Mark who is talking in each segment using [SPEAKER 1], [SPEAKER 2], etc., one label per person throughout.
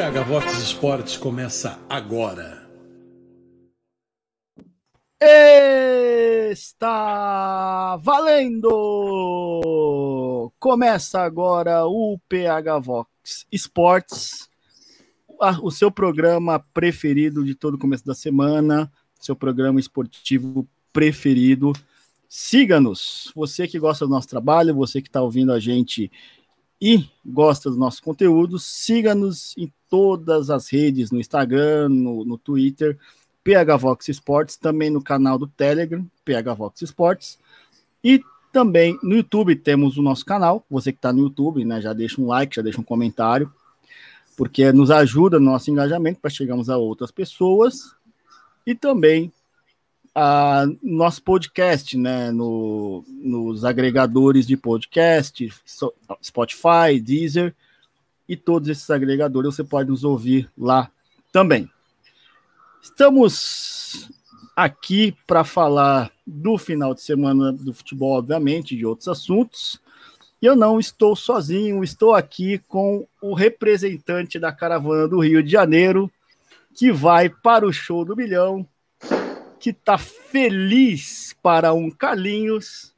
[SPEAKER 1] PH Vox Esportes começa agora.
[SPEAKER 2] Está valendo! Começa agora o PH Vox Esportes, o seu programa preferido de todo começo da semana, seu programa esportivo preferido. Siga-nos, você que gosta do nosso trabalho, você que está ouvindo a gente e gosta do nosso conteúdo, siga-nos em todas as redes, no Instagram, no, no Twitter, PHVox Esportes, também no canal do Telegram, PHVox Esportes, e também no YouTube temos o nosso canal. Você que está no YouTube, né, já deixa um like, já deixa um comentário, porque nos ajuda no nosso engajamento para chegarmos a outras pessoas. E também a nosso podcast, né, no, nos agregadores de podcast, Spotify, Deezer e todos esses agregadores você pode nos ouvir lá também. Estamos aqui para falar do final de semana do futebol, obviamente, de outros assuntos. E eu não estou sozinho, estou aqui com o representante da caravana do Rio de Janeiro, que vai para o show do milhão, que tá feliz para um Carlinhos.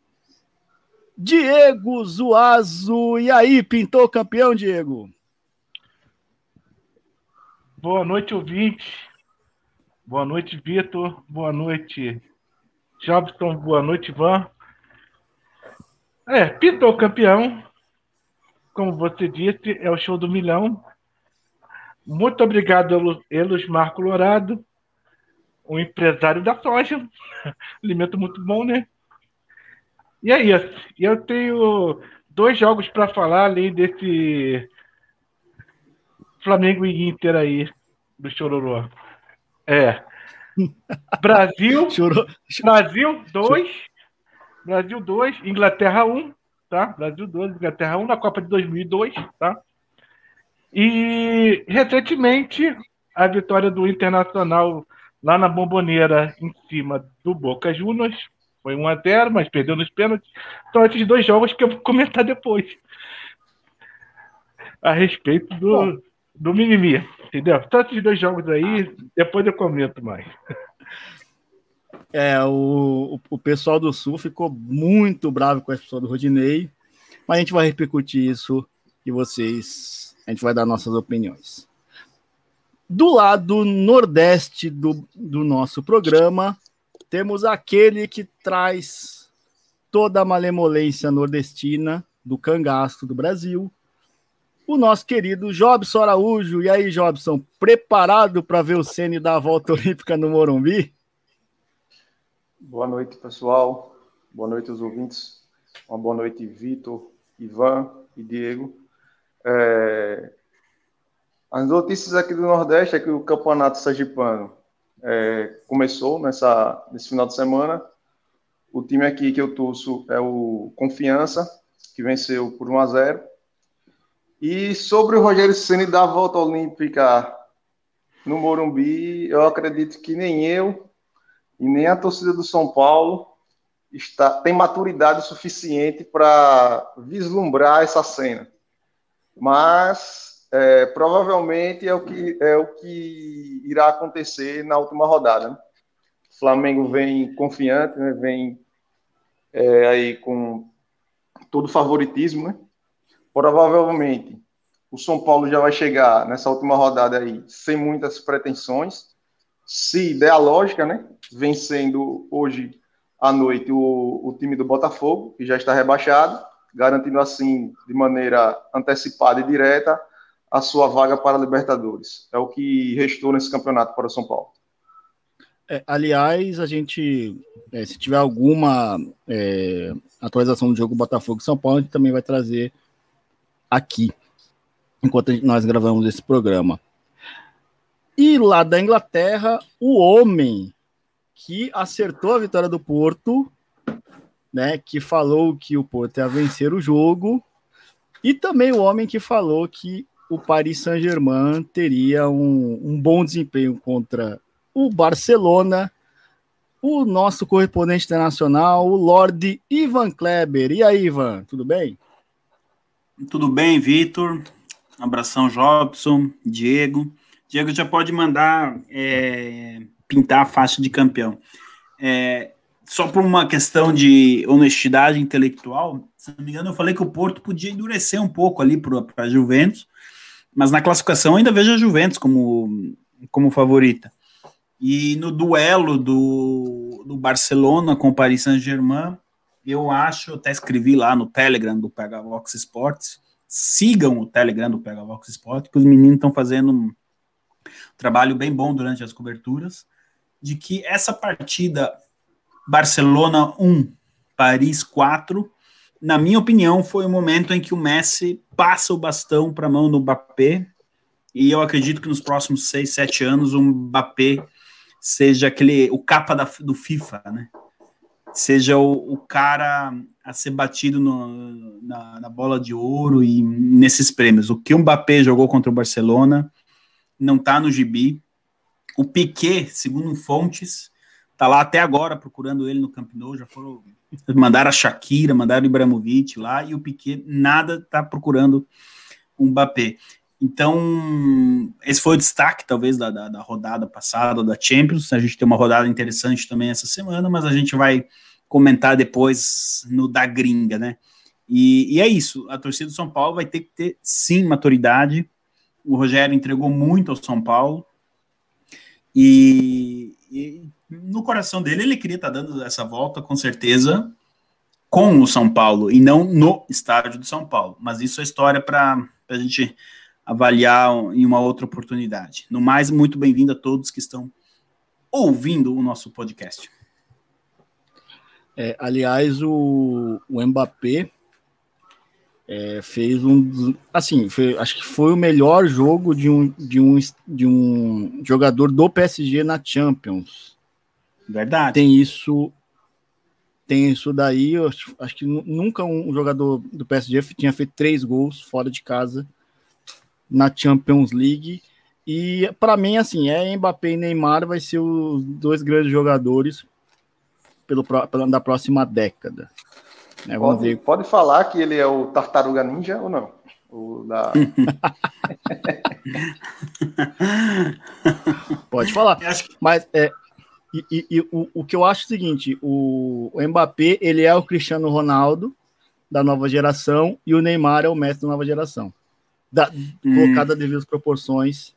[SPEAKER 2] Diego Zuazo. E aí, pintou campeão, Diego?
[SPEAKER 3] Boa noite, ouvinte. Boa noite, Vitor. Boa noite, Jobson. Boa noite, Ivan. É, pintou campeão. Como você disse, é o show do milhão. Muito obrigado, Elos Marco Lourado um empresário da soja. Alimento muito bom, né? E é isso. Eu tenho dois jogos para falar, além desse Flamengo e Inter aí, do Chororô. É. Brasil. Chorou. Brasil 2. Brasil 2, Inglaterra 1, um, tá? Brasil 2, Inglaterra 1 um, na Copa de 2002, tá? E recentemente a vitória do Internacional lá na Bomboneira, em cima do Boca Juniors. Foi 1 a 0 mas perdeu nos pênaltis. São esses dois jogos que eu vou comentar depois. A respeito do, do mimimi. Entendeu? São esses dois jogos aí, depois eu comento mais.
[SPEAKER 2] É, o, o pessoal do Sul ficou muito bravo com a pessoa do Rodinei, mas a gente vai repercutir isso e vocês, a gente vai dar nossas opiniões. Do lado nordeste do, do nosso programa, temos aquele que traz toda a malemolência nordestina do cangaço do Brasil, o nosso querido Jobson Araújo. E aí, Jobson, preparado para ver o Ceni dar a volta olímpica no Morumbi?
[SPEAKER 4] Boa noite, pessoal. Boa noite aos ouvintes. Uma boa noite, Vitor, Ivan e Diego. É, as notícias aqui do Nordeste é que o campeonato sergipano é, começou nessa, nesse final de semana. O time aqui que eu torço é o Confiança, que venceu por 1 a 0. E sobre o Rogério Ceni dar a volta olímpica no Morumbi, eu acredito que nem eu e nem a torcida do São Paulo está tem maturidade suficiente para vislumbrar essa cena. Mas é, provavelmente é o, que, é o que irá acontecer na última rodada. Né? O Flamengo vem confiante, né? vem é, aí com todo favoritismo. Né? Provavelmente o São Paulo já vai chegar nessa última rodada aí sem muitas pretensões. Se der a lógica, né? vencendo hoje à noite o, o time do Botafogo, que já está rebaixado, garantindo assim de maneira antecipada e direta a sua vaga para a Libertadores. É o que restou nesse campeonato para o São Paulo.
[SPEAKER 2] É, aliás, a gente, é, se tiver alguma é, atualização do jogo Botafogo e São Paulo, a gente também vai trazer aqui, enquanto nós gravamos esse programa. E lá da Inglaterra, o homem que acertou a vitória do Porto, né, que falou que o Porto ia vencer o jogo, e também o homem que falou que o Paris Saint-Germain teria um, um bom desempenho contra o Barcelona, o nosso correspondente internacional, o Lord Ivan Kleber. E aí, Ivan, tudo bem?
[SPEAKER 5] Tudo bem, Vitor. Abração, Jobson, Diego. Diego já pode mandar é, pintar a faixa de campeão. É, só por uma questão de honestidade intelectual, se não me engano, eu falei que o Porto podia endurecer um pouco ali para a Juventus, mas na classificação ainda vejo a Juventus como, como favorita. E no duelo do, do Barcelona com o Paris Saint-Germain, eu acho, até escrevi lá no Telegram do Pegavox Sports, sigam o Telegram do Pegavox Sports, que os meninos estão fazendo um trabalho bem bom durante as coberturas, de que essa partida Barcelona 1, Paris 4, na minha opinião, foi o momento em que o Messi passa o bastão para a mão do Mbappé, e eu acredito que nos próximos 6, 7 anos o Mbappé seja aquele o capa da, do FIFA, né? Seja o, o cara a ser batido no, na, na, bola de ouro e nesses prêmios. O que o Mbappé jogou contra o Barcelona não está no gibi. O Piquet, segundo fontes, tá lá até agora procurando ele no Camp Nou, já foram mandaram a Shakira, mandaram o Ibrahimovic lá e o Piquet nada tá procurando um Mbappé. Então, esse foi o destaque, talvez, da, da, da, rodada passada, da Champions. A gente tem uma rodada interessante também essa semana, mas a gente vai comentar depois no da gringa, né? E, e é isso, a torcida do São Paulo vai ter que ter, sim, maturidade. O Rogério entregou muito ao São Paulo. E, e no coração dele, ele queria estar dando essa volta, com certeza, com o São Paulo, e não no estádio do São Paulo. Mas isso é história para a gente avaliar em uma outra oportunidade. No mais, muito bem-vindo a todos que estão ouvindo o nosso podcast.
[SPEAKER 2] É, aliás, o, o Mbappé é, fez um. Assim, foi, acho que foi o melhor jogo de um, de, um, de um jogador do PSG na Champions.
[SPEAKER 5] Verdade.
[SPEAKER 2] Tem isso. Tem isso daí. Acho que nunca um jogador do PSG tinha feito três gols fora de casa na Champions League. E para mim, assim, é Mbappé e Neymar vai ser os dois grandes jogadores pelo, pela, da próxima década.
[SPEAKER 4] Né, pode, ver. pode falar que ele é o Tartaruga Ninja ou não? O da...
[SPEAKER 2] pode falar. Mas é, e, e, e o, o, que eu acho é o seguinte: o, o Mbappé ele é o Cristiano Ronaldo da nova geração e o Neymar é o mestre da nova geração da, hum. colocada devido proporções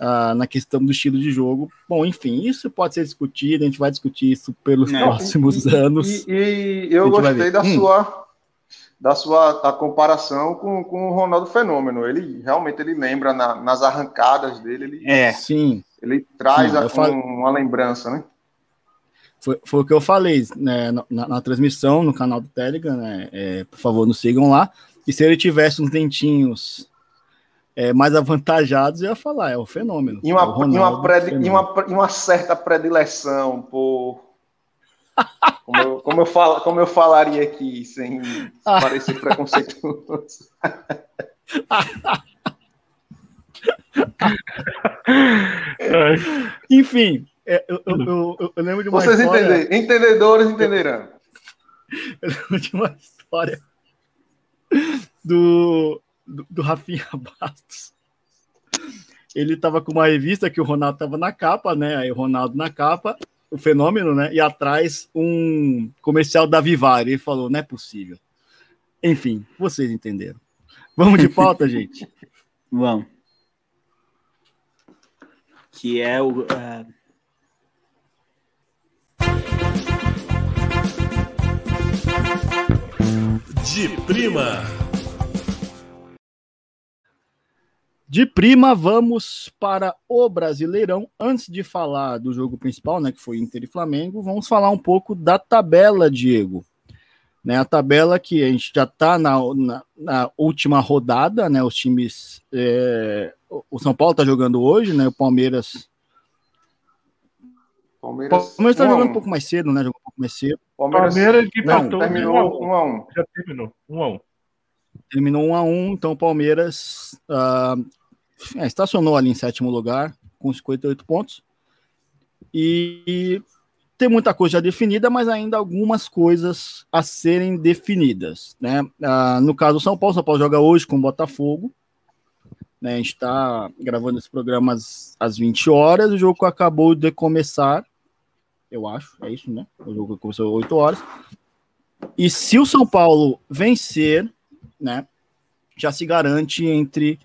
[SPEAKER 2] uh, na questão do estilo de jogo. Bom, enfim, isso pode ser discutido, a gente vai discutir isso pelos Não, próximos
[SPEAKER 4] e,
[SPEAKER 2] anos.
[SPEAKER 4] E, e eu gostei da hum. sua da sua a comparação com, com o Ronaldo Fenômeno. Ele realmente ele lembra na, nas arrancadas dele, ele,
[SPEAKER 2] é, sim.
[SPEAKER 4] Ele traz sim, a, falo... um, uma lembrança, né?
[SPEAKER 2] Foi, foi o que eu falei né, na, na, na transmissão no canal do Telegram, né? É, por favor, nos sigam lá. E se ele tivesse uns dentinhos é, mais avantajados, eu ia falar, é o fenômeno.
[SPEAKER 4] E uma, Ronaldo, e uma, pred, e uma, e uma certa predileção por. Como eu, como, eu falo, como eu falaria aqui, sem parecer preconceituoso.
[SPEAKER 2] Enfim, é, eu, eu, eu, lembro de uma
[SPEAKER 4] Vocês história... Entender, entendedores entenderão.
[SPEAKER 2] Eu lembro de uma história do, do, do Rafinha Bastos. Ele tava com uma revista que o Ronaldo tava na capa, né? Aí o Ronaldo na capa, o fenômeno, né? E atrás um comercial da Vivari. Ele falou, não é possível. Enfim, vocês entenderam. Vamos de pauta, gente?
[SPEAKER 5] Vamos. Que é o. Uh...
[SPEAKER 1] De prima.
[SPEAKER 2] De prima, vamos para o Brasileirão. Antes de falar do jogo principal, né, que foi Inter e Flamengo, vamos falar um pouco da tabela, Diego. Né, a tabela que a gente já está na, na, na, última rodada, né? Os times. É, o São Paulo está jogando hoje, né? O Palmeiras. Palmeiras está jogando um pouco mais cedo, né? Jogou um pouco mais cedo.
[SPEAKER 6] Palmeiras, Palmeiras que empatou
[SPEAKER 4] terminou 1 a 1
[SPEAKER 6] Já terminou 1 a 1
[SPEAKER 2] Terminou 1 a 1 então o Palmeiras uh, é, estacionou ali em sétimo lugar, com 58 pontos. E, e tem muita coisa já definida, mas ainda algumas coisas a serem definidas. Né? Ah, no caso do São Paulo, São Paulo joga hoje com o Botafogo. Né? A gente está gravando esse programa às, às 20 horas, o jogo acabou de começar, eu acho, é isso, né? O jogo começou às 8 horas. E se o São Paulo vencer, né, já se garante entre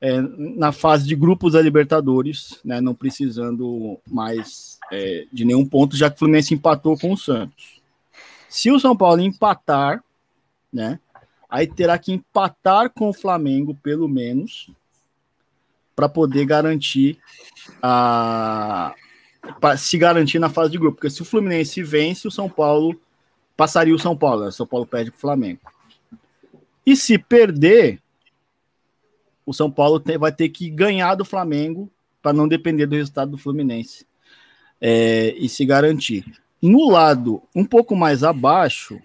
[SPEAKER 2] é, na fase de grupos da Libertadores, né, não precisando mais é, de nenhum ponto, já que o Fluminense empatou com o Santos. Se o São Paulo empatar, né, aí terá que empatar com o Flamengo, pelo menos, para poder garantir a para se garantir na fase de grupo, porque se o Fluminense vence, o São Paulo passaria o São Paulo, o São Paulo perde para o Flamengo. E se perder, o São Paulo tem, vai ter que ganhar do Flamengo para não depender do resultado do Fluminense é, e se garantir. No lado um pouco mais abaixo,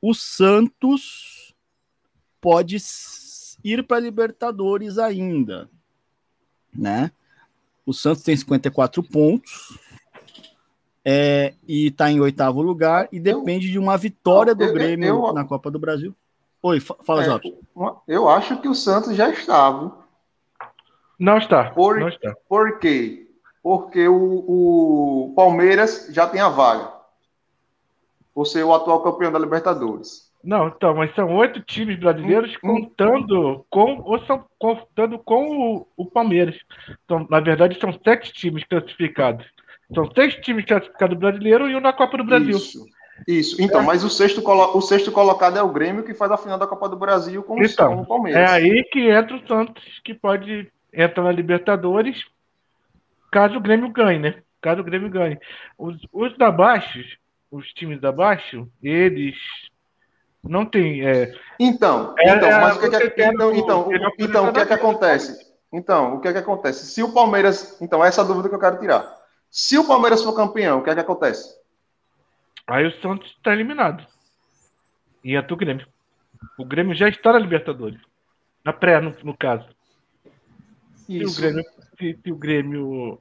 [SPEAKER 2] o Santos pode ir para Libertadores ainda, né? O Santos tem 54 pontos é, e está em oitavo lugar e depende eu, de uma vitória do eu, Grêmio eu, na Copa do Brasil. Oi, fala, é, Jobs.
[SPEAKER 4] Eu acho que o Santos já estava.
[SPEAKER 3] Não está.
[SPEAKER 4] Por,
[SPEAKER 3] não está.
[SPEAKER 4] Por quê? Porque o, o Palmeiras já tem a vaga. Por ser o atual campeão da Libertadores.
[SPEAKER 3] Não, então, mas são oito times brasileiros contando com ou são contando com o, o Palmeiras. Então, na verdade, são sete times classificados. São seis times classificados brasileiro e um na Copa do Brasil.
[SPEAKER 4] Isso. Isso, então, é. mas o sexto, o sexto colocado é o Grêmio que faz a final da Copa do Brasil com, então, o Palmeiras.
[SPEAKER 3] É aí que entra o Santos, que pode entrar na Libertadores, caso o Grêmio ganhe, né? Caso o Grêmio ganhe. Os, os da baixo, os times da baixo, eles não tem. É,
[SPEAKER 4] então, é, então, mas o que, é que, então, então, então, o que é que acontece? Então, o que é que acontece? Se o Palmeiras, então essa é a dúvida que eu quero tirar. Se o Palmeiras for campeão, o que é que acontece?
[SPEAKER 3] Aí o Santos está eliminado. E entra o Grêmio. O Grêmio já está na Libertadores. Na pré, no, no caso. Isso. Se o, Grêmio, se, se o Grêmio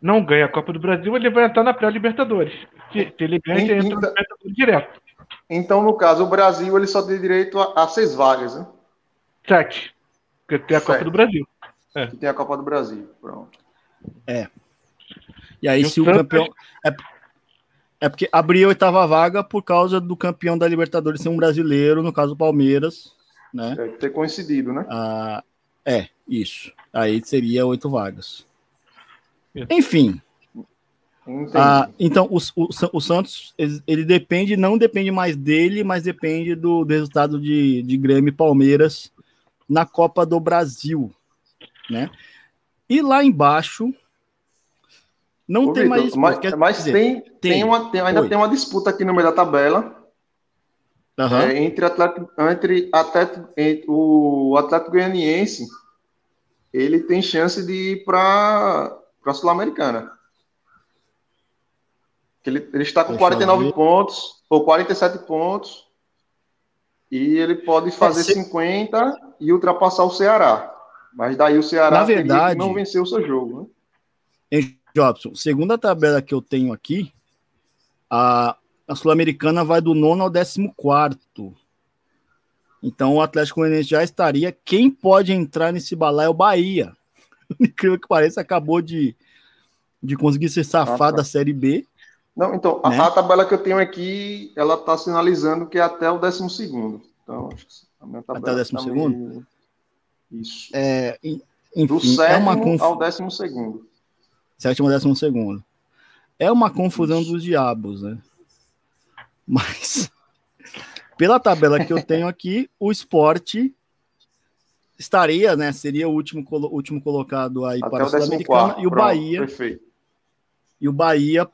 [SPEAKER 3] não ganha a Copa do Brasil, ele vai entrar na pré-Libertadores. Se, se, ele ganha, ele entra então, na Libertadores direto.
[SPEAKER 4] Então, no caso, o Brasil ele só tem direito a, a seis vagas, né?
[SPEAKER 3] Sete. Porque tem a Sete. Copa do Brasil.
[SPEAKER 4] É. Tem a Copa do Brasil. Pronto.
[SPEAKER 2] É. E aí, e se o, campeão. É, é porque abriu a oitava vaga por causa do campeão da Libertadores ser um brasileiro, no caso o Palmeiras, né?
[SPEAKER 4] É ter coincidido, né?
[SPEAKER 2] Ah, é, isso. Aí seria oito vagas. Enfim. Ah, então, o, o, o, Santos, ele depende, não depende mais dele, mas depende do, do resultado de, de Grêmio e Palmeiras na Copa do Brasil, né? E lá embaixo, não Ô, tem Victor, mais.
[SPEAKER 4] Mas, mas dizer, tem, tem, tem, uma, tem ainda Oi. tem uma disputa aqui no meio da tabela. Uhum. É, entre, atleta, entre, atleta, entre o Atlético Goianiense, ele tem chance de ir para a Sul-Americana. Ele, ele está com Deixa 49 pontos, ou 47 pontos, e ele pode fazer é, se... 50 e ultrapassar o Ceará. Mas daí o Ceará
[SPEAKER 2] Na verdade,
[SPEAKER 4] não venceu o seu jogo. Né?
[SPEAKER 2] Jobson, segundo a tabela que eu tenho aqui, a, a Sul-Americana vai do nono ao décimo quarto. Então o Atlético Goianiense já estaria. Quem pode entrar nesse balai é o Bahia. Incrível que pareça, acabou de, de conseguir ser safado ah, tá. da Série B.
[SPEAKER 4] Não, então, né? a, a, tabela que eu tenho aqui, ela está sinalizando que é até o décimo segundo. Então, acho que a minha tabela
[SPEAKER 2] até o décimo tá segundo? Meio...
[SPEAKER 4] Isso.
[SPEAKER 2] É, enfim,
[SPEAKER 4] Do sétimo é uma conf... ao décimo segundo
[SPEAKER 2] sétimo, décimo segundo. É uma confusão dos diabos, né? Mas, pela tabela que eu tenho aqui, o esporte estaria, né? Seria o último, último colocado aí Até para o Sul-Americana e o Bahia.
[SPEAKER 4] Perfeito.
[SPEAKER 2] E o Bahia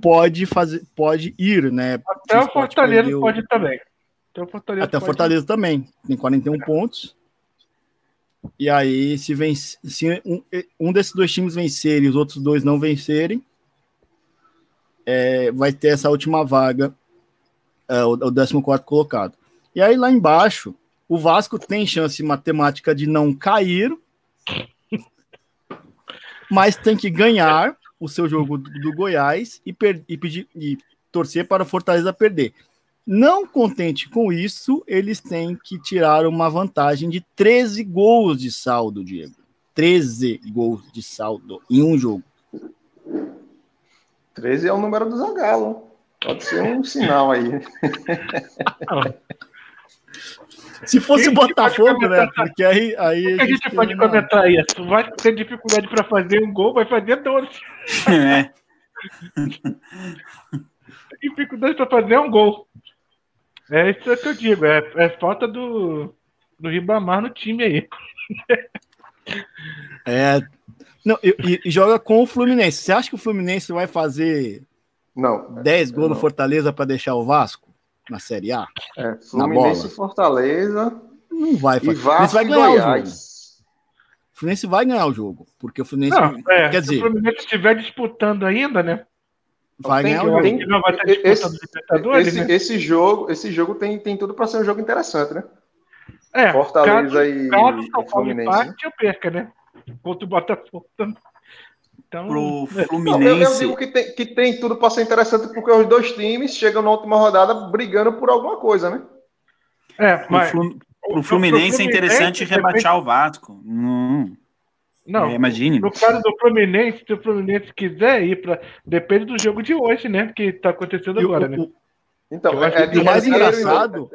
[SPEAKER 2] pode fazer, pode ir, né?
[SPEAKER 3] Até o Fortaleza perdeu... pode também.
[SPEAKER 2] Até o Fortaleza, Até Fortaleza também. Tem 41 é. pontos. E aí, se, vence, se um, um desses dois times vencerem e os outros dois não vencerem, é, vai ter essa última vaga, é, o, o 14 colocado. E aí, lá embaixo, o Vasco tem chance matemática de não cair, mas tem que ganhar o seu jogo do, do Goiás e, per, e, pedir, e torcer para o Fortaleza perder. Não contente com isso, eles têm que tirar uma vantagem de 13 gols de saldo, Diego. 13 gols de saldo em um jogo.
[SPEAKER 4] 13 é o número do Zagallo. Pode ser um sinal aí.
[SPEAKER 2] Se fosse Botafogo, né? Porque aí. aí
[SPEAKER 3] O que a gente pode comentar isso? Vai ter dificuldade para fazer um gol, vai fazer 12.
[SPEAKER 5] É.
[SPEAKER 3] Dificuldade para fazer um gol. É isso que eu digo, é, é falta do, do Ribamar no time aí.
[SPEAKER 2] É. Não, e, e- e joga com o Fluminense. Você acha que o Fluminense vai fazer
[SPEAKER 4] Não.
[SPEAKER 2] 10 gols no
[SPEAKER 4] não.
[SPEAKER 2] Fortaleza para deixar o Vasco na Série A?
[SPEAKER 4] É, Fluminense
[SPEAKER 2] bola.
[SPEAKER 4] e Fortaleza
[SPEAKER 2] Não vai
[SPEAKER 4] e
[SPEAKER 2] fazer. Fluminense
[SPEAKER 4] Vasco
[SPEAKER 2] vai
[SPEAKER 4] e
[SPEAKER 2] ganhar.
[SPEAKER 4] Goiás.
[SPEAKER 2] O Fluminense vai ganhar o jogo. Porque o Fluminense
[SPEAKER 3] Não, é,
[SPEAKER 2] quer
[SPEAKER 3] se
[SPEAKER 2] dizer,
[SPEAKER 3] o Fluminense estiver disputando ainda, né?
[SPEAKER 2] vai
[SPEAKER 4] tem
[SPEAKER 2] ganhar o jogo.
[SPEAKER 4] tem-
[SPEAKER 3] não vai estar
[SPEAKER 4] Esse- Esse,
[SPEAKER 3] né?
[SPEAKER 4] esse jogo, esse jogo tem, tem tudo para ser um jogo interessante, né?
[SPEAKER 3] É,
[SPEAKER 4] Fortaleza
[SPEAKER 3] caso,
[SPEAKER 4] e,
[SPEAKER 3] caso o
[SPEAKER 4] e
[SPEAKER 3] São Paulo
[SPEAKER 4] Fluminense. né?
[SPEAKER 3] empate, eu perca, né? Contra o Botafogo. Então,
[SPEAKER 5] Pro
[SPEAKER 3] é,
[SPEAKER 4] Não, eu, eu
[SPEAKER 5] Fluminense.
[SPEAKER 4] digo que tem, que tem tudo para ser interessante porque os dois times chegam na última rodada brigando por alguma coisa, né?
[SPEAKER 3] é, mas
[SPEAKER 5] pro Fluminense é interessante
[SPEAKER 3] Fluminense,
[SPEAKER 5] rebaixar o Vasco. Hum,
[SPEAKER 3] não,
[SPEAKER 5] é, imagine.
[SPEAKER 3] no caso do Fluminense, se o Fluminense quiser ir para depende do jogo de hoje, né? Que tá acontecendo
[SPEAKER 2] E o-
[SPEAKER 3] agora, né?
[SPEAKER 2] o-
[SPEAKER 4] Então, é,
[SPEAKER 2] E o mais
[SPEAKER 4] é
[SPEAKER 2] engraçado,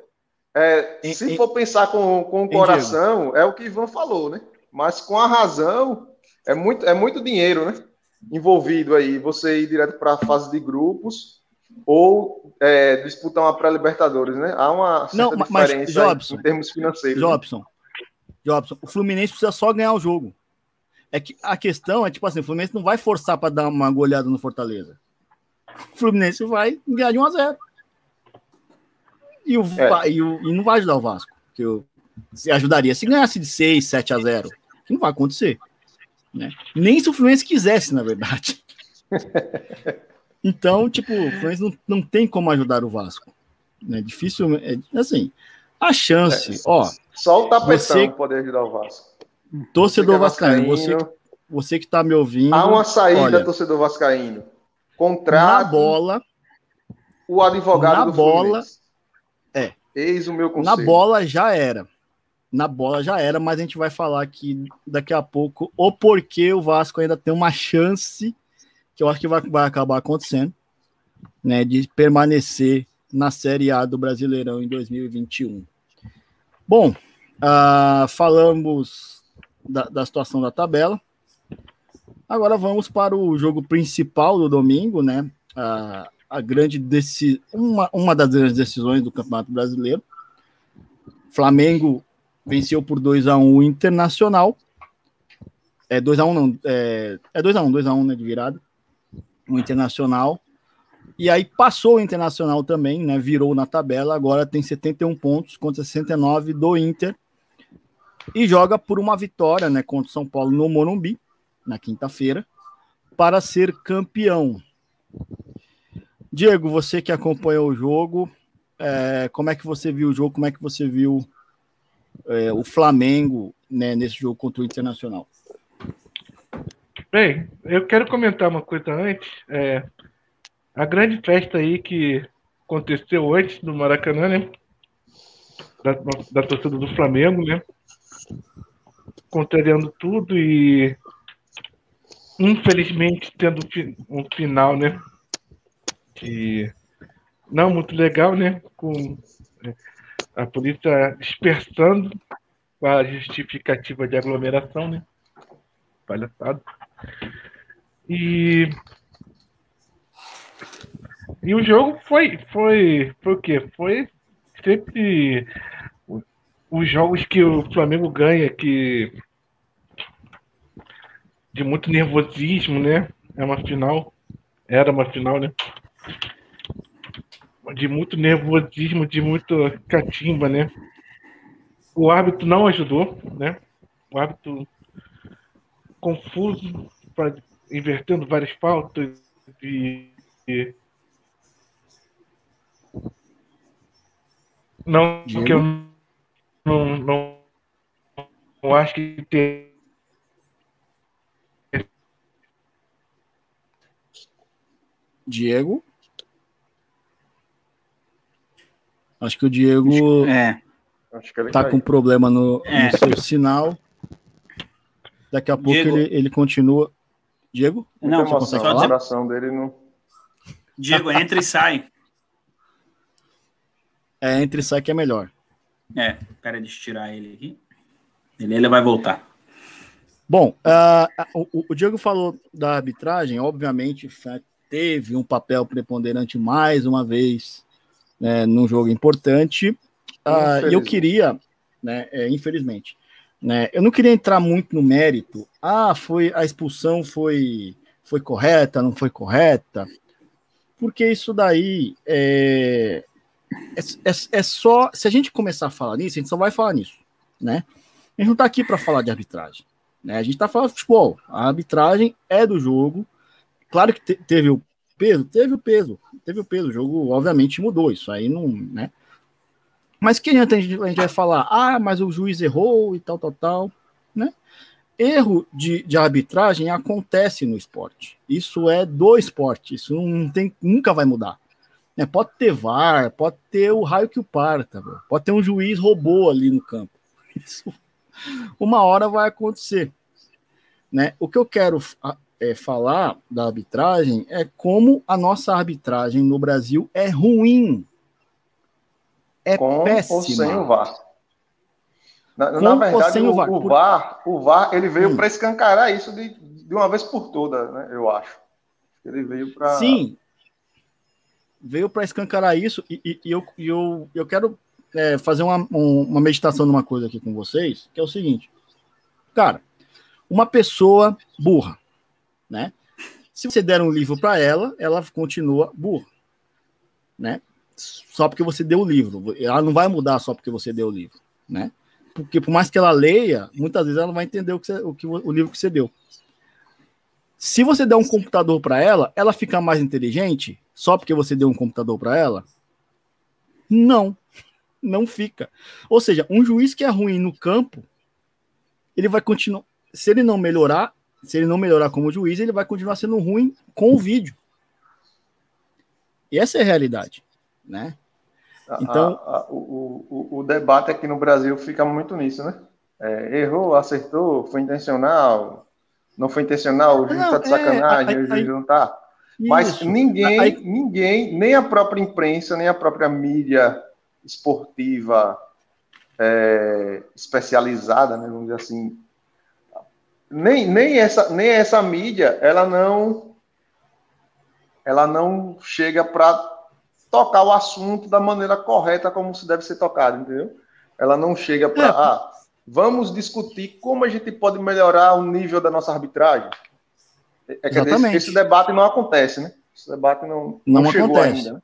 [SPEAKER 4] é,
[SPEAKER 2] Em-
[SPEAKER 4] se
[SPEAKER 2] em-
[SPEAKER 4] for pensar com, com o coração, é o que Ivan falou, né? Mas com a razão, é muito, é muito dinheiro, né? Envolvido aí, você ir direto para a fase de grupos ou é, disputar uma pré-Libertadores, né? Há uma certa
[SPEAKER 2] Não, ma- mas,
[SPEAKER 4] diferença
[SPEAKER 2] Jobson,
[SPEAKER 4] em termos financeiros. né?
[SPEAKER 2] Jobson, Jobson, o Fluminense precisa só ganhar o jogo. É que a questão é tipo assim, o Fluminense não vai forçar para dar uma goleada no Fortaleza. O Fluminense vai ganhar de 1 a 0. E, o,
[SPEAKER 4] É.
[SPEAKER 2] E, o- e não vai ajudar o Vasco. Que eu, se ajudaria se ganhasse de 6, 7 a 0. Que não vai acontecer. Né? Nem se o Fluminense quisesse, na verdade. Então, tipo, o Fluminense não, não tem como ajudar o Vasco. Né? Difícil, é, assim, a chance,
[SPEAKER 4] É,
[SPEAKER 2] ó,
[SPEAKER 4] Só o tapetão
[SPEAKER 2] Você-
[SPEAKER 4] pode ajudar o Vasco.
[SPEAKER 2] torcedor
[SPEAKER 4] Fica
[SPEAKER 2] vascaíno, você, você que tá me ouvindo,
[SPEAKER 4] Há uma saída,
[SPEAKER 2] olha,
[SPEAKER 4] torcedor vascaíno.
[SPEAKER 2] na
[SPEAKER 4] Contrato
[SPEAKER 2] bola,
[SPEAKER 4] o advogado
[SPEAKER 2] na bola,
[SPEAKER 4] Fluminense.
[SPEAKER 2] é.
[SPEAKER 4] Eis o meu
[SPEAKER 2] na
[SPEAKER 4] conselho.
[SPEAKER 2] bola já era. Na bola já era, mas a gente vai falar aqui daqui a pouco o porquê o Vasco ainda tem uma chance, que eu acho que vai, vai acabar acontecendo, né, de permanecer na Série A do Brasileirão em 2021. Bom, ah, falamos da, da situação da tabela. Agora vamos para o jogo principal do domingo, né? A, a grande deci uma, uma das grandes decisões do Campeonato Brasileiro. Flamengo venceu por 2 a 1 o Internacional. É 2 a 1 não, é, é 2 a 1, 2 a 1 né, de virada. O Internacional. E aí passou o Internacional também, né? Virou na tabela, agora tem 71 pontos contra 69 do Inter. E joga por uma vitória, né, contra o São Paulo no Morumbi, na quinta-feira, para ser campeão. Diego, você que acompanhou o jogo, é, como é que você viu o jogo? Como é que você viu é, o Flamengo né, nesse jogo contra o Internacional?
[SPEAKER 3] Bem, eu quero comentar uma coisa antes. É, a grande festa aí que aconteceu hoje no Maracanã, né? Da, da torcida do Flamengo, né? Contrariando tudo e infelizmente tendo um final, né? Que não muito legal, né? Com é, a polícia dispersando com a justificativa de aglomeração, né? Palhaçada. E e o jogo foi foi foi o quê? Foi sempre os jogos que o Flamengo ganha que de muito nervosismo, né? É uma final, era uma final, né? De muito nervosismo, de muito catimba, né? O árbitro não ajudou, né? O árbitro confuso, invertendo várias pautas e, e- não
[SPEAKER 2] Diego?
[SPEAKER 3] que eu não, não, não acho que tem
[SPEAKER 2] Diego? Acho que o Diego
[SPEAKER 5] É.
[SPEAKER 4] Acho que ele
[SPEAKER 2] tá
[SPEAKER 4] caiu.
[SPEAKER 2] com problema no,
[SPEAKER 5] É.
[SPEAKER 2] no seu sinal. Daqui a pouco
[SPEAKER 5] Diego.
[SPEAKER 2] ele, ele continua. Diego?
[SPEAKER 5] Não,
[SPEAKER 2] você
[SPEAKER 4] emoção,
[SPEAKER 2] consegue
[SPEAKER 4] a oração dele não.
[SPEAKER 5] Diego, entra e sai.
[SPEAKER 2] É, entre e sai que é melhor.
[SPEAKER 5] É, pera, eu tirar ele aqui. Ele, ele vai voltar.
[SPEAKER 2] Bom, ah, o, o Diego falou da arbitragem, obviamente teve um papel preponderante mais uma vez né, num jogo importante. E eu queria, né, é, infelizmente, né, eu não queria entrar muito no mérito. Ah, foi a expulsão foi foi correta, não foi correta, porque isso daí é, é, é- é só se a gente começar a falar nisso, a gente só vai falar nisso, né? A gente não tá aqui para falar de arbitragem. Né? A gente tá falando de futebol. A arbitragem é do jogo. Claro que te- teve o peso, teve o peso, teve o peso. O jogo, obviamente, mudou. Isso aí não. Né? Mas que adianta a gente, a gente vai falar, ah, mas o juiz errou e tal, tal, tal. Né? Erro de, de arbitragem acontece no esporte. Isso é do esporte. Isso não tem, nunca vai mudar. Né? Pode ter VAR, pode ter o raio que o parta, velho. pode ter um juiz robô ali no campo. Isso uma hora vai acontecer. Né? O que eu quero a- é, falar da arbitragem é como a nossa arbitragem no Brasil é ruim. É
[SPEAKER 4] com
[SPEAKER 2] péssima.
[SPEAKER 4] ou sem o VAR. Na, na verdade, o,
[SPEAKER 2] o VAR?
[SPEAKER 4] o VAR, o VAR, ele veio
[SPEAKER 2] Hum.
[SPEAKER 4] para escancarar isso de, de uma vez por todas, né? Eu acho. Ele veio para.
[SPEAKER 2] Sim, veio para escancarar isso e, e- e eu, eu, eu quero é, fazer uma, um- uma meditação numa coisa aqui com vocês, que é o seguinte. Cara, uma pessoa burra, né? Se você der um livro para ela, ela continua burra, né? Só porque você deu o livro. Ela não vai mudar só porque você deu o livro, né? Porque por mais que ela leia, muitas vezes ela não vai entender o, que você- o, que, o livro que você deu. Se você der um computador para ela, ela fica mais inteligente só porque você deu um computador para ela? Não, não fica. Ou seja, um juiz que é ruim no campo, ele vai continuar. Se ele não melhorar, se ele não melhorar como juiz, ele vai continuar sendo ruim com o vídeo. E essa é a realidade, né? Então-
[SPEAKER 4] a- a- o, o, o debate aqui no Brasil fica muito nisso, né? É, errou, acertou, foi intencional, não foi intencional, o juiz está de
[SPEAKER 2] é,
[SPEAKER 4] sacanagem,
[SPEAKER 2] aí-
[SPEAKER 4] o juiz não tá. Mas
[SPEAKER 2] Isso.
[SPEAKER 4] ninguém,
[SPEAKER 2] Aí-
[SPEAKER 4] ninguém, nem a própria imprensa, nem a própria mídia esportiva é, especializada, né, vamos dizer assim, nem, nem, essa, nem essa mídia, ela não, ela não chega para tocar o assunto da maneira correta como se deve ser tocado, entendeu? Ela não chega para,
[SPEAKER 2] É.
[SPEAKER 4] ah, vamos discutir como a gente pode melhorar o nível da nossa arbitragem. É, quer dizer, esse,
[SPEAKER 2] Exatamente.
[SPEAKER 4] esse debate não acontece, né? Esse debate não,
[SPEAKER 2] Não
[SPEAKER 4] chegou
[SPEAKER 2] acontece.
[SPEAKER 4] ainda. né?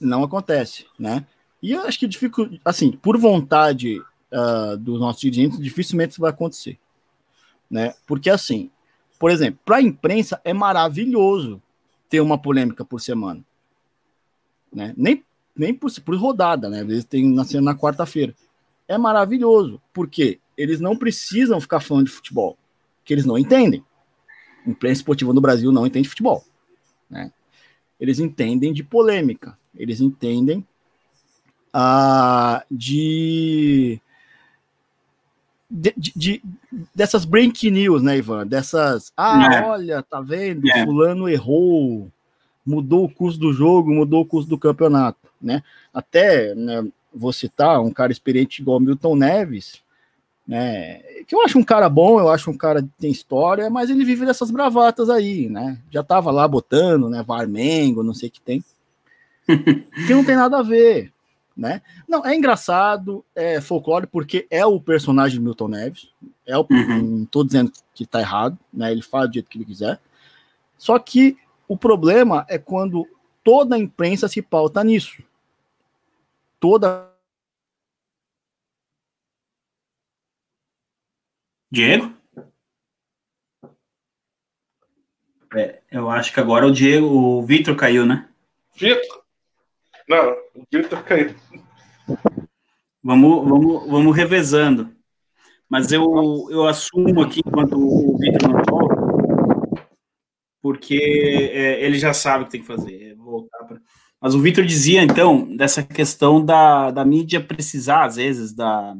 [SPEAKER 2] não acontece, né? E eu acho que dificu... assim, por vontade ah, dos nossos dirigentes, dificilmente isso vai acontecer, né? Porque assim, por exemplo, para a imprensa é maravilhoso ter uma polêmica por semana, né? Nem nem por, por rodada, né? Às vezes tem na, na quarta-feira. É maravilhoso, porque eles não precisam ficar falando de futebol, que eles não entendem. A imprensa esportiva no Brasil não entende futebol, né? Eles entendem de polêmica, eles entendem ah, de, de, de- de- dessas break news, né, Ivan? Dessas, ah,
[SPEAKER 5] É.
[SPEAKER 2] olha, tá vendo?
[SPEAKER 5] É.
[SPEAKER 2] Fulano errou, mudou o curso do jogo, mudou o curso do campeonato, né? Até, né, vou citar um cara experiente igual Milton Neves, né? Que eu acho um cara bom, eu acho um cara que tem história, mas ele vive dessas bravatas aí, né? Já tava lá botando, né? Varmengo, não sei o que tem. que não tem nada a ver, né? Não, é engraçado, é folclore, porque é o personagem de Milton Neves. É o,
[SPEAKER 5] Uhum.
[SPEAKER 2] Não tô dizendo que tá errado, né? Ele faz do jeito que ele quiser. Só que o problema é quando toda a imprensa se pauta nisso. Toda.
[SPEAKER 5] Diego? É, eu acho que agora o Diego, o Vitor caiu, né?
[SPEAKER 6] Vitor? Não, o Vitor caiu.
[SPEAKER 5] Vamos, vamos, vamos revezando. Mas eu, eu assumo aqui enquanto o Vitor não volta, porque é, ele já sabe o que tem que fazer. é voltar pra... Mas o Vitor dizia, então, dessa questão da, da mídia precisar, às vezes, da,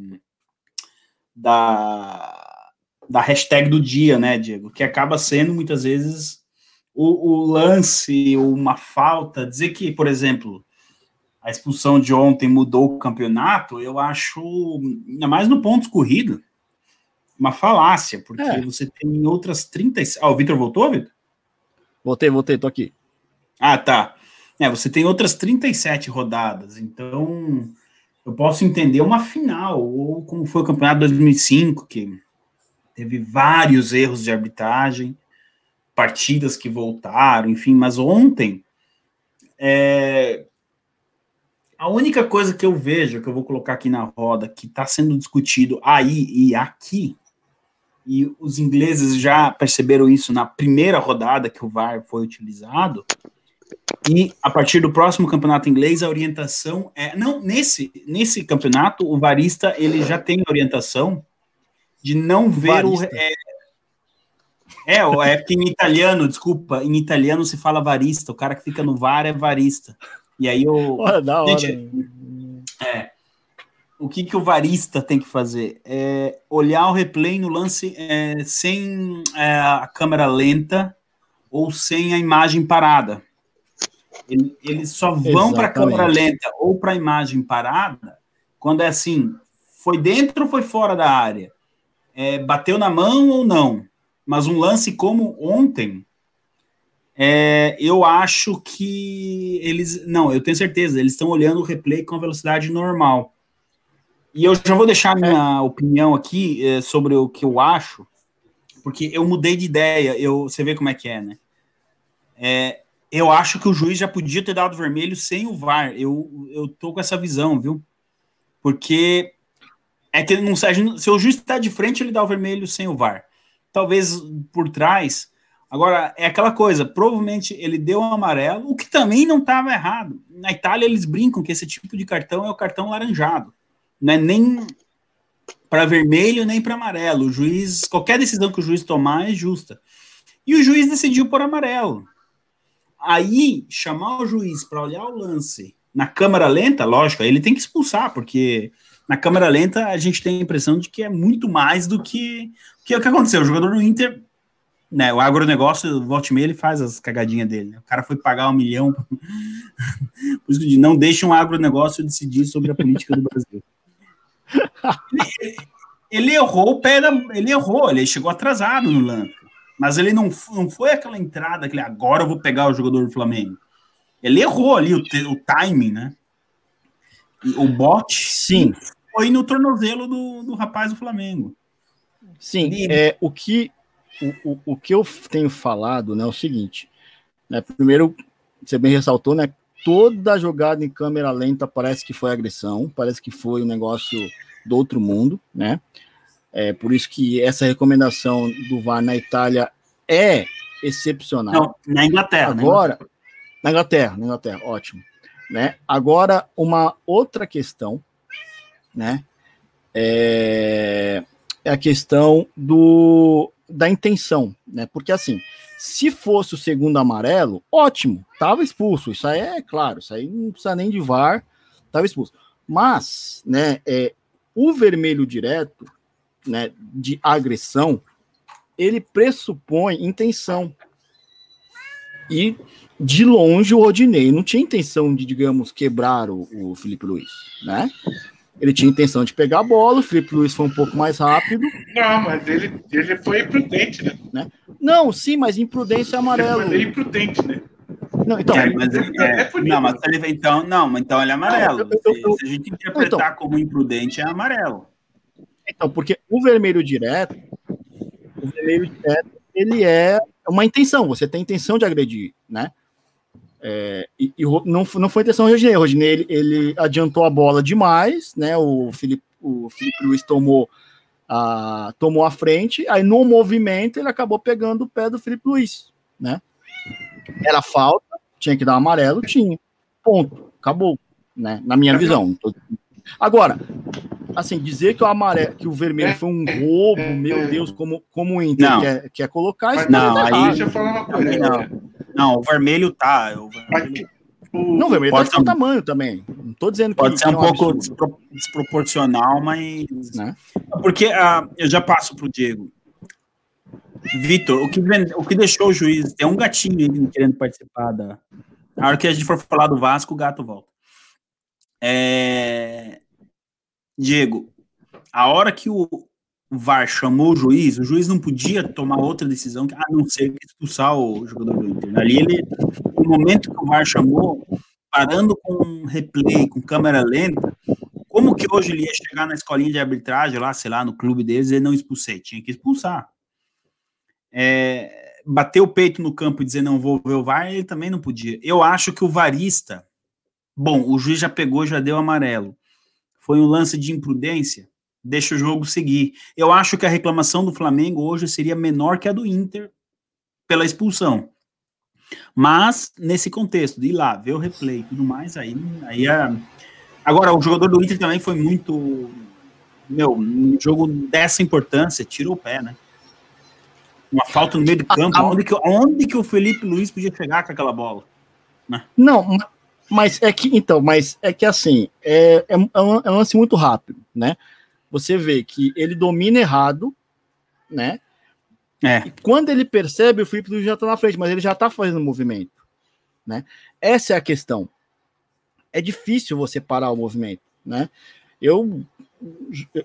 [SPEAKER 5] da, da hashtag do dia, né, Diego? Que acaba sendo, muitas vezes, o, o lance, uma falta. Dizer que, por exemplo, a expulsão de ontem mudou o campeonato, eu acho, ainda mais no ponto corrido, uma falácia, porque é. você tem outras 30. Ah, o Vitor voltou, Vitor?
[SPEAKER 2] Voltei, voltei, tô aqui.
[SPEAKER 5] Ah, tá. É, você tem outras 37 rodadas, então eu posso entender uma final, ou como foi o campeonato 2005, que teve vários erros de arbitragem, partidas que voltaram, enfim, mas ontem é, a única coisa que eu vejo, que eu vou colocar aqui na roda, que está sendo discutido aí e aqui, e os ingleses já perceberam isso na primeira rodada que o VAR foi utilizado, e a partir do próximo campeonato inglês, a orientação é. Não, nesse, nesse campeonato, o varista ele já tem orientação de não ver varista. o. É, é, é que em italiano, desculpa, em italiano se fala varista, o cara que fica no VAR é varista. E aí o.
[SPEAKER 2] Olha, da hora.
[SPEAKER 5] Gente, é, o que, que o varista tem que fazer? É olhar o replay no lance é, sem é, a câmera lenta ou sem a imagem parada. Eles só vão para a câmera lenta ou para a imagem parada quando é assim, foi dentro ou foi fora da área? É, bateu na mão ou não? Mas um lance como ontem, é, eu acho que eles. Não, eu tenho certeza, eles estão olhando o replay com a velocidade normal. E eu já vou deixar minha opinião aqui é, sobre o que eu acho, porque eu mudei de ideia. Eu, você vê como é que é, né? É, eu acho que o juiz já podia ter dado vermelho sem o VAR. Eu, eu tô com essa visão, viu? Porque é que não se, se o juiz está de frente, ele dá o vermelho sem o VAR. Talvez por trás. Agora, é aquela coisa, provavelmente ele deu um amarelo, o que também não estava errado. Na Itália, eles brincam que esse tipo de cartão é o cartão laranjado. Não é nem para vermelho, nem para amarelo. O juiz, qualquer decisão que o juiz tomar é justa. E o juiz decidiu por amarelo. Aí, chamar o juiz para olhar o lance na câmera lenta, lógico, ele tem que expulsar, porque na câmera lenta a gente tem a impressão de que é muito mais do que, que é o que aconteceu. O jogador do Inter, né, o agronegócio, volte meia, ele faz as cagadinhas dele. Né? O cara foi pagar um milhão. Por isso que não deixe um agronegócio decidir sobre a política do Brasil. Ele, ele errou o pé ele errou, ele chegou atrasado no lance. Mas ele não, não foi aquela entrada que ele, agora eu vou pegar o jogador do Flamengo. Ele errou ali o, o timing, né? O bote
[SPEAKER 2] Sim.
[SPEAKER 5] foi no tornozelo do, do rapaz do Flamengo.
[SPEAKER 2] Sim, e... é, o, que, o, o, o que eu tenho falado né, é o seguinte. Né, primeiro, você bem ressaltou, né? Toda jogada em câmera lenta parece que foi agressão, parece que foi um negócio do outro mundo, né? É por isso que essa recomendação do VAR na Itália é excepcional. Não,
[SPEAKER 5] na Inglaterra.
[SPEAKER 2] Né? Agora, né? na Inglaterra, na Inglaterra, ótimo. Né? Agora, uma outra questão, né? É, é a questão do, da intenção, né? Porque assim, se fosse o segundo amarelo, ótimo, tava expulso. Isso aí é claro, isso aí não precisa nem de VAR, tava expulso. Mas, né, é, o vermelho direto né, de agressão, ele pressupõe intenção. E de longe o Rodinei não tinha intenção de, digamos, quebrar o, o Felipe Luiz, né? Ele tinha intenção de pegar a bola, o Felipe Luiz foi um pouco mais rápido.
[SPEAKER 6] Não, mas ele, ele foi imprudente, né?
[SPEAKER 2] né? Não, sim, mas imprudência é amarelo.
[SPEAKER 6] Ele foi imprudente, né?
[SPEAKER 5] Não, então, é, mas, ele, é, é não, mas ele, então, não, então ele é amarelo. eu, eu, eu, se a gente interpretar então, como imprudente, é amarelo.
[SPEAKER 2] Então, porque o vermelho direto, o vermelho direto, ele é uma intenção, você tem intenção de agredir, né? É, e, e, não, não foi intenção do Rodinei, o Rodinei ele, ele, adiantou a bola demais, né? O Felipe, o Felipe Luiz tomou a, tomou a frente, aí no movimento ele acabou pegando o pé do Felipe Luiz, né? Era falta, tinha que dar um amarelo, tinha. Ponto, acabou, né? Na minha visão. Agora, assim, dizer que o amarelo, que o vermelho é, foi um roubo, é, meu é. Deus, como, como o Inter
[SPEAKER 5] não.
[SPEAKER 2] quer, quer colocar
[SPEAKER 5] isso. Não, aí, deixa eu falar uma coisa. Não, não, o vermelho tá. O vermelho...
[SPEAKER 2] Não, vermelho
[SPEAKER 5] Pode
[SPEAKER 2] pode ser
[SPEAKER 5] ser-
[SPEAKER 2] tamanho também. Não tô dizendo que
[SPEAKER 5] Pode ser
[SPEAKER 2] que
[SPEAKER 5] um
[SPEAKER 2] é
[SPEAKER 5] pouco
[SPEAKER 2] absurdo,
[SPEAKER 5] despro- desproporcional, mas.
[SPEAKER 2] né?
[SPEAKER 5] Porque ah, eu já passo pro Diego. Vitor, o que, o que deixou o juiz. Tem um gatinho aí querendo participar da. Na hora que a gente for falar do Vasco, o gato volta. É, Diego, a hora que o VAR chamou o juiz, o juiz não podia tomar outra decisão a não ser expulsar o jogador do Inter. Ali ele, no momento que o VAR chamou, parando com replay, com câmera lenta, como que hoje ele ia chegar na escolinha de arbitragem, lá, sei lá, no clube deles, e não expulsei? Tinha que expulsar. É, bater o peito no campo e dizer não vou ver o VAR, ele também não podia. Eu acho que o varista, bom, o juiz já pegou, já deu amarelo. Foi um lance de imprudência, deixa o jogo seguir. Eu acho que a reclamação do Flamengo hoje seria menor que a do Inter pela expulsão. Mas, nesse contexto, de ir lá, ver o replay e tudo mais, aí, aí a... Agora, o jogador do Inter também foi muito. Meu, um jogo dessa importância, tirou o pé, né? Uma falta no meio do campo. Onde que, onde que o Felipe Luiz podia chegar com aquela bola?
[SPEAKER 2] Não, ma- mas é que, então, mas é que assim, é, é, é um é um lance muito rápido, né? Você vê que ele domina errado, né?
[SPEAKER 5] É.
[SPEAKER 2] E quando ele percebe, o Felipe Luiz já tá na frente, mas ele já tá fazendo movimento, né? Essa é a questão. É difícil você parar o movimento, né? Eu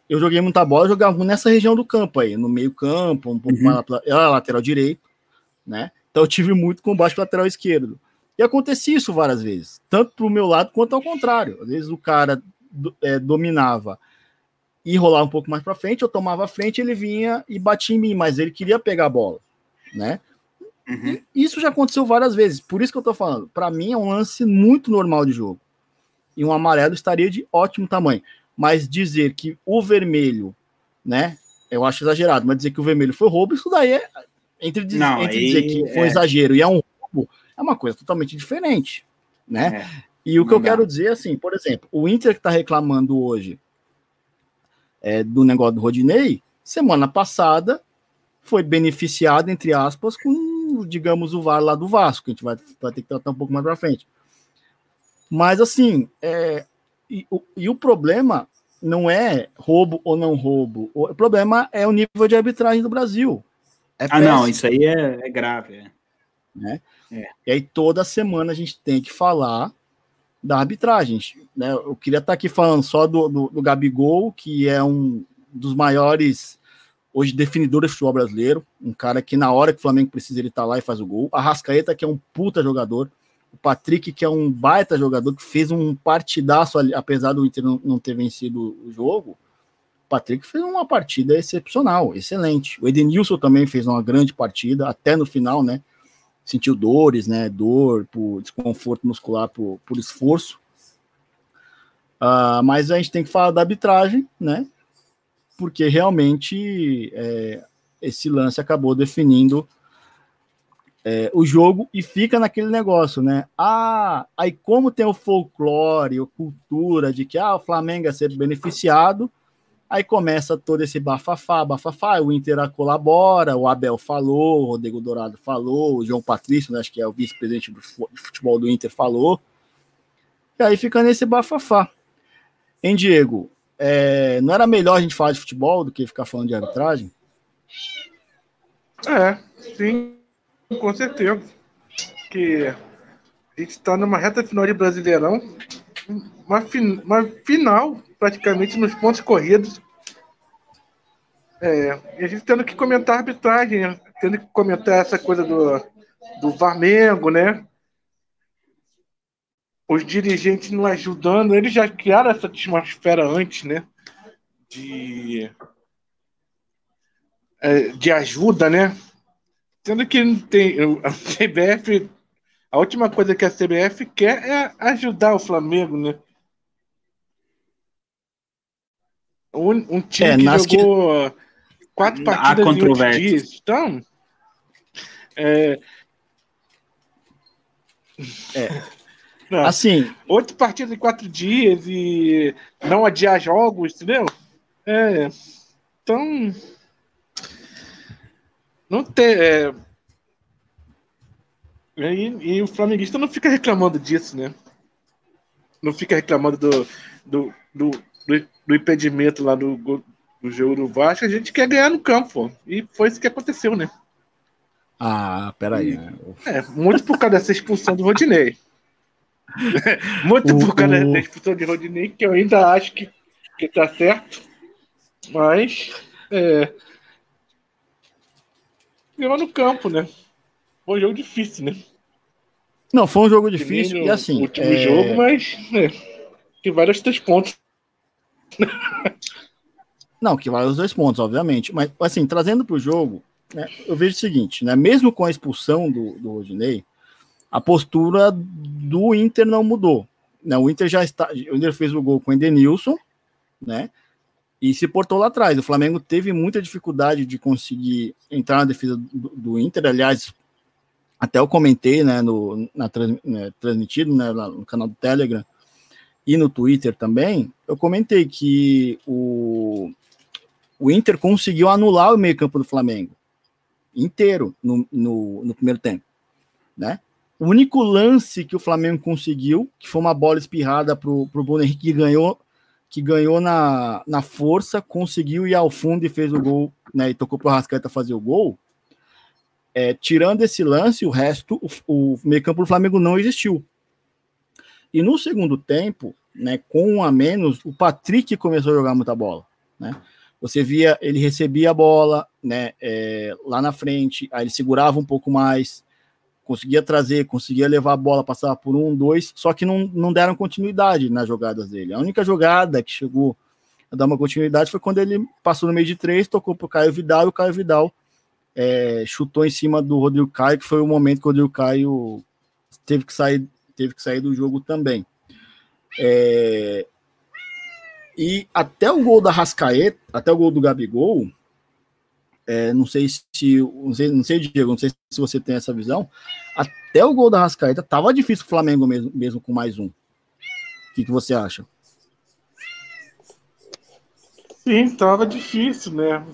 [SPEAKER 2] eu joguei muita bola, eu jogava nessa região do campo aí, no meio campo, um pouco
[SPEAKER 5] Uhum.
[SPEAKER 2] mais lá, era lateral direito, né? Então eu tive muito combate com o lateral esquerdo. E acontecia isso várias vezes, tanto pro meu lado quanto ao contrário. Às vezes o cara é, dominava e rolava um pouco mais para frente, eu tomava a frente, ele vinha e batia em mim, mas ele queria pegar a bola, né?
[SPEAKER 5] Uhum.
[SPEAKER 2] Isso já aconteceu várias vezes, por isso que eu tô falando. Para mim é um lance muito normal de jogo. E um amarelo estaria de ótimo tamanho. Mas dizer que o vermelho, né? Eu acho exagerado, mas dizer que o vermelho foi roubo, isso daí é. Entre, diz-
[SPEAKER 5] Não,
[SPEAKER 2] entre dizer que foi um
[SPEAKER 5] é.
[SPEAKER 2] exagero e é um roubo, é uma coisa totalmente diferente, né?
[SPEAKER 5] É.
[SPEAKER 2] E o que
[SPEAKER 5] Não
[SPEAKER 2] eu
[SPEAKER 5] dá.
[SPEAKER 2] quero dizer, assim, por exemplo, o Inter que está reclamando hoje é, do negócio do Rodinei, semana passada foi beneficiado, entre aspas, com, digamos, o VAR lá do Vasco, que a gente vai, vai ter que tratar um pouco mais para frente. Mas, assim, é, e, o, e o problema não é roubo ou não roubo, o problema é o nível de arbitragem do Brasil. É
[SPEAKER 5] Ah, não, isso aí é, é grave. é.
[SPEAKER 2] E aí toda semana a gente tem que falar da arbitragem. Né? Eu queria estar aqui falando só do, do, do Gabigol, que é um dos maiores hoje definidores do futebol brasileiro, um cara que na hora que o Flamengo precisa ele tá lá e faz o gol. A Rascaeta, que é um puta jogador. O Patrick, que é um baita jogador, que fez um partidaço apesar do Inter não, ter vencido o jogo. Patrick fez uma partida excepcional, excelente. O Edenilson também fez uma grande partida, até no final, né? Sentiu dores, né? Dor, por desconforto muscular, por, por esforço. Ah, mas a gente tem que falar da arbitragem, né? Porque realmente é, esse lance acabou definindo é, o jogo e fica naquele negócio, né? Ah, aí como tem o folclore, a cultura de que ah, o Flamengo é ser beneficiado, Aí começa todo esse bafafá, bafafá, o Inter colabora, o Abel falou, o Rodrigo Dourado falou, o João Patrício, né, acho que é o vice-presidente do futebol do Inter, falou. E aí fica nesse bafafá. Hein, Diego? É, não era melhor a gente falar de futebol do que ficar falando de arbitragem?
[SPEAKER 6] É, sim, com certeza. Que a gente está numa reta final de Brasileirão, uma, fin- uma final praticamente nos pontos corridos. É, e a gente tendo que comentar a arbitragem, né? tendo que comentar essa coisa do, do Flamengo, né? Os dirigentes não ajudando, eles já criaram essa atmosfera antes, né? De, é, de ajuda, né? Sendo que tem, a CBF, a última coisa que a CBF quer é ajudar o Flamengo, né? Um, um time
[SPEAKER 2] É,
[SPEAKER 6] que
[SPEAKER 2] nas que-
[SPEAKER 6] jogou quatro
[SPEAKER 5] Há
[SPEAKER 6] partidas em oito
[SPEAKER 5] controvérsias.
[SPEAKER 6] dias. Então, é, não,
[SPEAKER 2] Assim,
[SPEAKER 6] oito partidas em quatro dias e não adiar jogos, entendeu? É, então, não ter. é,
[SPEAKER 3] E, e, o flamenguista não fica reclamando disso, né? Não fica reclamando do, do, do, do, impedimento lá do, do jogo do Vasco. A gente quer ganhar no campo. E foi isso que aconteceu, né?
[SPEAKER 2] Ah, peraí.
[SPEAKER 3] É, muito por causa dessa expulsão do Rodinei. muito por causa da expulsão de Rodinei, que eu ainda acho que, que tá certo. Mas. É, ganhou no campo, né? Foi um jogo difícil, né?
[SPEAKER 2] Não, foi um jogo difícil e assim.
[SPEAKER 3] Último é... jogo, mas é, que vale os três pontos.
[SPEAKER 2] Não, que vale os dois pontos, obviamente. Mas assim, trazendo para o jogo, né, eu vejo o seguinte, né? Mesmo com a expulsão do, do Rodinei, a postura do Inter não mudou. Né, o Inter já está. O Inter fez o gol com o Edenilson, né? E se portou lá atrás. O Flamengo teve muita dificuldade de conseguir entrar na defesa do, do Inter. Aliás, até eu comentei, né, no, na, né, transmitido, né, no canal do Telegram e no Twitter também, eu comentei que o, o Inter conseguiu anular o meio campo do Flamengo inteiro no, no, no primeiro tempo, né? O único lance que o Flamengo conseguiu, que foi uma bola espirrada para o Bruno Henrique, que ganhou, que ganhou na, na força, conseguiu ir ao fundo e fez o gol, né? E tocou para o Rascaeta fazer o gol. É, tirando esse lance, o resto, o, o meio-campo do Flamengo não existiu. E no segundo tempo, né, com um a menos, o Patrick começou a jogar muita bola, né? Você via, ele recebia a bola, né, é, lá na frente, aí ele segurava um pouco mais, conseguia trazer, conseguia levar a bola, passava por um, dois, só que não, não deram continuidade nas jogadas dele. A única jogada que chegou a dar uma continuidade foi quando ele passou no meio de três, tocou para o Caio Vidal, e o Caio Vidal é, chutou em cima do Rodrigo Caio, que foi o momento que o Rodrigo Caio teve que sair, teve que sair do jogo também. É, e até o gol da Rascaeta, até o gol do Gabigol, é, não sei se, não sei, não sei, Diego, não sei se você tem essa visão, até o gol da Rascaeta tava difícil o Flamengo mesmo, mesmo com mais um. O que, que você acha?
[SPEAKER 3] Sim, tava difícil, né?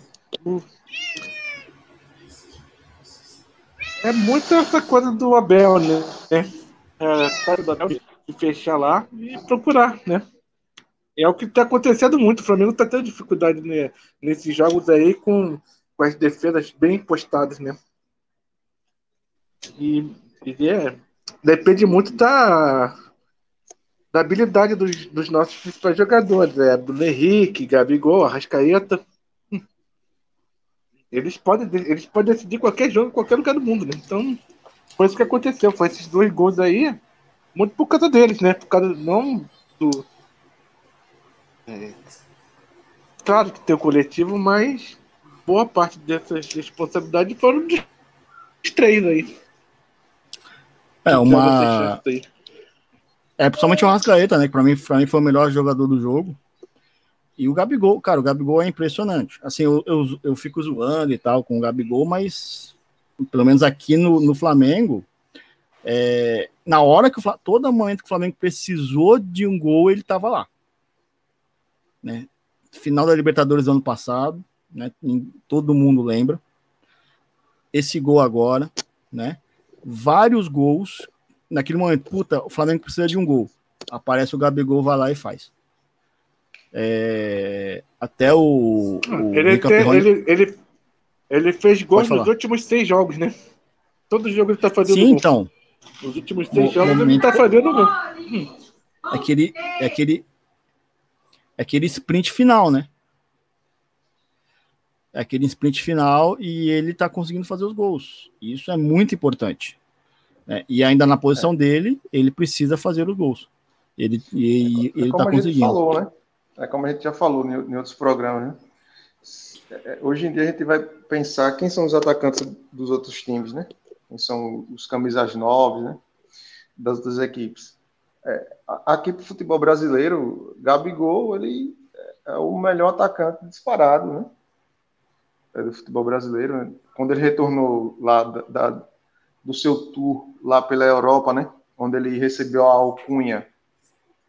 [SPEAKER 3] É muito essa coisa do Abel, né? É, do Abel de fechar lá e procurar, né? É o que está acontecendo muito. O Flamengo está tendo dificuldade né, nesses jogos aí com, com as defesas bem postadas, né? E, e é, depende muito da, da habilidade dos, dos nossos principais jogadores. É Bruno Henrique, Gabigol, Arrascaeta. Eles podem, eles podem decidir qualquer jogo em qualquer lugar do mundo, né? Então, foi isso que aconteceu. Foi esses dois gols aí, muito por causa deles, né? Por causa não do. É, claro que tem o coletivo, mas boa parte dessas responsabilidades foram dos três aí.
[SPEAKER 2] É, uma. É, principalmente o Rascaeta, né? Que pra mim, pra mim foi o melhor jogador do jogo. E o Gabigol, cara, o Gabigol é impressionante. Assim, eu, eu, eu fico zoando e tal com o Gabigol, mas pelo menos aqui no, no Flamengo, é, na hora que o todo momento que o Flamengo precisou de um gol, ele estava lá. Né? Final da Libertadores do ano passado, né? Todo mundo lembra. Esse gol agora, né? Vários gols. Naquele momento, puta, o Flamengo precisa de um gol. Aparece o Gabigol, vai lá e faz. É, até o. o
[SPEAKER 3] ele, tem, ele, ele, ele, fez gols nos últimos seis jogos, né? Todo jogo ele tá fazendo
[SPEAKER 2] Sim, gol. então.
[SPEAKER 3] Nos últimos seis jogos ele tá fazendo gol.
[SPEAKER 2] É aquele, é aquele. É aquele sprint final, né? É aquele sprint final e ele tá conseguindo fazer os gols. Isso é muito importante. Né? E ainda na posição é. dele, ele precisa fazer os gols. Ele, e, é, ele tá conseguindo.
[SPEAKER 4] Falou, né? é como a gente já falou em, em outros programas, né? Hoje em dia a gente vai pensar quem são os atacantes dos outros times, né? Quem são os camisas novos, né? Das, das equipes. É, aqui para o futebol brasileiro, Gabigol, ele é o melhor atacante disparado, né? É do futebol brasileiro. Né? Quando ele retornou lá da, da, do seu tour lá pela Europa, né? Onde ele recebeu a alcunha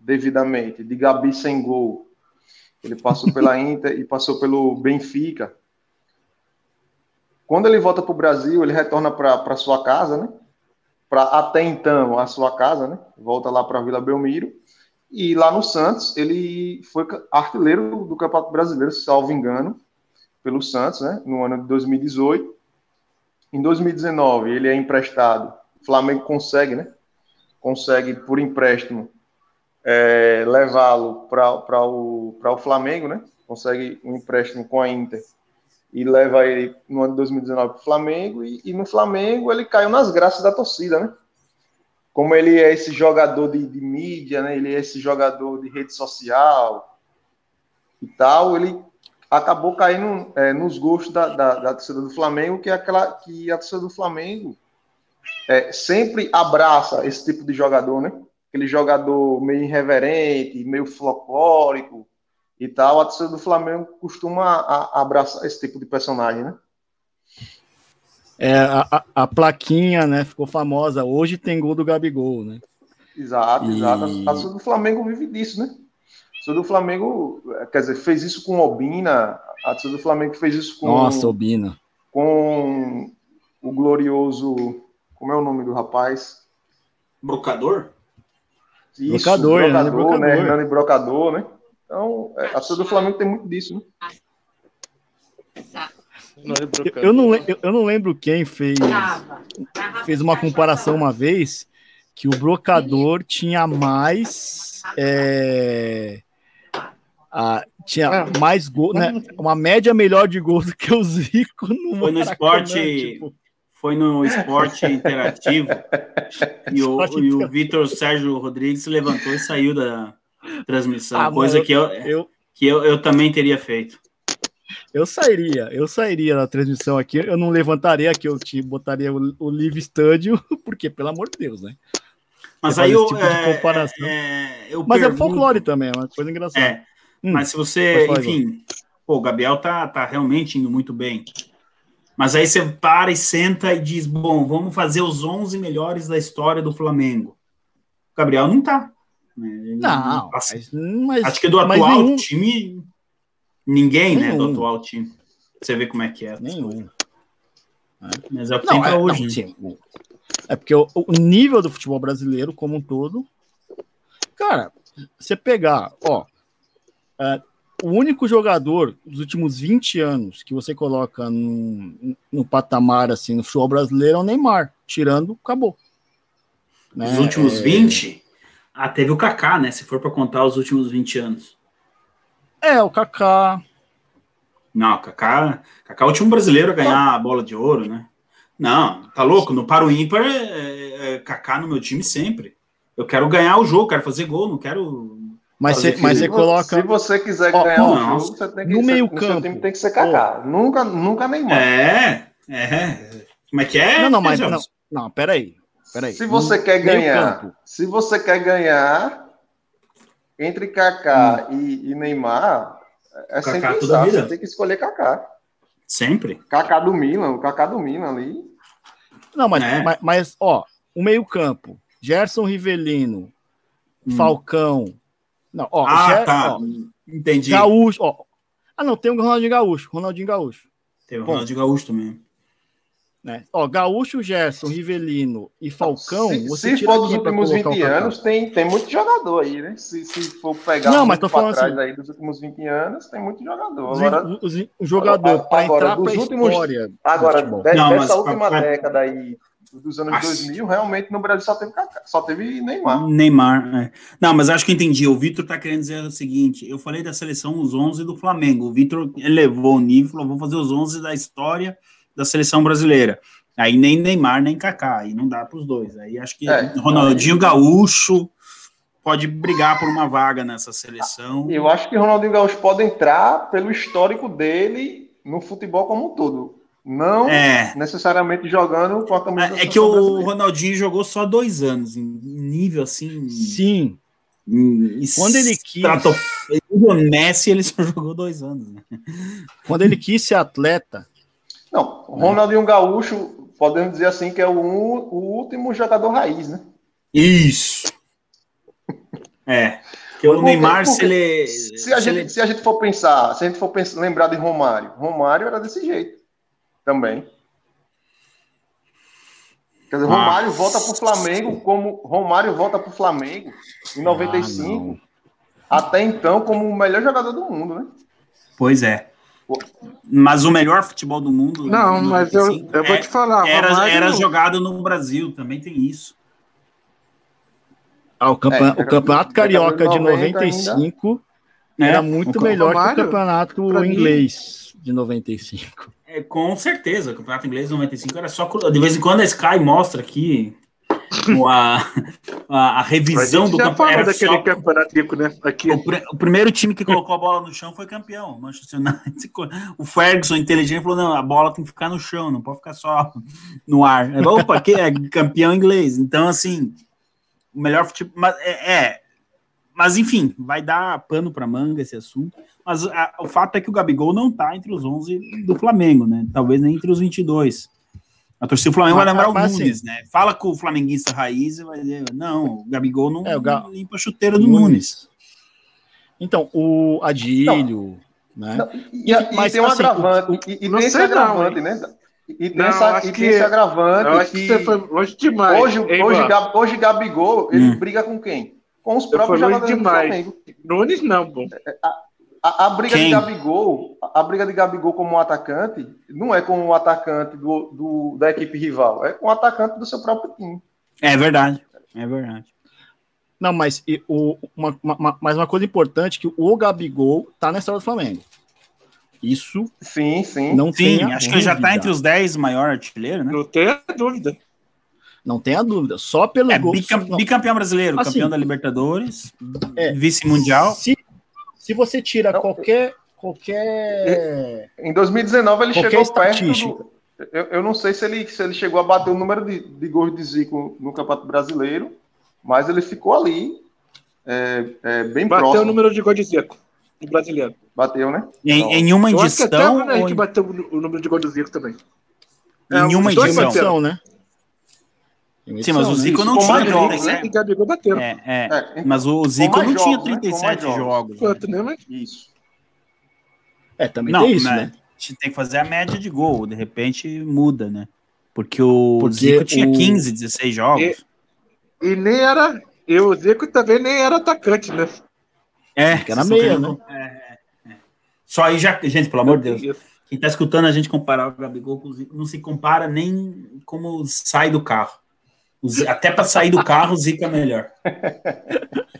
[SPEAKER 4] devidamente de Gabi sem gol ele passou pela Inter e passou pelo Benfica. Quando ele volta para o Brasil, ele retorna para sua casa, né? para até então a sua casa, né? Volta lá para Vila Belmiro. E lá no Santos, ele foi artilheiro do Campeonato Brasileiro, salvo engano, pelo Santos, né? No ano de 2018. Em 2019, ele é emprestado. O Flamengo consegue, né? Consegue, por empréstimo, é, levá-lo para o, o Flamengo, né? Consegue um empréstimo com a Inter e leva ele no ano de 2019 para o Flamengo. E, e, no Flamengo ele caiu nas graças da torcida, né? Como ele é esse jogador de, de mídia, né? Ele é esse jogador de rede social e tal, ele acabou caindo é, nos gostos da, da, da, torcida do Flamengo, que é aquela que a torcida do Flamengo é, sempre abraça esse tipo de jogador, né? Aquele jogador meio irreverente, meio folclórico e tal. A torcida do Flamengo costuma a, a abraçar esse tipo de personagem, né?
[SPEAKER 2] É, a, a, plaquinha, né, ficou famosa. Hoje tem gol do Gabigol, né?
[SPEAKER 4] Exato, e... exato. A torcida do Flamengo vive disso, né? torcida do Flamengo, quer dizer, fez isso com Obina, a torcida do Flamengo fez isso com.
[SPEAKER 2] Nossa, Obina.
[SPEAKER 4] Com o glorioso. Como é o nome do rapaz?
[SPEAKER 5] Brocador?
[SPEAKER 4] Isso, brocador, brocador, brocador. né? Hernani Brocador, né? Então, é, a torcida do Flamengo tem muito disso, né?
[SPEAKER 2] Eu, eu, não, eu, não lembro quem fez, fez uma comparação uma vez que o brocador tinha mais é, ah, tinha ah. mais gol, né? Uma média melhor de gols do que o Zico
[SPEAKER 5] no Foi no esporte. Tipo... Foi no esporte interativo e o, e o Vitor Sérgio Rodrigues levantou e saiu da transmissão, ah, coisa que, eu, eu, que eu, eu também teria feito.
[SPEAKER 2] Eu sairia, eu sairia da transmissão aqui, eu não levantaria aqui, eu te botaria o, o Live Studio, porque, pelo amor de Deus, né?
[SPEAKER 5] Mas aí eu, tipo é, é,
[SPEAKER 2] eu Mas pergunto... é folclore também, é uma coisa engraçada.
[SPEAKER 5] É, Hum, mas se você, enfim, pô, o Gabriel tá, tá realmente indo muito bem. Mas aí você para e senta e diz: bom, vamos fazer os 11 melhores da história do Flamengo. O Gabriel não tá.
[SPEAKER 2] Né? Não, mas,
[SPEAKER 5] mas, acho que do atual nenhum... time, ninguém, nenhum. né? Do atual time. Você vê como é que é.
[SPEAKER 2] Nenhum.
[SPEAKER 5] Mas é o que não, tem é, hoje. Não, sim.
[SPEAKER 2] É porque o, o nível do futebol brasileiro, como um todo, cara, você pegar, ó, Uh, o único jogador dos últimos 20 anos que você coloca no, no patamar assim no futebol brasileiro é o Neymar, tirando, acabou.
[SPEAKER 5] Né? Os últimos é... 20? Ah, teve o Kaká, né? Se for para contar os últimos 20 anos.
[SPEAKER 2] É, o Kaká.
[SPEAKER 5] Não, o Kaká, Kaká é o último brasileiro a ganhar a bola de ouro, né? Não, tá louco? No Paro Ímpar, é, é, é Kaká no meu time sempre. Eu quero ganhar o jogo, quero fazer gol, não quero
[SPEAKER 2] mas você, mas você coloca.
[SPEAKER 4] Se você quiser ó, ganhar o jogo, você tem que
[SPEAKER 2] no meio campo. Seu
[SPEAKER 4] time tem que ser Kaká. Nunca, nunca Neymar.
[SPEAKER 5] É, é. Como é que é?
[SPEAKER 2] Não, não, mas não, não, peraí. Peraí.
[SPEAKER 4] Se você no quer ganhar, se você quer ganhar entre Kaká hum. e, e, Neymar, é Kaká sempre toda vida. Você tem que escolher Kaká.
[SPEAKER 5] Sempre.
[SPEAKER 4] Kaká do Milan, o Kaká do Milan ali.
[SPEAKER 2] Não, mas, é. mas, mas, ó, o meio campo, Gerson Rivelino, hum. Falcão, não, ó,
[SPEAKER 5] ah, já, tá. Ó, Entendi.
[SPEAKER 2] Gaúcho, ó. Ah, não, tem o Ronaldinho Gaúcho. Ronaldinho Gaúcho.
[SPEAKER 5] Tem o Ronaldinho Gaúcho também.
[SPEAKER 2] Né? Ó, Gaúcho, Gerson, Rivelino e Falcão.
[SPEAKER 4] Se, você se for dos últimos 20 anos, tem, tem muito jogador aí, né? Se, se for pegar
[SPEAKER 2] não, mas tô falando
[SPEAKER 4] trás
[SPEAKER 2] assim,
[SPEAKER 4] aí dos últimos 20 anos, tem muito jogador.
[SPEAKER 2] Agora, o jogador para entrar para história.
[SPEAKER 4] Agora, dessa última pra... década aí, dos anos Nossa. 2000, realmente no Brasil só teve, só teve Neymar.
[SPEAKER 5] Neymar, é. Não, mas acho que entendi. O Vitor tá querendo dizer o seguinte: eu falei da seleção os 11 do Flamengo. O Vitor elevou o nível, falou: vou fazer os 11 da história da seleção brasileira. Aí nem Neymar, nem Kaká. Aí não dá para os dois. Aí acho que é, Ronaldinho aí... Gaúcho pode brigar por uma vaga nessa seleção.
[SPEAKER 4] Eu acho que Ronaldinho Gaúcho pode entrar pelo histórico dele no futebol como um todo. Não é. necessariamente jogando com a
[SPEAKER 5] camisa. É que o Ronaldinho jogou só dois anos, em nível assim.
[SPEAKER 2] Sim.
[SPEAKER 5] Em, Quando ele quis. O Messi, ele só jogou dois anos. Né?
[SPEAKER 2] Quando ele quis ser atleta.
[SPEAKER 4] Não, o Ronaldinho? Gaúcho, podemos dizer assim, que é o, o último jogador raiz, né?
[SPEAKER 5] Isso. É. Que o Neymar, porque, se ele.
[SPEAKER 4] Se a, se, gente, ele... se a gente for pensar, se a gente for pensar, lembrar de Romário, Romário era desse jeito também. Quer dizer, Romário volta pro Flamengo como Romário volta pro Flamengo em 95. até então como o melhor jogador do mundo, né?
[SPEAKER 5] Pois é. Mas o melhor futebol do mundo.
[SPEAKER 6] Não,
[SPEAKER 5] no
[SPEAKER 6] mas eu,
[SPEAKER 5] 95,
[SPEAKER 6] eu vou
[SPEAKER 5] é-
[SPEAKER 6] te falar.
[SPEAKER 5] Era,
[SPEAKER 6] Romário-
[SPEAKER 5] era jogado no Brasil, também tem isso.
[SPEAKER 2] Ah, o,
[SPEAKER 4] É,
[SPEAKER 2] o campeonato carioca de
[SPEAKER 4] 90
[SPEAKER 2] 95
[SPEAKER 5] né?
[SPEAKER 2] era muito
[SPEAKER 5] O-
[SPEAKER 2] melhor que o campeonato
[SPEAKER 6] pra mim-
[SPEAKER 2] inglês de 95.
[SPEAKER 5] É, com certeza, o Campeonato Inglês 95 era só. De vez em quando a Sky mostra aqui a, a, a
[SPEAKER 6] A
[SPEAKER 5] revisão
[SPEAKER 6] gente
[SPEAKER 5] do campeonato.
[SPEAKER 6] daquele campeonato rico, né? Aqui.
[SPEAKER 5] o, pri- o primeiro time que colocou a bola no chão foi campeão. o Manchester United. O Ferguson, inteligente, falou: não, a bola tem que ficar no chão, não pode ficar só no ar. É, Opa, que é campeão inglês. Então, assim, o melhor futebol. Mas, é, é, mas enfim, vai dar pano para manga esse assunto. Mas a- o fato é que o Gabigol não tá entre os 11 do Flamengo, né? Talvez nem entre os 22. A torcida do Flamengo vai
[SPEAKER 2] Mas-
[SPEAKER 5] lembrar o
[SPEAKER 2] mas,
[SPEAKER 5] Nunes, né? Fala com o flamenguista raiz e vai dizer: não, o Gabigol não,
[SPEAKER 2] É, o Ga-
[SPEAKER 5] não limpa a chuteira do Nunes.
[SPEAKER 2] Então, o Adílio, né?
[SPEAKER 4] Não, e, e- e
[SPEAKER 2] Mas,
[SPEAKER 4] tem um
[SPEAKER 2] assim,
[SPEAKER 4] agravante,
[SPEAKER 2] o-
[SPEAKER 4] e, e
[SPEAKER 6] não
[SPEAKER 4] tem esse
[SPEAKER 6] sei não,
[SPEAKER 4] agravante, né? E tem,
[SPEAKER 6] Não,
[SPEAKER 4] essa, e
[SPEAKER 6] que-
[SPEAKER 4] tem esse agravante
[SPEAKER 6] Eu acho que você foi longe demais.
[SPEAKER 4] hoje,
[SPEAKER 6] hein,
[SPEAKER 4] hoje, hoje Gabigol, ele
[SPEAKER 5] Hum.
[SPEAKER 4] briga com quem? Com os próprios jogadores do
[SPEAKER 6] demais.
[SPEAKER 4] Flamengo.
[SPEAKER 6] Nunes não, pô.
[SPEAKER 4] A, a briga
[SPEAKER 5] Quem?
[SPEAKER 4] de Gabigol, a, a briga de Gabigol como um atacante, não é com o atacante do, do- da equipe rival, é com o atacante do seu próprio time.
[SPEAKER 5] É verdade. É verdade.
[SPEAKER 2] Não, mas e, o, uma, uma, mas uma coisa importante que o Gabigol tá na história do Flamengo. Isso
[SPEAKER 4] Sim, sim.
[SPEAKER 2] não
[SPEAKER 5] Sim, acho que ele já tá entre os 10 maiores artilheiros, né?
[SPEAKER 6] Não tenha dúvida.
[SPEAKER 2] Não tenha dúvida. Só pelo
[SPEAKER 5] É,
[SPEAKER 2] gol.
[SPEAKER 5] bicam- bicampeão brasileiro,
[SPEAKER 2] Assim,
[SPEAKER 5] campeão da Libertadores,
[SPEAKER 2] é,
[SPEAKER 5] vice-mundial.
[SPEAKER 2] Se, se você tira
[SPEAKER 4] Não,
[SPEAKER 2] qualquer. qualquer
[SPEAKER 4] Em 2019 ele
[SPEAKER 2] Qualquer
[SPEAKER 4] chegou perto
[SPEAKER 2] estatística.
[SPEAKER 4] do, eu, eu não sei se ele, se ele chegou a bater o número de, de gols de Zico no Campeonato Brasileiro, mas ele ficou ali é, é, bem
[SPEAKER 6] Bateu
[SPEAKER 4] próximo.
[SPEAKER 6] o número de gol de Zico. Do brasileiro.
[SPEAKER 4] Bateu, né?
[SPEAKER 5] Em,
[SPEAKER 4] Não.
[SPEAKER 5] em uma
[SPEAKER 6] Eu acho que até
[SPEAKER 5] edição, em,
[SPEAKER 6] bateu o número de gol do Zico também.
[SPEAKER 5] em uma edição.
[SPEAKER 6] bateram.
[SPEAKER 2] edição, né?
[SPEAKER 5] Sim, mas o
[SPEAKER 2] né?
[SPEAKER 5] Zico não tinha
[SPEAKER 4] mais jogos,
[SPEAKER 5] 37.
[SPEAKER 6] E Gabigol bateram.
[SPEAKER 5] É, é.
[SPEAKER 4] É,
[SPEAKER 5] Mas o Zico não tinha
[SPEAKER 4] jogos, né? Com
[SPEAKER 5] 37
[SPEAKER 4] mais jogos.
[SPEAKER 6] Quanto, né? Mas
[SPEAKER 4] Isso.
[SPEAKER 2] É, também
[SPEAKER 5] Não,
[SPEAKER 2] tem isso,
[SPEAKER 5] mas
[SPEAKER 2] né?
[SPEAKER 5] a gente tem que fazer a média de gol, de repente muda, né? Porque o
[SPEAKER 2] Porque
[SPEAKER 5] Zico tinha
[SPEAKER 2] o-
[SPEAKER 5] 15, 16 jogos.
[SPEAKER 6] E nem era. E o Zico também nem era atacante, né?
[SPEAKER 5] É,
[SPEAKER 2] Que era meia,
[SPEAKER 5] querendo- é, é, é. Só aí já, gente, pelo amor de Deus, quem tá escutando a gente comparar o Gabigol com o Zico, não se compara nem como sai do carro. O Até para sair do carro, o Zico é melhor.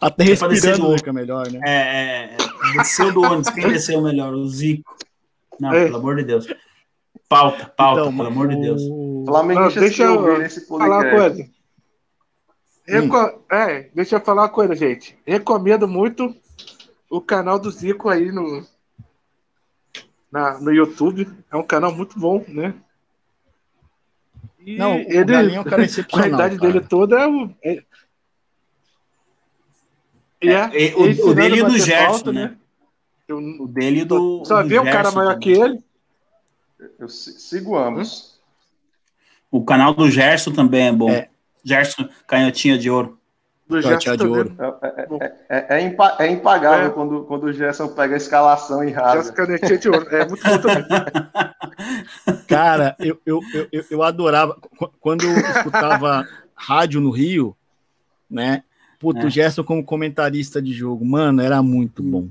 [SPEAKER 2] Até respirando
[SPEAKER 5] louco.
[SPEAKER 2] fica melhor, né?
[SPEAKER 5] É, é, é. desceu do ônibus, quem desceu melhor? O Zico. Não,
[SPEAKER 6] É.
[SPEAKER 5] pelo amor de Deus. Pauta, pauta,
[SPEAKER 2] Então,
[SPEAKER 5] pelo amor de Deus.
[SPEAKER 2] o-
[SPEAKER 4] Flamenguista
[SPEAKER 6] Não, deixa eu
[SPEAKER 4] ouvir nesse
[SPEAKER 6] falar uma coisa. Reco- É, deixa eu falar uma coisa, gente. Recomendo muito o canal do Zico aí no, na, no YouTube. É um canal muito bom, né? E
[SPEAKER 2] Não, o Galinho é um cara
[SPEAKER 6] a
[SPEAKER 2] excepcional.
[SPEAKER 6] idade
[SPEAKER 2] cara.
[SPEAKER 6] dele toda é o. É, e
[SPEAKER 5] É, e o- o dele e
[SPEAKER 6] a
[SPEAKER 5] o do Gerson,
[SPEAKER 6] falta,
[SPEAKER 5] né?
[SPEAKER 6] Eu
[SPEAKER 5] O dele e do.
[SPEAKER 6] só vi um cara maior
[SPEAKER 5] também.
[SPEAKER 6] que ele.
[SPEAKER 4] Eu si- sigo ambos.
[SPEAKER 5] O canal do Gerson também é bom.
[SPEAKER 2] É.
[SPEAKER 5] Gerson, canhotinha de ouro.
[SPEAKER 6] Do
[SPEAKER 2] Cateado de
[SPEAKER 6] Gerson
[SPEAKER 2] ouro.
[SPEAKER 4] É, é impa- é impagável
[SPEAKER 6] É.
[SPEAKER 4] Quando, quando o Gerson pega a escalação e
[SPEAKER 6] Gerson
[SPEAKER 4] rasga.
[SPEAKER 6] canetinha de ouro. É muito bom também.
[SPEAKER 2] Cara, eu, eu, eu, eu- adorava. qu- Quando eu escutava rádio no Rio, né? Puto,
[SPEAKER 5] É.
[SPEAKER 2] o Gerson como comentarista de jogo, mano, era muito bom.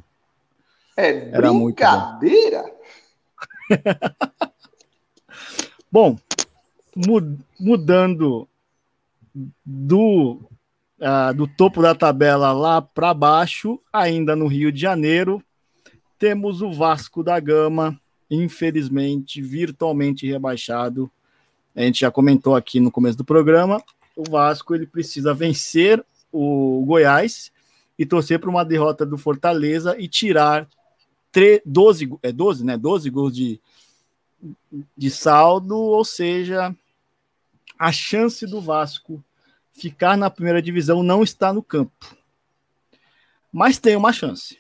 [SPEAKER 4] É
[SPEAKER 2] Era muito bom.
[SPEAKER 4] brincadeira.
[SPEAKER 2] Bom, mu- mudando do, ah, do topo da tabela lá para baixo, ainda no Rio de Janeiro, temos o Vasco da Gama, infelizmente, virtualmente rebaixado. A gente já comentou aqui no começo do programa. O Vasco ele precisa vencer o Goiás e torcer para uma derrota do Fortaleza e tirar tre- 12, go- é 12, né? 12 gols de, de saldo, ou seja, a chance do Vasco ficar na primeira divisão não está no campo. Mas tem uma chance.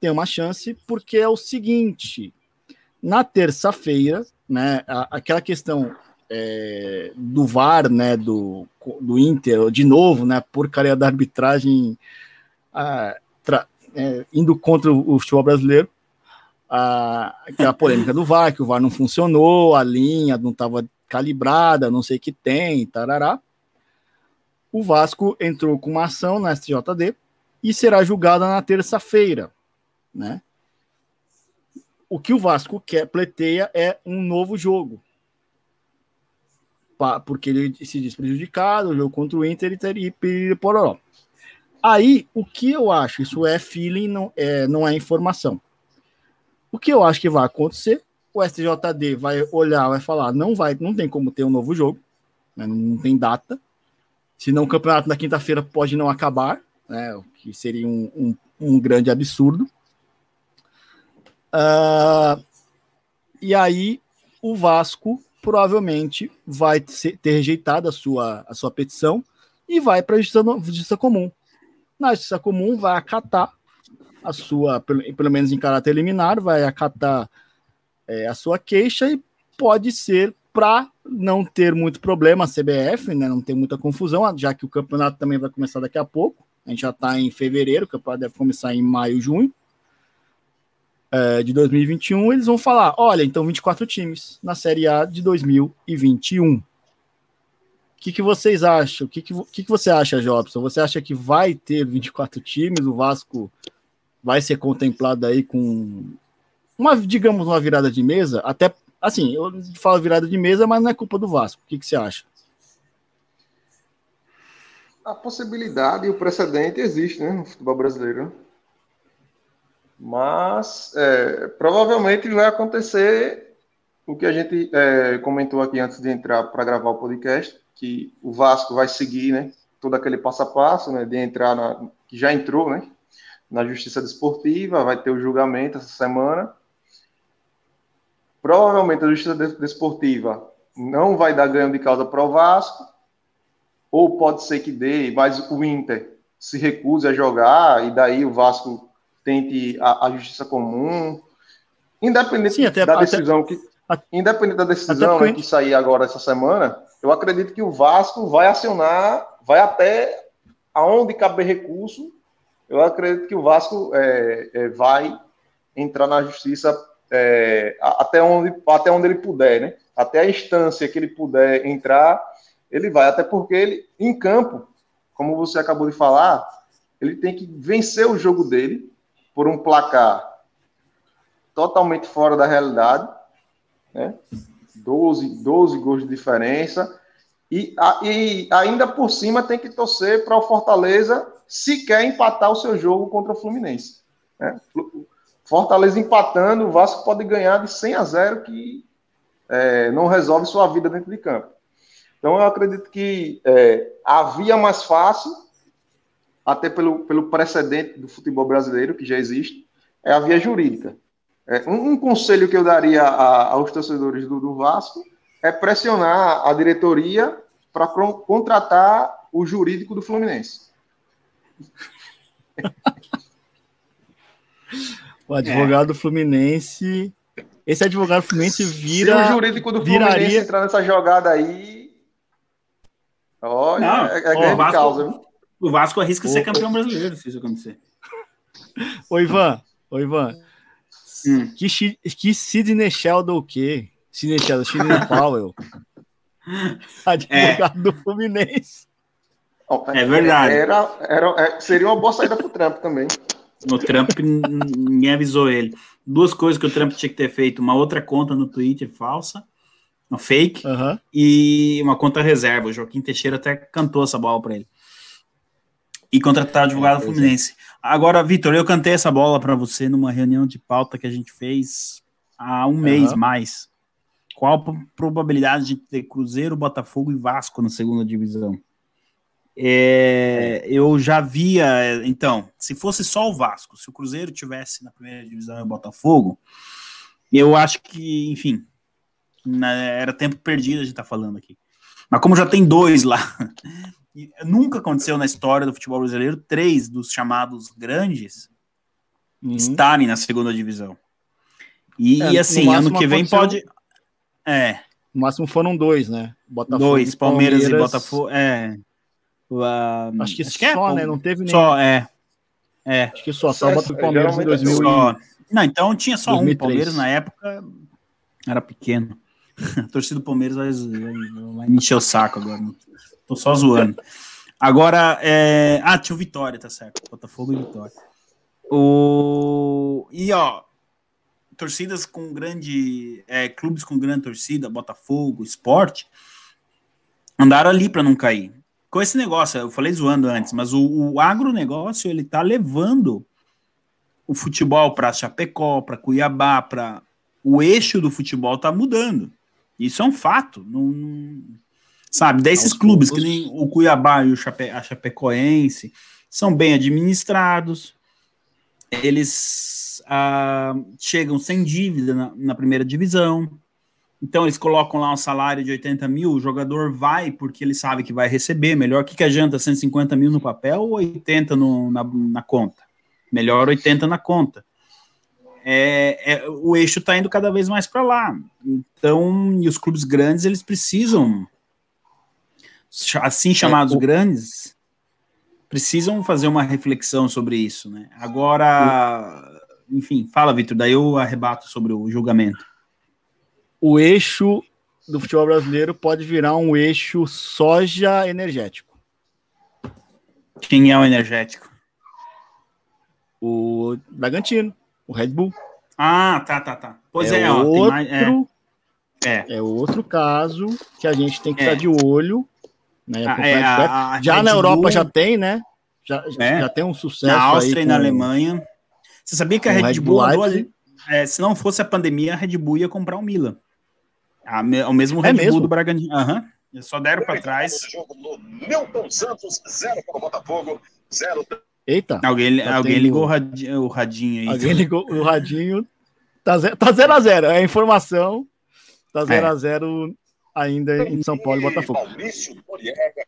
[SPEAKER 2] Tem uma chance porque é o seguinte: na terça-feira, né, a- aquela questão é, do VAR, né, do, do Inter, de novo, né, porcaria da arbitragem ah, tra- é, indo contra o, o futebol brasileiro, a, aquela polêmica do VAR, que o VAR não funcionou, a linha não estava calibrada, não sei o que tem, tarará. O Vasco entrou com uma ação na STJD e será julgada na terça-feira, né? O que o Vasco quer, pleiteia é um novo jogo. Porque ele se diz prejudicado, o jogo contra o Inter e, pororó. Aí, o que eu acho, isso é feeling, não é, não é informação. O que eu acho que vai acontecer, o STJD vai olhar, vai falar, não vai, não tem como ter um novo jogo, né, não tem data. Senão o campeonato na quinta-feira pode não acabar, né, o que seria um, um, um grande absurdo. Uh, e aí o Vasco provavelmente vai ter rejeitado a sua, a sua petição e vai para a justiça, justiça comum na justiça comum vai acatar a sua, pelo, menos em caráter liminar, vai acatar é, a sua queixa e pode ser para não ter muito problema a CBF, né, não ter muita confusão, já que o campeonato também vai começar daqui a pouco. A gente já está em fevereiro, o campeonato deve começar em maio, junho é, de 2021. Eles vão falar: olha, então 24 times na Série A de 2021 que, que vocês acham? O que, que, que, que você acha, Jobson? Você acha que vai ter 24 times? O Vasco vai ser contemplado aí com uma, digamos, uma virada de mesa? Até assim, eu falo virada de mesa, mas não é culpa do Vasco. O que, que você acha?
[SPEAKER 4] A possibilidade e o precedente existe, né, no futebol brasileiro. Mas é, provavelmente vai acontecer o que a gente é, comentou aqui antes de entrar para gravar o podcast, que o Vasco vai seguir, né, todo aquele passo a passo, né, de entrar na, que já entrou, né, na Justiça Desportiva, vai ter o julgamento essa semana. Provavelmente a Justiça Desportiva não vai dar ganho de causa para o Vasco, ou pode ser que dê, mas o Inter se recuse a jogar, e daí o Vasco tente a, a Justiça Comum, independente Sim, até, da decisão até, que... Independente da decisão né, que sair agora essa semana, eu acredito que o Vasco vai acionar, vai até aonde caber recurso. Eu acredito que o Vasco é, é, vai entrar na justiça é, até, onde, até onde ele puder, né? Até a instância que ele puder entrar, ele vai. Até porque ele, em campo, como você acabou de falar, ele tem que vencer o jogo dele por um placar totalmente fora da realidade, né? 12, 12 gols de diferença. E, e ainda por cima tem que torcer para o Fortaleza se quer empatar o seu jogo contra o Fluminense. Né? Fortaleza empatando, o Vasco pode ganhar de 100 a 0, que é, não resolve sua vida dentro de campo. Então eu acredito que é, a via mais fácil, até pelo, pelo precedente do futebol brasileiro, que já existe, é a via jurídica. É, um, um, conselho que eu daria a, aos torcedores do, do, Vasco é pressionar a diretoria para contratar o jurídico do Fluminense.
[SPEAKER 2] o advogado é. Fluminense. Esse advogado Fluminense vira.
[SPEAKER 4] Se o jurídico do Fluminense viraria... entrar nessa jogada aí. Olha, Não, é, é grande
[SPEAKER 5] Vasco,
[SPEAKER 4] causa.
[SPEAKER 5] O Vasco arrisca Opa. ser campeão brasileiro se isso acontecer.
[SPEAKER 2] Ô, Ivan, ô, Ivan, Hum. Que, que Sidney Sheldon o quê? Sidney Sheldon, Sidney Powell. Advogado é. do Fluminense.
[SPEAKER 5] É verdade.
[SPEAKER 4] Era, era, é, seria uma boa saída pro Trump também.
[SPEAKER 5] O Trump ninguém avisou ele. Duas coisas que o Trump tinha que ter feito: uma outra conta no Twitter falsa, uma fake, uhum. e uma conta reserva. O Joaquim Teixeira até cantou essa bola para ele. E contratar advogado é, Fluminense. Agora, Vitor, eu cantei essa bola para você numa reunião de pauta que a gente fez há um mês mais. Qual a probabilidade de ter Cruzeiro, Botafogo e Vasco na segunda divisão? É, eu já via, então, se fosse só o Vasco, se o Cruzeiro tivesse na primeira divisão e o Botafogo, eu acho que, enfim, era tempo perdido a gente tá falando aqui. Mas como já tem dois lá, nunca aconteceu na história do futebol brasileiro três dos chamados grandes uhum. estarem na segunda divisão. E, é, assim, ano que vem pode. É.
[SPEAKER 2] No máximo foram dois, né?
[SPEAKER 5] Botafogo dois, Palmeiras, Palmeiras, e Botafogo. É.
[SPEAKER 2] Uh, acho que acho só, é, né? Não teve nem.
[SPEAKER 5] Só, é. É.
[SPEAKER 2] Acho que só, só o Botafogo Palmeiras em 2000.
[SPEAKER 5] Só. Não, então tinha só 2003. um. Palmeiras na época era pequeno. A torcida do Palmeiras vai, vai, vai me encher o saco agora. Tô só zoando. Agora, é... ah, tinha o Vitória, tá certo. Botafogo e Vitória. O... E, ó, torcidas com grande. É, clubes com grande torcida, Botafogo, esporte, andaram ali para não cair. Com esse negócio, eu falei zoando antes, mas o, o agronegócio ele tá levando o futebol para Chapecó, para Cuiabá, para o eixo do futebol tá mudando. Isso é um fato. Não, não... sabe, desses Aos clubes poucos. que nem o Cuiabá e o Chape, a Chapecoense são bem administrados. Eles ah, chegam sem dívida na, na, primeira divisão. Então eles colocam lá um salário de 80 mil, o jogador vai porque ele sabe que vai receber. Melhor que, que adianta 150 mil no papel ou 80 no, na, na conta? Melhor 80 na conta. É, é, o eixo está indo cada vez mais para lá. Então, e os clubes grandes, eles precisam, assim chamados é, o... grandes, precisam fazer uma reflexão sobre isso, né? Agora, enfim, fala, Vitor, daí eu arrebato sobre o julgamento.
[SPEAKER 2] O eixo do futebol brasileiro pode virar um eixo soja energético.
[SPEAKER 5] Quem é o energético?
[SPEAKER 2] O Bragantino, o Red Bull.
[SPEAKER 5] Ah, tá, tá, tá.
[SPEAKER 2] Pois é, é ó, outro, mais, é. é. é. outro caso que a gente tem que é. estar de olho. Né, ah, é, a, a já Red na Europa Bull, já tem, né? Já, é. já tem um sucesso. Na
[SPEAKER 5] Áustria e na Alemanha. Você sabia que a Red, Red, Bull, Bull andou ali? É, se não fosse a pandemia, a Red Bull ia comprar o Milan. A, o mesmo Red Bull do Bragantino. Aham. Uhum. Só deram para trás. Milton Santos, zero para o Botafogo,
[SPEAKER 2] zero Eita.
[SPEAKER 5] Alguém, tá alguém tendo... ligou o radinho, o radinho, aí.
[SPEAKER 2] Alguém ligou o radinho. Tá 0 tá zero a 0 É a informação. Tá 0 é. a 0 ainda em São Paulo e Botafogo. Maurício Noriega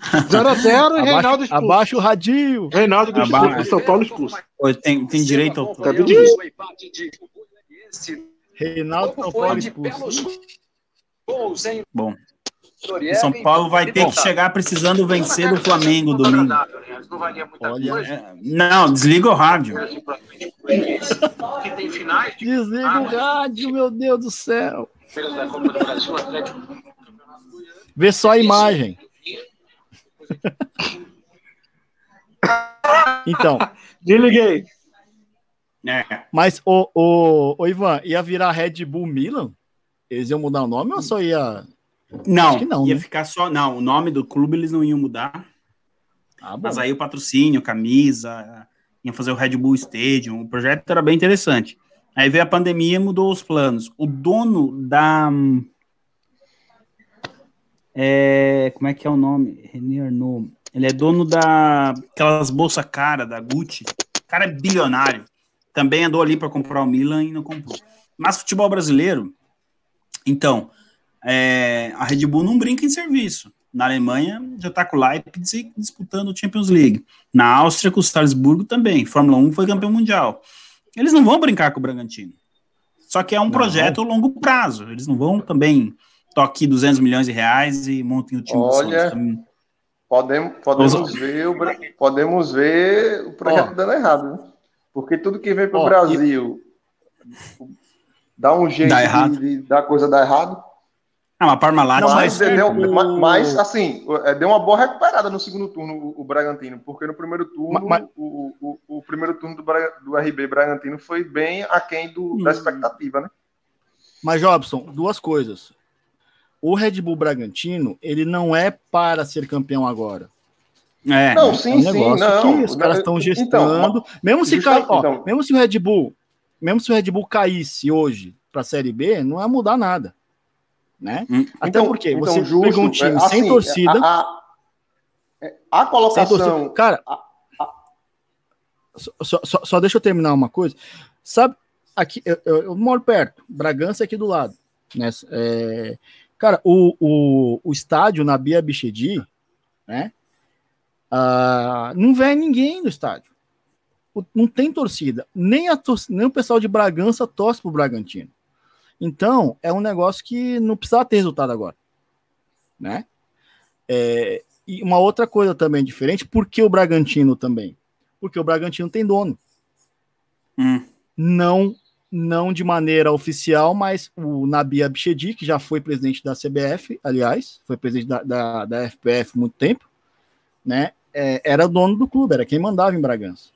[SPEAKER 6] 0x0 e Reinaldo
[SPEAKER 2] expulso. Abaixo o radinho.
[SPEAKER 6] Reinaldo do expulso, São Paulo expulso.
[SPEAKER 5] Tem, tem direito ao.
[SPEAKER 2] Acabei de. Reinaldo São Paulo expulso.
[SPEAKER 5] Bom. O São Paulo vai ter que chegar precisando vencer do Flamengo domingo. Olha, é, não, desliga o rádio.
[SPEAKER 2] Desliga o rádio, meu Deus do céu. Vê só a imagem. então.
[SPEAKER 6] Desliguei.
[SPEAKER 2] É. Mas, o, o, o Ivan, ia virar Red Bull Milan? Eles iam mudar o nome ou só ia
[SPEAKER 5] não, não ia né? ficar só. Não, o nome do clube eles não iam mudar. Ah, mas aí o patrocínio, camisa, iam fazer o Red Bull Stadium. O projeto era bem interessante. Aí veio a pandemia e mudou os planos. O dono da. É, como é que é o nome? René Arnaud. Ele é dono da aquelas bolsa cara da Gucci. O cara é bilionário. Também andou ali para comprar o Milan e não comprou. Mas futebol brasileiro, então, é, a Red Bull não brinca em serviço. Na Alemanha já está com o Leipzig disputando o Champions League. Na Áustria, com o Salzburgo também. Fórmula 1 foi campeão mundial. Eles não vão brincar com o Bragantino. Só que é um não. projeto a longo prazo. Eles não vão também toque 200 milhões de reais e montem o time
[SPEAKER 4] Olha, podemos, podemos, ver o, podemos ver o projeto dando errado. Né? Porque tudo que vem para o Brasil e... dá um jeito dá de, de dar coisa dar errado.
[SPEAKER 5] Ah, uma Parmalat.
[SPEAKER 4] Não, mas, deu, mas, assim, é, deu uma boa recuperada no segundo turno o, o Bragantino, porque no primeiro turno, mas, o, o, o, primeiro turno do, do RB Bragantino foi bem aquém do, hum. da expectativa, né?
[SPEAKER 2] Mas, Jobson, duas coisas. O Red Bull Bragantino, ele não é para ser campeão agora.
[SPEAKER 4] É, não, sim, é um sim, não.
[SPEAKER 2] os caras estão então, gestando. Então, mesmo se cai, ó, então, mesmo se o Red Bull, mesmo se o Red Bull caísse hoje para a Série B, não vai mudar nada né? Hum. Até então, porque então, você justo, pegou um time assim, sem torcida. A, a,
[SPEAKER 4] a colocação.
[SPEAKER 2] Cara, a, só, só, só, deixa eu terminar uma coisa. Sabe, aqui eu, eu, eu moro perto, Bragança é aqui do lado. Né? É, cara, o, o, o estádio na Bia Bichedi, né? Ah, não vem ninguém no estádio. Não tem torcida. Nem, a tor nem o pessoal de Bragança torce pro Bragantino. Então, é um negócio que não precisa ter resultado agora. Né? É, e uma outra coisa também diferente, por que o Bragantino também? Porque o Bragantino tem dono. Hum. Não não de maneira oficial, mas o Nabi Abichedi, que já foi presidente da CBF, aliás, foi presidente da, da, da FPF muito tempo, né? É, era dono do clube, era quem mandava em Bragança.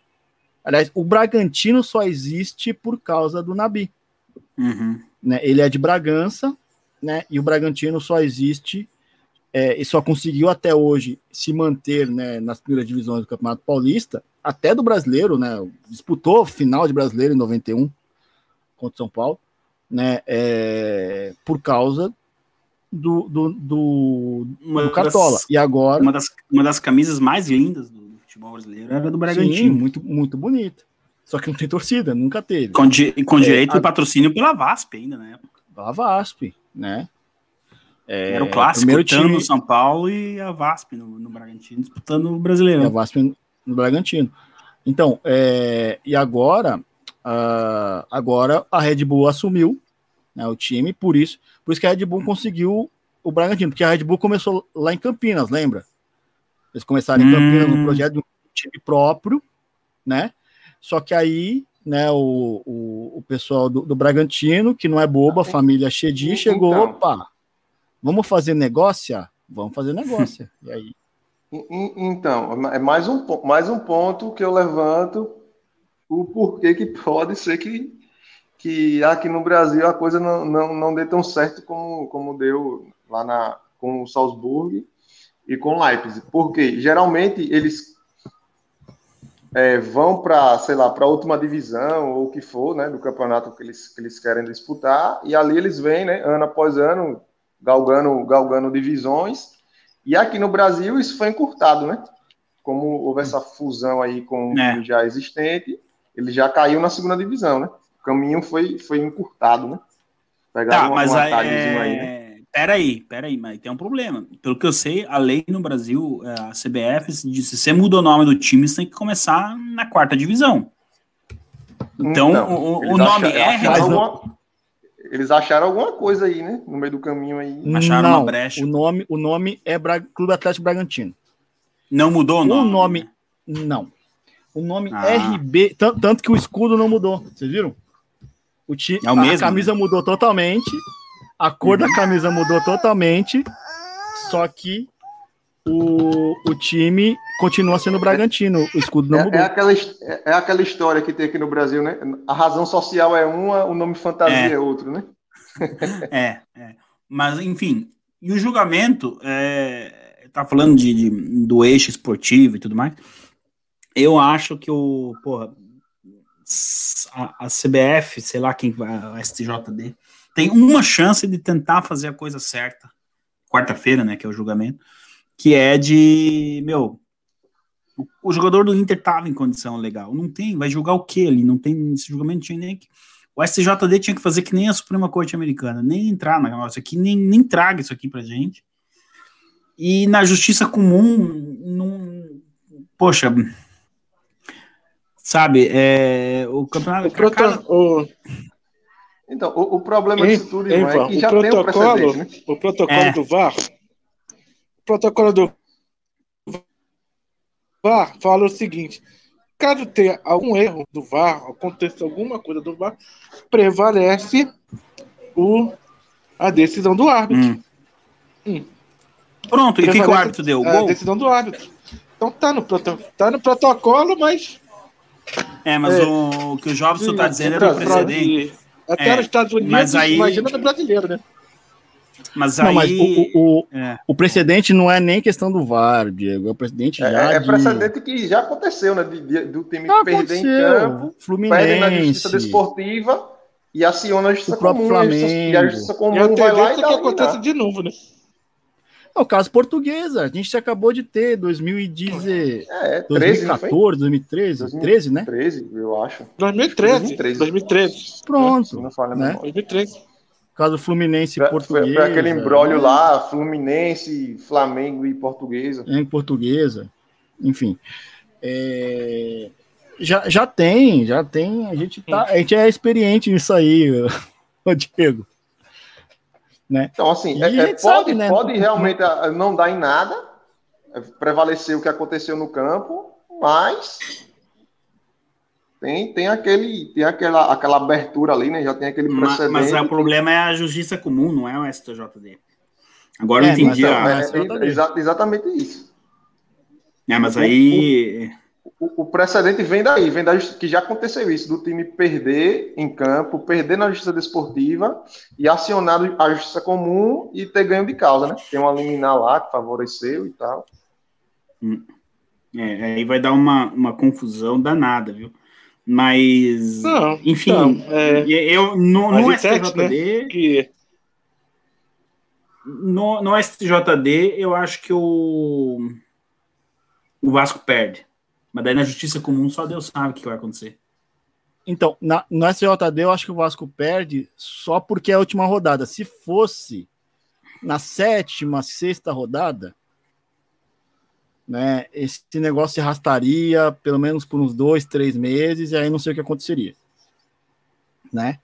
[SPEAKER 2] Aliás, o Bragantino só existe por causa do Nabi.
[SPEAKER 5] Uhum.
[SPEAKER 2] Né? Ele é de Bragança, né? E o Bragantino só existe é, e só conseguiu até hoje se manter né, nas primeiras divisões do Campeonato Paulista, até do brasileiro, né? Disputou final de brasileiro em 91 contra São Paulo, né? É, por causa do, do, do, do Cartola.
[SPEAKER 5] Das,
[SPEAKER 2] e agora.
[SPEAKER 5] Uma das, uma das camisas mais lindas do, do futebol brasileiro era do Bragantino. Sim,
[SPEAKER 2] muito, muito bonita. Só que não tem torcida, nunca teve.
[SPEAKER 5] Com, di, com é, direito a, de patrocínio pela VASP ainda, né?
[SPEAKER 2] Pela VASP, né?
[SPEAKER 5] É, era o clássico, o time no São Paulo e a VASP no, no Bragantino, disputando o brasileiro.
[SPEAKER 2] a VASP no Bragantino. Então, é, e agora, uh, agora a Red Bull assumiu né, o time, por isso, por isso que a Red Bull conseguiu o Bragantino, porque a Red Bull começou lá em Campinas, lembra? Eles começaram em Campinas no hum. projeto de um time próprio, né? Só que aí, né, o, o, o pessoal do, do, Bragantino, que não é boba, a família Chedi, chegou, então, opa, vamos fazer negócio? Vamos fazer negócio. e aí?
[SPEAKER 4] Então, é mais um, mais um ponto que eu levanto o porquê que pode ser que, que aqui no Brasil a coisa não, não, não dê tão certo como, como deu lá na, com o Salzburg e com o Leipzig. Porque geralmente eles é, vão para, sei lá, para a última divisão ou o que for, né, do campeonato que eles, que eles querem disputar, e ali eles vêm, né, ano após ano, galgando, galgando divisões, e aqui no Brasil isso foi encurtado, né? Como houve essa fusão aí com é. o já existente, ele já caiu na segunda divisão, né? O caminho foi, foi encurtado, né?
[SPEAKER 5] Pegaram tá, mas uma, uma é... aí, né? Peraí, peraí, mas tem um problema. Pelo que eu sei, a lei no Brasil, é, a CBF, se você muda o nome do time, você tem que começar na quarta divisão. Então, então o, o nome
[SPEAKER 4] acharam, é. Alguma, eles acharam alguma coisa aí, né? No meio do caminho aí.
[SPEAKER 2] Acharam Não, uma brecha. O nome, o nome é Bra Clube Atlético Bragantino.
[SPEAKER 5] Não mudou o nome?
[SPEAKER 2] O nome. Não. O nome ah. RB. Tanto que o escudo não mudou. Vocês viram? O ti, é o a mesmo, camisa né? mudou totalmente. A cor da camisa mudou totalmente, só que o, o time continua sendo Bragantino, o escudo não
[SPEAKER 4] é,
[SPEAKER 2] mudou.
[SPEAKER 4] É aquela, é aquela história que tem aqui no Brasil, né? A razão social é uma, o nome fantasia é, é outro, né?
[SPEAKER 5] é, é, mas enfim, e o julgamento, é, tá falando de, de, do eixo esportivo e tudo mais, eu acho que o, porra, a, a CBF, sei lá quem vai, a STJD, tem uma chance de tentar fazer a coisa certa. Quarta-feira, né, que é o julgamento, que é de, meu, o, o jogador do Inter tava em condição legal. Não tem, vai julgar o quê ali? Não tem, esse julgamento tinha nem que o STJD tinha que fazer que nem a Suprema Corte Americana, nem entrar na nossa aqui, nem, nem traga isso aqui pra gente. E na justiça comum, não, poxa, sabe, é, o campeonato. O,
[SPEAKER 4] cada... o, então, o, o problema disso tudo é que já tem um precedente, né?
[SPEAKER 3] O protocolo é. do VAR, o protocolo do VAR fala o seguinte, caso tenha algum erro do VAR, aconteça alguma coisa do VAR, prevalece o, a decisão do árbitro.
[SPEAKER 5] Hum. Hum. Pronto, e o que, que, o árbitro deu?
[SPEAKER 3] A decisão do árbitro. Então tá no, tá no protocolo, mas.
[SPEAKER 5] É, mas é, o, o que o Jobson está dizendo é do precedente.
[SPEAKER 3] Até é, nos Estados Unidos, mas aí... imagina no brasileiro, né?
[SPEAKER 5] Mas aí. Não, mas
[SPEAKER 2] o, o, é. o, precedente não é nem questão do VAR, Diego. É o precedente
[SPEAKER 4] é,
[SPEAKER 2] já.
[SPEAKER 4] É,
[SPEAKER 2] de...
[SPEAKER 4] precedente que já aconteceu, né? De, de, do time já perder em campo,
[SPEAKER 2] Fluminense. perde
[SPEAKER 4] na justiça desportiva e aciona a justiça
[SPEAKER 2] o comum. Flamengo.
[SPEAKER 4] E a justiça comum vai lá e
[SPEAKER 3] dá que acontece de novo, né?
[SPEAKER 2] É o caso portuguesa. A gente acabou de ter 2010, é, 2014, 2013, 2013, né?
[SPEAKER 4] 2013, eu acho.
[SPEAKER 3] 2013. 2013. 2013.
[SPEAKER 2] Pronto. Não fala né?
[SPEAKER 3] 2013.
[SPEAKER 2] Caso Fluminense e Portuguesa.
[SPEAKER 4] Foi aquele embrólio lá, Fluminense, Flamengo e Portuguesa.
[SPEAKER 2] Em Portuguesa. Enfim. É... Já, já tem, já tem. A gente, tá, a gente é experiente nisso aí, o Diego. Né?
[SPEAKER 4] Então, assim, é, é, pode, sabe, né? pode realmente ah, não dar em nada, é, prevalecer o que aconteceu no campo, mas Tem, tem, aquele, tem aquela, aquela abertura ali, né? Já tem aquele
[SPEAKER 5] Mas,
[SPEAKER 4] precedente.
[SPEAKER 5] mas o problema é a justiça comum, não é o STJD. Agora eu
[SPEAKER 2] É,
[SPEAKER 5] entendi
[SPEAKER 2] mas-
[SPEAKER 5] a.
[SPEAKER 2] mas-
[SPEAKER 4] É, é, exa- exatamente isso.
[SPEAKER 5] É, mas aí.
[SPEAKER 4] O, o precedente vem daí, vem da justi- que já aconteceu isso, do time perder em campo, perder na justiça desportiva e acionar a justiça comum e ter ganho de causa, né? Tem uma liminar lá que favoreceu e tal.
[SPEAKER 5] É, aí vai dar uma, uma confusão danada, viu? Mas.
[SPEAKER 3] Não,
[SPEAKER 5] enfim,
[SPEAKER 3] não, é-
[SPEAKER 5] eu no, no STJD.
[SPEAKER 3] Que
[SPEAKER 5] No, no STJD, eu acho que o, o Vasco perde. Mas daí na justiça comum só Deus sabe o que vai acontecer.
[SPEAKER 2] Então, na, no SJD eu acho que o Vasco perde só porque é a última rodada. Se fosse na sétima, sexta rodada, né, esse negócio se arrastaria pelo menos por uns dois, três meses, e aí não sei o que aconteceria. Né?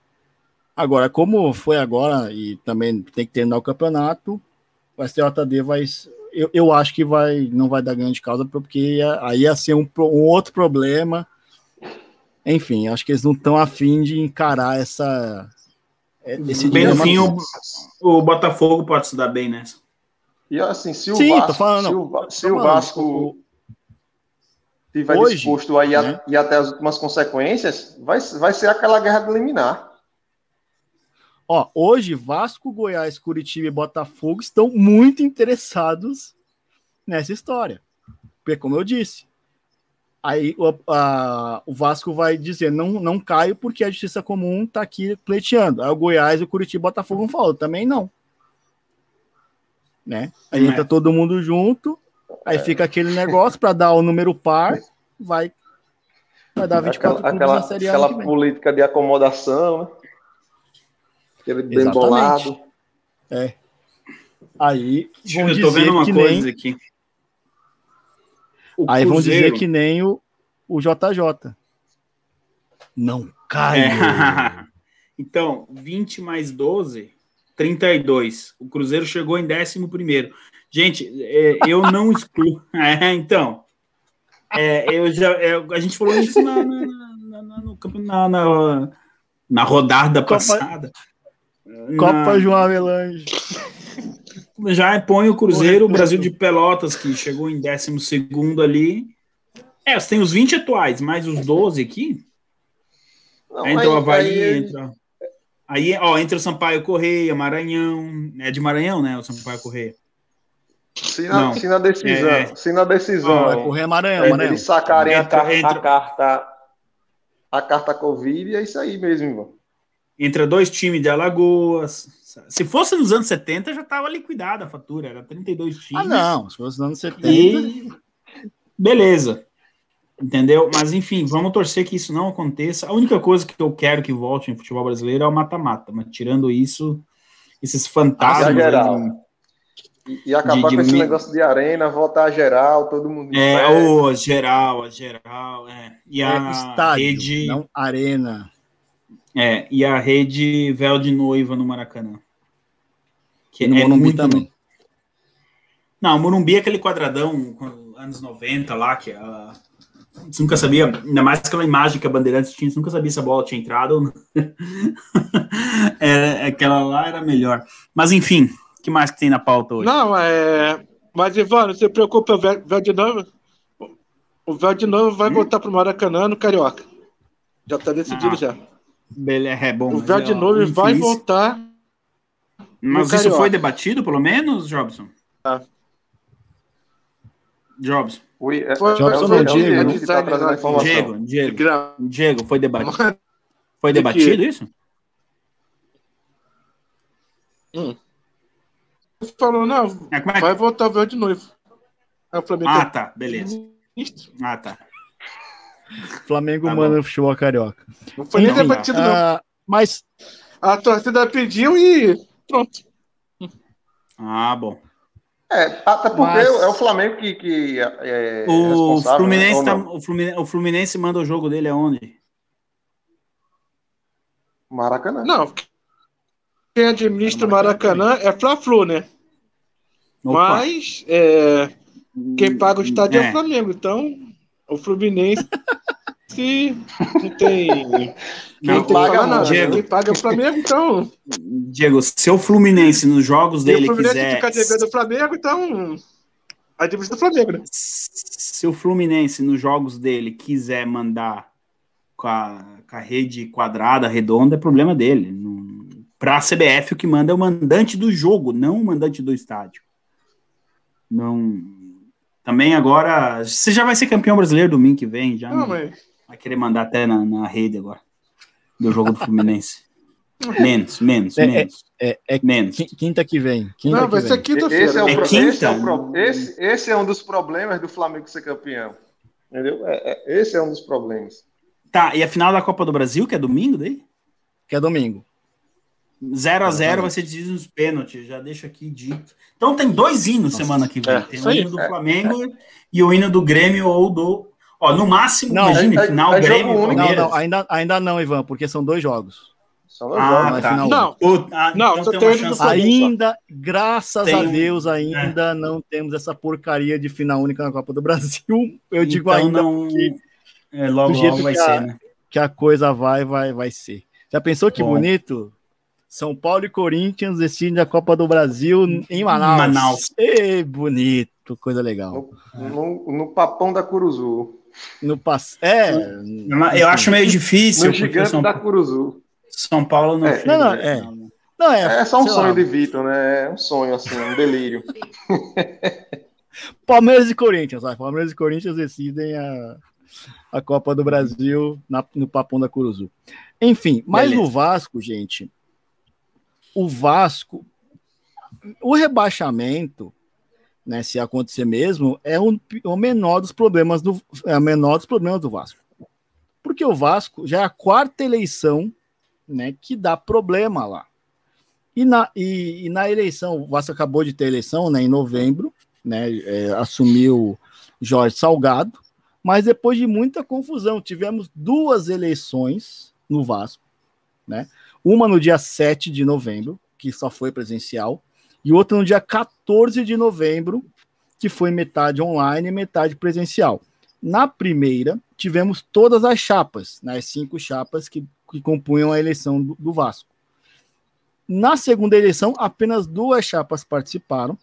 [SPEAKER 2] Agora, como foi agora, e também tem que terminar o campeonato, o STJD vai. Eu, eu acho que vai, não vai dar grande causa, porque ia- aí ia ser um, um outro problema. Enfim, acho que eles não estão afim de encarar essa. Esse
[SPEAKER 5] Bem no fim,
[SPEAKER 2] todo.
[SPEAKER 5] o, o Botafogo pode se dar bem nessa.
[SPEAKER 4] E assim, se o
[SPEAKER 2] Sim,
[SPEAKER 4] Vasco,
[SPEAKER 2] falando,
[SPEAKER 4] se o, se o
[SPEAKER 2] falando,
[SPEAKER 4] Vasco
[SPEAKER 2] o-
[SPEAKER 4] tiver
[SPEAKER 2] hoje,
[SPEAKER 4] disposto a ir, a-
[SPEAKER 2] né?
[SPEAKER 4] ir até as últimas consequências, vai, vai ser aquela guerra de liminar.
[SPEAKER 2] Ó, hoje, Vasco, Goiás, Curitiba e Botafogo estão muito interessados nessa história. Porque, como eu disse, aí o, a- o Vasco vai dizer: não, não caio porque a Justiça Comum está aqui pleiteando. Aí o Goiás, o Curitiba e o Botafogo vão falar: também não. Né? Aí
[SPEAKER 5] É.
[SPEAKER 2] entra todo mundo junto, aí fica aquele negócio para dar o número par, vai, vai dar 24
[SPEAKER 4] Aquela, aquela, aquela política de acomodação, né? Aquele bem
[SPEAKER 2] Exatamente.
[SPEAKER 4] bolado.
[SPEAKER 2] Aí vão
[SPEAKER 5] eu tô
[SPEAKER 2] dizer
[SPEAKER 5] vendo uma
[SPEAKER 2] que
[SPEAKER 5] coisa
[SPEAKER 2] nem
[SPEAKER 5] aqui. O
[SPEAKER 2] Aí vão dizer que nem o, o JJ. Não cai.
[SPEAKER 5] É. então, 20 mais 12, 32. O Cruzeiro chegou em 11. Gente, é, eu não excluo. É, então. É, eu já, é, a gente falou isso na, na, na, na- na, na, na rodada
[SPEAKER 2] Copa-
[SPEAKER 5] passada.
[SPEAKER 2] Copa João Avelange.
[SPEAKER 5] já põe o Cruzeiro, o. Brasil de Pelotas, que chegou em 12 ali. É, você tem os 20 atuais, mais os 12 aqui.
[SPEAKER 4] Não,
[SPEAKER 5] Aí entra o
[SPEAKER 4] aí-
[SPEAKER 5] Havaí,
[SPEAKER 4] aí-
[SPEAKER 5] entra. Aí, ó, entra o Sampaio Correia, Maranhão. É de Maranhão, né? O Sampaio Correia.
[SPEAKER 4] Se na,
[SPEAKER 5] Não.
[SPEAKER 4] se na decisão,
[SPEAKER 5] É.
[SPEAKER 4] se na decisão
[SPEAKER 2] Vai correr Maranhão,
[SPEAKER 4] é,
[SPEAKER 2] Maranhão.
[SPEAKER 4] eles sacarem a,
[SPEAKER 5] Entra-
[SPEAKER 4] a
[SPEAKER 5] entra-
[SPEAKER 4] carta a carta Covid, é isso aí mesmo, irmão.
[SPEAKER 5] Entra dois times de Alagoas. Se fosse nos anos 70, já estava liquidada a fatura. Era 32 times.
[SPEAKER 2] Ah, não. Se fosse nos anos 70.
[SPEAKER 5] E beleza. Entendeu? Mas enfim, vamos torcer que isso não aconteça. A única coisa que eu quero que volte em futebol brasileiro é o mata-mata. Mas tirando isso, esses fantasmas.
[SPEAKER 4] Ah, geral.
[SPEAKER 5] aí,
[SPEAKER 4] E, acabar
[SPEAKER 5] De- de
[SPEAKER 4] com esse negócio de arena, voltar a geral, todo mundo.
[SPEAKER 5] É, o geral, a geral, é. E a
[SPEAKER 2] É estádio,
[SPEAKER 5] rede,
[SPEAKER 2] não arena.
[SPEAKER 5] É, e a rede véu de noiva no Maracanã. Que
[SPEAKER 2] E no
[SPEAKER 5] é
[SPEAKER 2] Morumbi
[SPEAKER 5] muito-
[SPEAKER 2] também.
[SPEAKER 5] Não, o Morumbi é aquele quadradão, com- anos 90 lá, que a- você nunca sabia, ainda mais aquela imagem que a Bandeirantes tinha, você nunca sabia se a bola tinha entrado ou não. Era- aquela lá era melhor. Mas enfim, o que mais que tem na pauta hoje?
[SPEAKER 3] Não, é. Mas, Ivan, não se preocupa, o véu de noivo. O véu de noivo vai voltar pro Maracanã no Carioca. Já tá decidido
[SPEAKER 5] Ah,
[SPEAKER 3] já.
[SPEAKER 5] É bom.
[SPEAKER 3] O
[SPEAKER 5] mas
[SPEAKER 3] véu
[SPEAKER 5] é,
[SPEAKER 3] noivo vai
[SPEAKER 5] infeliz-
[SPEAKER 3] voltar.
[SPEAKER 5] Mas isso
[SPEAKER 3] Carioca.
[SPEAKER 5] foi debatido, pelo menos, Jobson?
[SPEAKER 3] Ah.
[SPEAKER 5] Jobson.
[SPEAKER 4] Ui, é,
[SPEAKER 3] Foi-
[SPEAKER 4] é,
[SPEAKER 2] Jobson não,
[SPEAKER 4] é o
[SPEAKER 2] Diego,
[SPEAKER 4] Diego tá informação.
[SPEAKER 5] Diego, Diego, foi debatido. Foi
[SPEAKER 3] De
[SPEAKER 5] debatido isso?
[SPEAKER 3] Falou, não,
[SPEAKER 5] É, é
[SPEAKER 3] vai voltar o de noivo. Aí o Flamengo.
[SPEAKER 5] Ah, tá, beleza. Ah, tá.
[SPEAKER 2] Flamengo
[SPEAKER 5] Tá
[SPEAKER 2] manda futebol carioca.
[SPEAKER 3] Não foi nem debatido, não.
[SPEAKER 2] ah, mas
[SPEAKER 3] A torcida pediu e pronto.
[SPEAKER 5] Ah, bom.
[SPEAKER 4] É, até porque
[SPEAKER 2] Mas-
[SPEAKER 4] é o Flamengo que, que é
[SPEAKER 5] O
[SPEAKER 4] responsável,
[SPEAKER 5] Fluminense,
[SPEAKER 4] né, ou
[SPEAKER 5] tá- o, Fluminense, o Fluminense manda o jogo dele aonde?
[SPEAKER 4] Maracanã.
[SPEAKER 3] Não. Quem administra o Maracanã é Fla-Flu, né?
[SPEAKER 5] Opa.
[SPEAKER 3] Mas é, quem paga o estádio é.
[SPEAKER 5] É.
[SPEAKER 3] o Flamengo. Então, o Fluminense não tem.
[SPEAKER 5] Não,
[SPEAKER 3] Não tem
[SPEAKER 4] paga
[SPEAKER 3] paga
[SPEAKER 4] não.
[SPEAKER 5] Diego.
[SPEAKER 3] Quem paga é o Flamengo, então.
[SPEAKER 5] Diego, se o Fluminense nos jogos
[SPEAKER 3] Se o
[SPEAKER 5] dele
[SPEAKER 3] Fluminense
[SPEAKER 5] quiser.
[SPEAKER 3] ficar devendo o Flamengo, então. A dívida do Flamengo, né?
[SPEAKER 5] Se o Fluminense nos jogos dele quiser mandar com a, com a rede quadrada, redonda, é problema dele. Para a CBF, o que manda é o mandante do jogo, não o mandante do estádio. Não. Também agora. Você já vai ser campeão brasileiro domingo que vem, já.
[SPEAKER 3] Não, mas.
[SPEAKER 5] Vai querer mandar até na, na rede agora. Do jogo do Fluminense. menos, menos,
[SPEAKER 2] É, é,
[SPEAKER 5] menos.
[SPEAKER 2] É, é
[SPEAKER 5] Menos.
[SPEAKER 2] qui- quinta que vem. Quinta
[SPEAKER 3] Não, vai ser
[SPEAKER 4] Esse é,
[SPEAKER 3] quinta-feira.
[SPEAKER 4] o
[SPEAKER 5] É
[SPEAKER 4] pro-
[SPEAKER 5] quinta?
[SPEAKER 4] esse, é pro- esse- esse é um dos problemas do Flamengo ser campeão. Entendeu? É- é- esse é um dos problemas.
[SPEAKER 5] Tá, e a final da Copa do Brasil, que é domingo daí?
[SPEAKER 2] Que é domingo.
[SPEAKER 5] 0 a 0
[SPEAKER 2] Exatamente.
[SPEAKER 5] vai ser decidido nos pênaltis, já deixo aqui dito. Então tem dois hinos semana que vem.
[SPEAKER 4] É,
[SPEAKER 5] tem o hino do Flamengo e o hino do Grêmio ou do. Ó, no máximo,
[SPEAKER 2] Não,
[SPEAKER 5] imagine,
[SPEAKER 4] é- é-
[SPEAKER 5] final
[SPEAKER 4] é jogo
[SPEAKER 5] Grêmio
[SPEAKER 4] único.
[SPEAKER 2] Não, não, ainda, ainda não, Ivan, porque são dois jogos.
[SPEAKER 4] São dois
[SPEAKER 5] Ah,
[SPEAKER 4] jogos.
[SPEAKER 2] não é
[SPEAKER 5] tá.
[SPEAKER 2] final
[SPEAKER 3] Não,
[SPEAKER 5] Ô, ah,
[SPEAKER 3] Não,
[SPEAKER 5] então
[SPEAKER 3] só
[SPEAKER 5] tem uma
[SPEAKER 3] o
[SPEAKER 5] chance.
[SPEAKER 2] Ainda, graças
[SPEAKER 5] Tem
[SPEAKER 2] a Deus, ainda não temos essa porcaria de final única na Copa do Brasil. Eu digo
[SPEAKER 5] Então
[SPEAKER 2] ainda
[SPEAKER 5] não.
[SPEAKER 2] porque
[SPEAKER 5] É, logo,
[SPEAKER 2] do jeito
[SPEAKER 5] logo vai
[SPEAKER 2] que a-
[SPEAKER 5] ser, né?
[SPEAKER 2] que a coisa vai, vai, vai ser. Já pensou que
[SPEAKER 5] Bom.
[SPEAKER 2] bonito? São Paulo e Corinthians decidem a Copa do Brasil em Manaus.
[SPEAKER 5] Manaus.
[SPEAKER 2] Ê, bonito, coisa legal.
[SPEAKER 4] No, no papão da Curuzu.
[SPEAKER 2] No pass... É,
[SPEAKER 5] Eu acho meio difícil.
[SPEAKER 4] No gigante
[SPEAKER 5] São,
[SPEAKER 4] da Curuzu.
[SPEAKER 5] São Paulo não
[SPEAKER 4] É.
[SPEAKER 2] Não, não,
[SPEAKER 5] na
[SPEAKER 2] é.
[SPEAKER 5] né?
[SPEAKER 2] não é.
[SPEAKER 4] É só um sonho
[SPEAKER 2] lá,
[SPEAKER 4] de Vitor, né? É um sonho, assim, um delírio.
[SPEAKER 2] Palmeiras e Corinthians, vai. Palmeiras e Corinthians decidem a, a Copa do Brasil na- no Papão da Curuzu. Enfim, mas
[SPEAKER 5] Beleza.
[SPEAKER 2] o Vasco, gente, o Vasco, o rebaixamento, né, se acontecer mesmo, é um, o menor dos problemas do é o menor dos problemas do Vasco. Porque o Vasco já é a quarta eleição, né, que dá problema lá. E na, e, e na eleição, o Vasco acabou de ter eleição, né, em novembro, né, é, assumiu Jorge Salgado, mas depois de muita confusão, tivemos duas eleições no Vasco, né? Uma no dia 7 de novembro, que só foi presencial, e outra no dia 14 de novembro, que foi metade online e metade presencial. Na primeira, tivemos todas as chapas, né, as cinco chapas que, que compunham a eleição do, do Vasco. Na segunda eleição, apenas duas chapas participaram.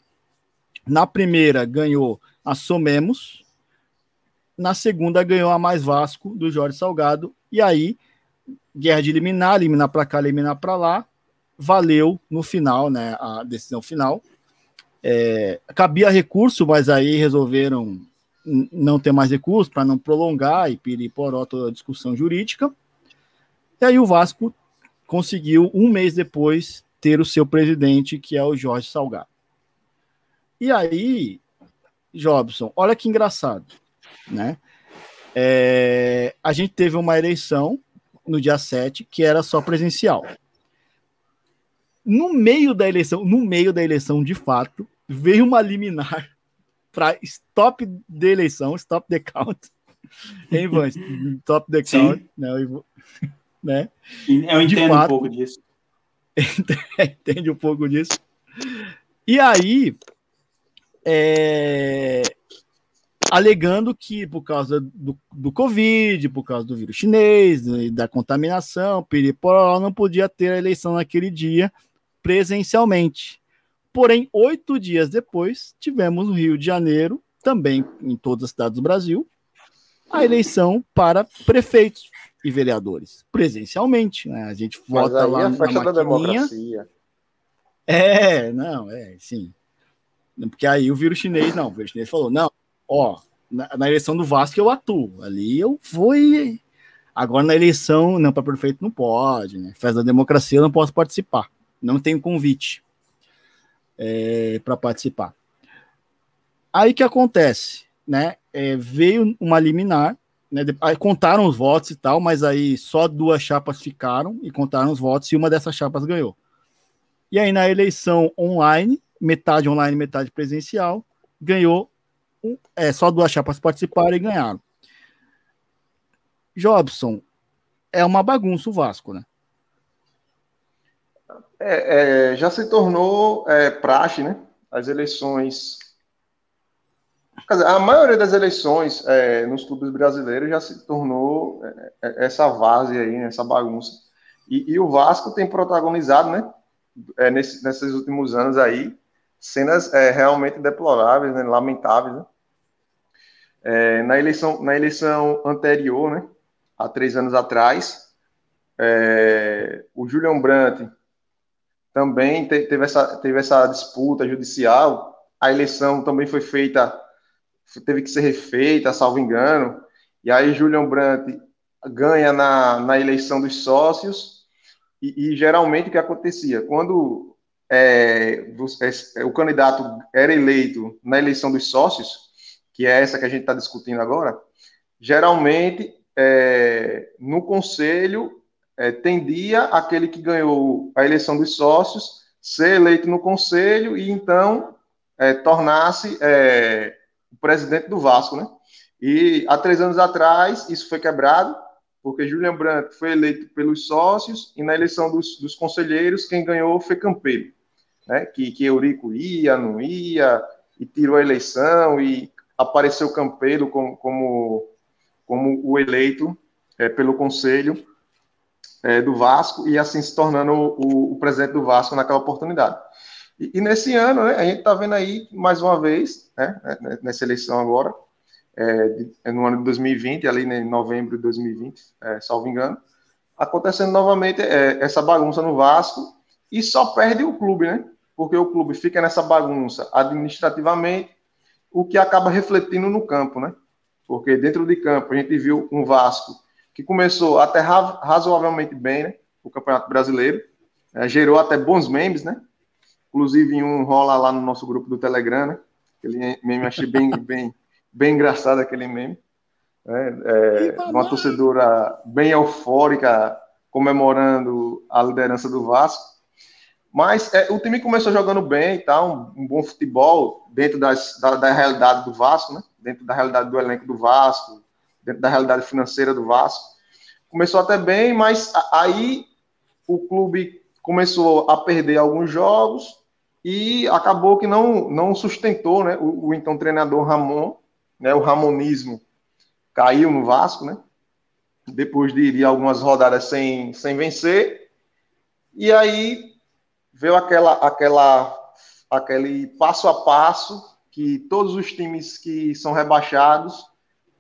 [SPEAKER 2] Na primeira ganhou a Somemos, na segunda ganhou a Mais Vasco do Jorge Salgado e aí guerra de eliminar, eliminar para cá, eliminar para lá, valeu no final, né, a decisão final. É, cabia recurso, mas aí resolveram não ter mais recurso para não prolongar e piriporó toda a discussão jurídica. E aí o Vasco conseguiu um mês depois ter o seu presidente, que é o Jorge Salgado. E aí, Jobson, olha que engraçado, né? É, a gente teve uma eleição no dia 7 que era só presencial. No meio da eleição, no meio da eleição, de fato, veio uma liminar para stop de eleição, stop the count. Hein, Ivan? Stop the
[SPEAKER 5] Sim.
[SPEAKER 2] count, né? Ivan- né?
[SPEAKER 5] Eu entendo
[SPEAKER 2] fato.
[SPEAKER 5] um pouco disso.
[SPEAKER 2] entende um pouco disso. E aí, é, alegando que por causa do, do Covid, por causa do vírus chinês, e da contaminação, piriporó, não podia ter a eleição naquele dia presencialmente. Porém, oito dias depois, tivemos no Rio de Janeiro, também em todas as cidades do Brasil, a eleição para prefeitos e vereadores, presencialmente. Né? A gente
[SPEAKER 4] Mas
[SPEAKER 2] vota lá
[SPEAKER 4] é a
[SPEAKER 2] na
[SPEAKER 4] festa da democracia.
[SPEAKER 2] É, não, é, sim. Porque aí o vírus chinês, não, o vírus chinês falou, não, ó, na, na eleição do Vasco eu atuo, ali eu e... Agora na eleição, não, para prefeito não pode, né? Festa da democracia eu não posso participar, não tenho convite é, para participar. Aí que acontece, né? É, veio uma liminar, né? Aí contaram os votos e tal, mas aí só duas chapas ficaram e contaram os votos e uma dessas chapas ganhou. E aí, na eleição online, metade online, metade presencial, ganhou. É, só duas chapas participaram e ganharam. Jobson, é uma bagunça o Vasco, né?
[SPEAKER 4] É, é, já se tornou é, praxe, né? As eleições a maioria das eleições é, nos clubes brasileiros já se tornou é, é essa várzea aí, essa bagunça. E, e, o Vasco tem protagonizado, né, nesse, nesses últimos anos aí, cenas é, realmente deploráveis, né, lamentáveis. Né? É, na, eleição, na eleição anterior, né, há três anos atrás, é, o Julian Brandt também te, teve, essa, teve essa disputa judicial. A eleição também foi feita, teve que ser refeita, salvo engano. E aí Julian Brandt ganha na, na eleição dos sócios. E, e geralmente o que acontecia? Quando é, é, o candidato era eleito na eleição dos sócios, que é essa que a gente está discutindo agora, geralmente é, no conselho é, tendia aquele que ganhou a eleição dos sócios ser eleito no conselho e então é, tornar-se é, o presidente do Vasco, né? E há três anos atrás isso foi quebrado porque Julian Brandt foi eleito pelos sócios e na eleição dos, dos conselheiros quem ganhou foi Campelo né, que, que Eurico ia, não ia, e tirou a eleição, e apareceu Campelo como, como, como o eleito é, pelo Conselho é, do Vasco, e assim se tornando o, o, presidente do Vasco naquela oportunidade. E, e nesse ano, né, a gente está vendo aí, mais uma vez, né, né nessa eleição agora, é, é no ano de 2020, ali né, em novembro de 2020, é, salvo engano, acontecendo novamente é, essa bagunça no Vasco, e só perde o clube, né? Porque o clube fica nessa bagunça administrativamente, o que acaba refletindo no campo, né? Porque dentro de campo a gente viu um Vasco que começou até razoavelmente bem, né? O Campeonato Brasileiro, é, gerou até bons memes, né? Inclusive um rola lá no nosso grupo do Telegram, né? Aquele meme achei bem, bem, bem engraçado aquele meme. Né? É, uma torcedora bem eufórica comemorando a liderança do Vasco. Mas é, o time começou jogando bem tal, um, um bom futebol dentro das, da, da, realidade do Vasco, né? Dentro da realidade do elenco do Vasco, dentro da realidade financeira do Vasco. Começou até bem, mas aí o clube começou a perder alguns jogos e acabou que não, não sustentou, né? O, o então treinador Ramon, né? O ramonismo caiu no Vasco, né? Depois de ir algumas rodadas sem, sem vencer. E aí veio aquela, aquela, aquele passo a passo que todos os times que são rebaixados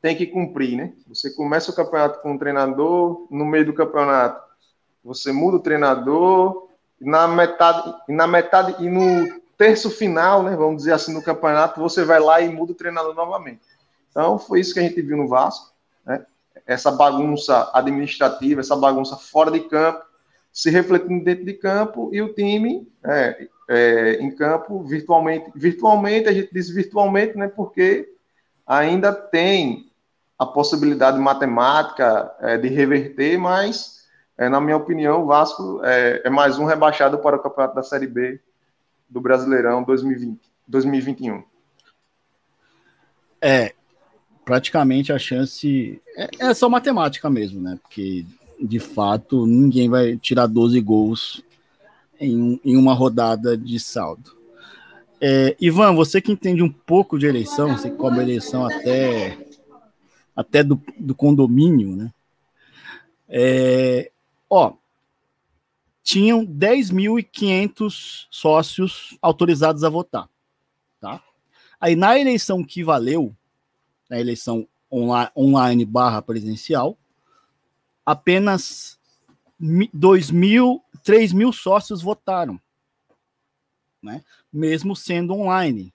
[SPEAKER 4] têm que cumprir, né? Você começa o campeonato com um treinador, no meio do campeonato você muda o treinador, e na metade, e na metade e no terço final, né, vamos dizer assim, no campeonato, você vai lá e muda o treinador novamente. Então, foi isso que a gente viu no Vasco, né? Essa bagunça administrativa, essa bagunça fora de campo, se refletindo dentro de campo e o time é, é, em campo virtualmente. Virtualmente, a gente diz virtualmente, né, porque ainda tem a possibilidade matemática é, de reverter, mas, é, na minha opinião, o Vasco é, é, mais um rebaixado para o campeonato da Série B do Brasileirão 2020, 2021.
[SPEAKER 2] É, praticamente a chance é, é só matemática mesmo, né? Porque de fato, ninguém vai tirar 12 gols em, em uma rodada de saldo. É, Ivan, você que entende um pouco de eleição, você cobre eleição até, até do, do condomínio, né? É, ó, tinham 10.500 sócios autorizados a votar, tá? Aí na eleição que valeu, na eleição online barra presencial, apenas 2 mil, 3 mil sócios votaram, né? mesmo sendo online.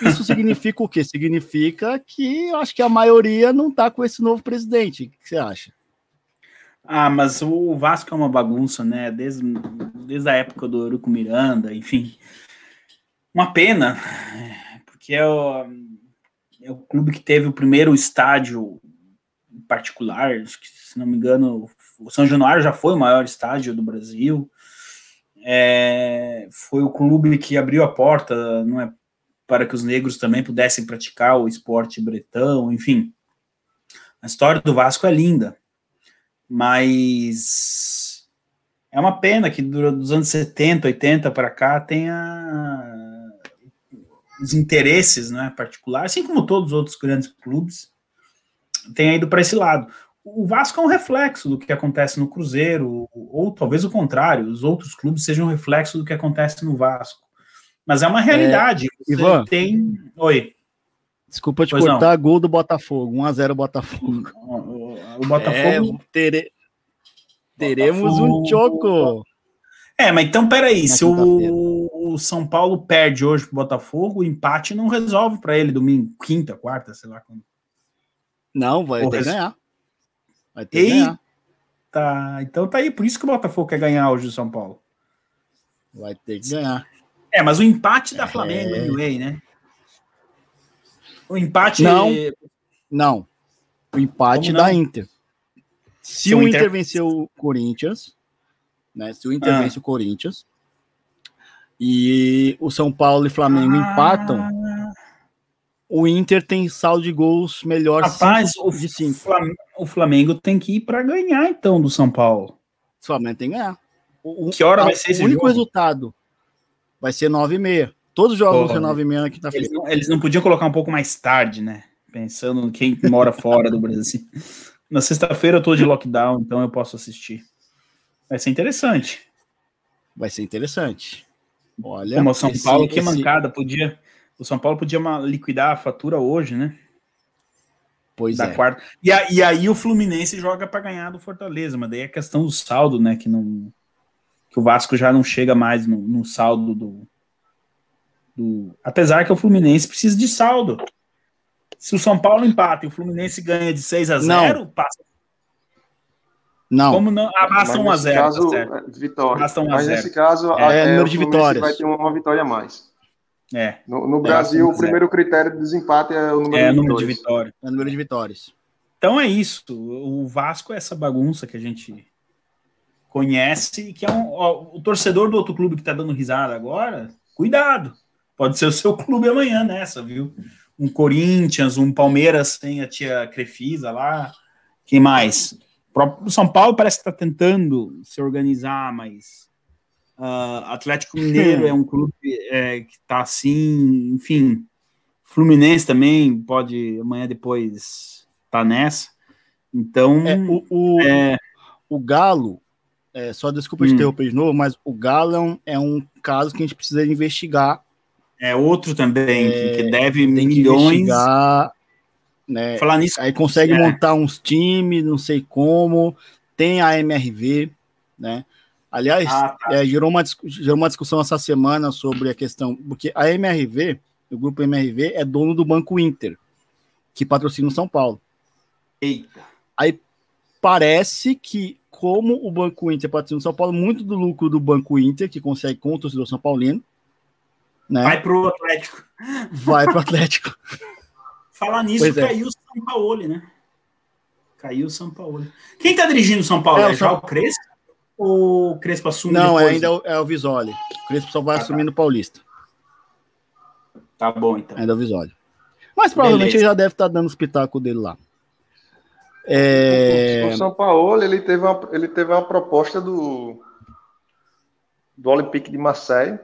[SPEAKER 2] Isso significa o quê? Significa que eu acho que a maioria não está com esse novo presidente. O que você acha?
[SPEAKER 5] Ah, mas o Vasco é uma bagunça, né? Desde, desde a época do Eurico Miranda, enfim. Uma pena, porque é o, é o clube que teve o primeiro estádio particular, se não me engano, o São Januário já foi o maior estádio do Brasil. É, foi o clube que abriu a porta não é, para que os negros também pudessem praticar o esporte bretão, enfim. A história do Vasco é linda, mas é uma pena que dos anos 70, 80 para cá tenha os interesses né, particulares, assim como todos os outros grandes clubes, tem ido para esse lado. O Vasco é um reflexo do que acontece no Cruzeiro, ou talvez o contrário, os outros clubes sejam um reflexo do que acontece no Vasco. Mas é uma realidade.
[SPEAKER 2] É, Ivan,
[SPEAKER 5] tem. Oi.
[SPEAKER 2] Desculpa te pois cortar, não. gol do Botafogo, 1x0 Botafogo.
[SPEAKER 5] O Botafogo.
[SPEAKER 2] É, tere... Teremos Botafogo. um choco.
[SPEAKER 5] É, mas então peraí, Na se o, o São Paulo perde hoje pro Botafogo, o empate não resolve para ele domingo, quinta, quarta, sei lá quando.
[SPEAKER 2] Não, vai ter que ganhar.
[SPEAKER 5] Vai ter que ganhar. Tá, então tá aí, por isso que o Botafogo quer ganhar hoje o São Paulo.
[SPEAKER 2] Vai ter que ganhar.
[SPEAKER 5] É, mas o empate da Flamengo, é... anyway, né? O empate.
[SPEAKER 2] Não. Não. O empate da Inter. Se, Se o Inter, Inter venceu o Corinthians, né? Se o Inter ah. vence o Corinthians e o São Paulo e Flamengo ah. empatam, o Inter tem saldo de gols melhor
[SPEAKER 5] Rapaz, cinco, de cinco. Flamengo, o Flamengo tem que ir para ganhar, então, do São Paulo.
[SPEAKER 2] O Flamengo tem que ganhar. O,
[SPEAKER 5] que hora vai ser esse
[SPEAKER 2] O único jogo? resultado vai ser 9 e meia. Todos os jogos vão ser 9 e meia aqui tá
[SPEAKER 5] eles não, eles não podiam colocar um pouco mais tarde, né? Pensando em quem mora fora do Brasil. Na sexta-feira eu tô de lockdown, então eu posso assistir. Vai ser interessante.
[SPEAKER 2] Vai ser interessante. Olha,
[SPEAKER 5] Como o São esse, Paulo, que esse... mancada, podia o São Paulo podia liquidar a fatura hoje, né?
[SPEAKER 2] Pois
[SPEAKER 5] da
[SPEAKER 2] é.
[SPEAKER 5] Quarta. E, a, e aí o Fluminense joga para ganhar do Fortaleza, mas daí é questão do saldo, né? Que, não, que o Vasco já não chega mais no, no saldo do, do. Apesar que o Fluminense precisa de saldo. Se o São Paulo empata e o Fluminense ganha de 6 a 0,
[SPEAKER 2] não.
[SPEAKER 5] passa.
[SPEAKER 2] Não.
[SPEAKER 5] Como não? Ah, basta 1 a 0
[SPEAKER 4] caso, tá vitória.
[SPEAKER 5] Basta 1
[SPEAKER 4] a
[SPEAKER 5] Mas
[SPEAKER 4] 0. nesse caso,
[SPEAKER 2] é, é, número de vitórias.
[SPEAKER 4] vai ter uma vitória a mais.
[SPEAKER 5] É.
[SPEAKER 4] No, no Brasil, é, o primeiro critério de desempate é o número,
[SPEAKER 5] é,
[SPEAKER 4] de,
[SPEAKER 5] número de vitórias.
[SPEAKER 2] É o número de vitórias.
[SPEAKER 5] Então é isso. O Vasco é essa bagunça que a gente conhece e que é um. Ó, o torcedor do outro clube que tá dando risada agora, cuidado. Pode ser o seu clube amanhã nessa, viu? Um Corinthians, um Palmeiras sem a tia Crefisa lá. Quem mais? O São Paulo parece que está tentando se organizar, mas Uh, Atlético Mineiro é um clube é, que está assim, enfim. Fluminense também pode amanhã depois tá nessa. Então,
[SPEAKER 2] é, o, o, é... o Galo, é, só desculpa hum. te interromper de novo, mas o Galo é um, é um, caso que a gente precisa investigar.
[SPEAKER 5] É outro também que, que é, deve milhões.
[SPEAKER 2] Né? Falar nisso, aí consegue é. montar uns times, não sei como. Tem a MRV, né? Aliás, ah, tá. é, gerou, uma, gerou uma discussão essa semana sobre a questão, porque a MRV, o grupo MRV, é dono do Banco Inter, que patrocina o São Paulo.
[SPEAKER 5] Eita.
[SPEAKER 2] Aí parece que, como o Banco Inter patrocina o São Paulo, muito do lucro do Banco Inter, que consegue com o torcedor São Paulino, né?
[SPEAKER 5] Vai pro Atlético.
[SPEAKER 2] Vai pro Atlético.
[SPEAKER 5] Falar nisso, pois é. caiu é. o São Paulo, né? Caiu o São Paulo. Quem tá dirigindo o São Paulo? É, é o já o Crespo? ou o Crespo assume
[SPEAKER 2] Não, depois? ainda é o, é o Visoli. O Crespo só vai ah, tá. no Paulista.
[SPEAKER 5] Tá bom, então.
[SPEAKER 2] Ainda é o Visoli. Mas provavelmente Beleza. ele já deve estar tá dando o espetáculo dele lá.
[SPEAKER 4] É... O São Paulo, ele teve uma, ele teve uma proposta do, do Olympique de Marseille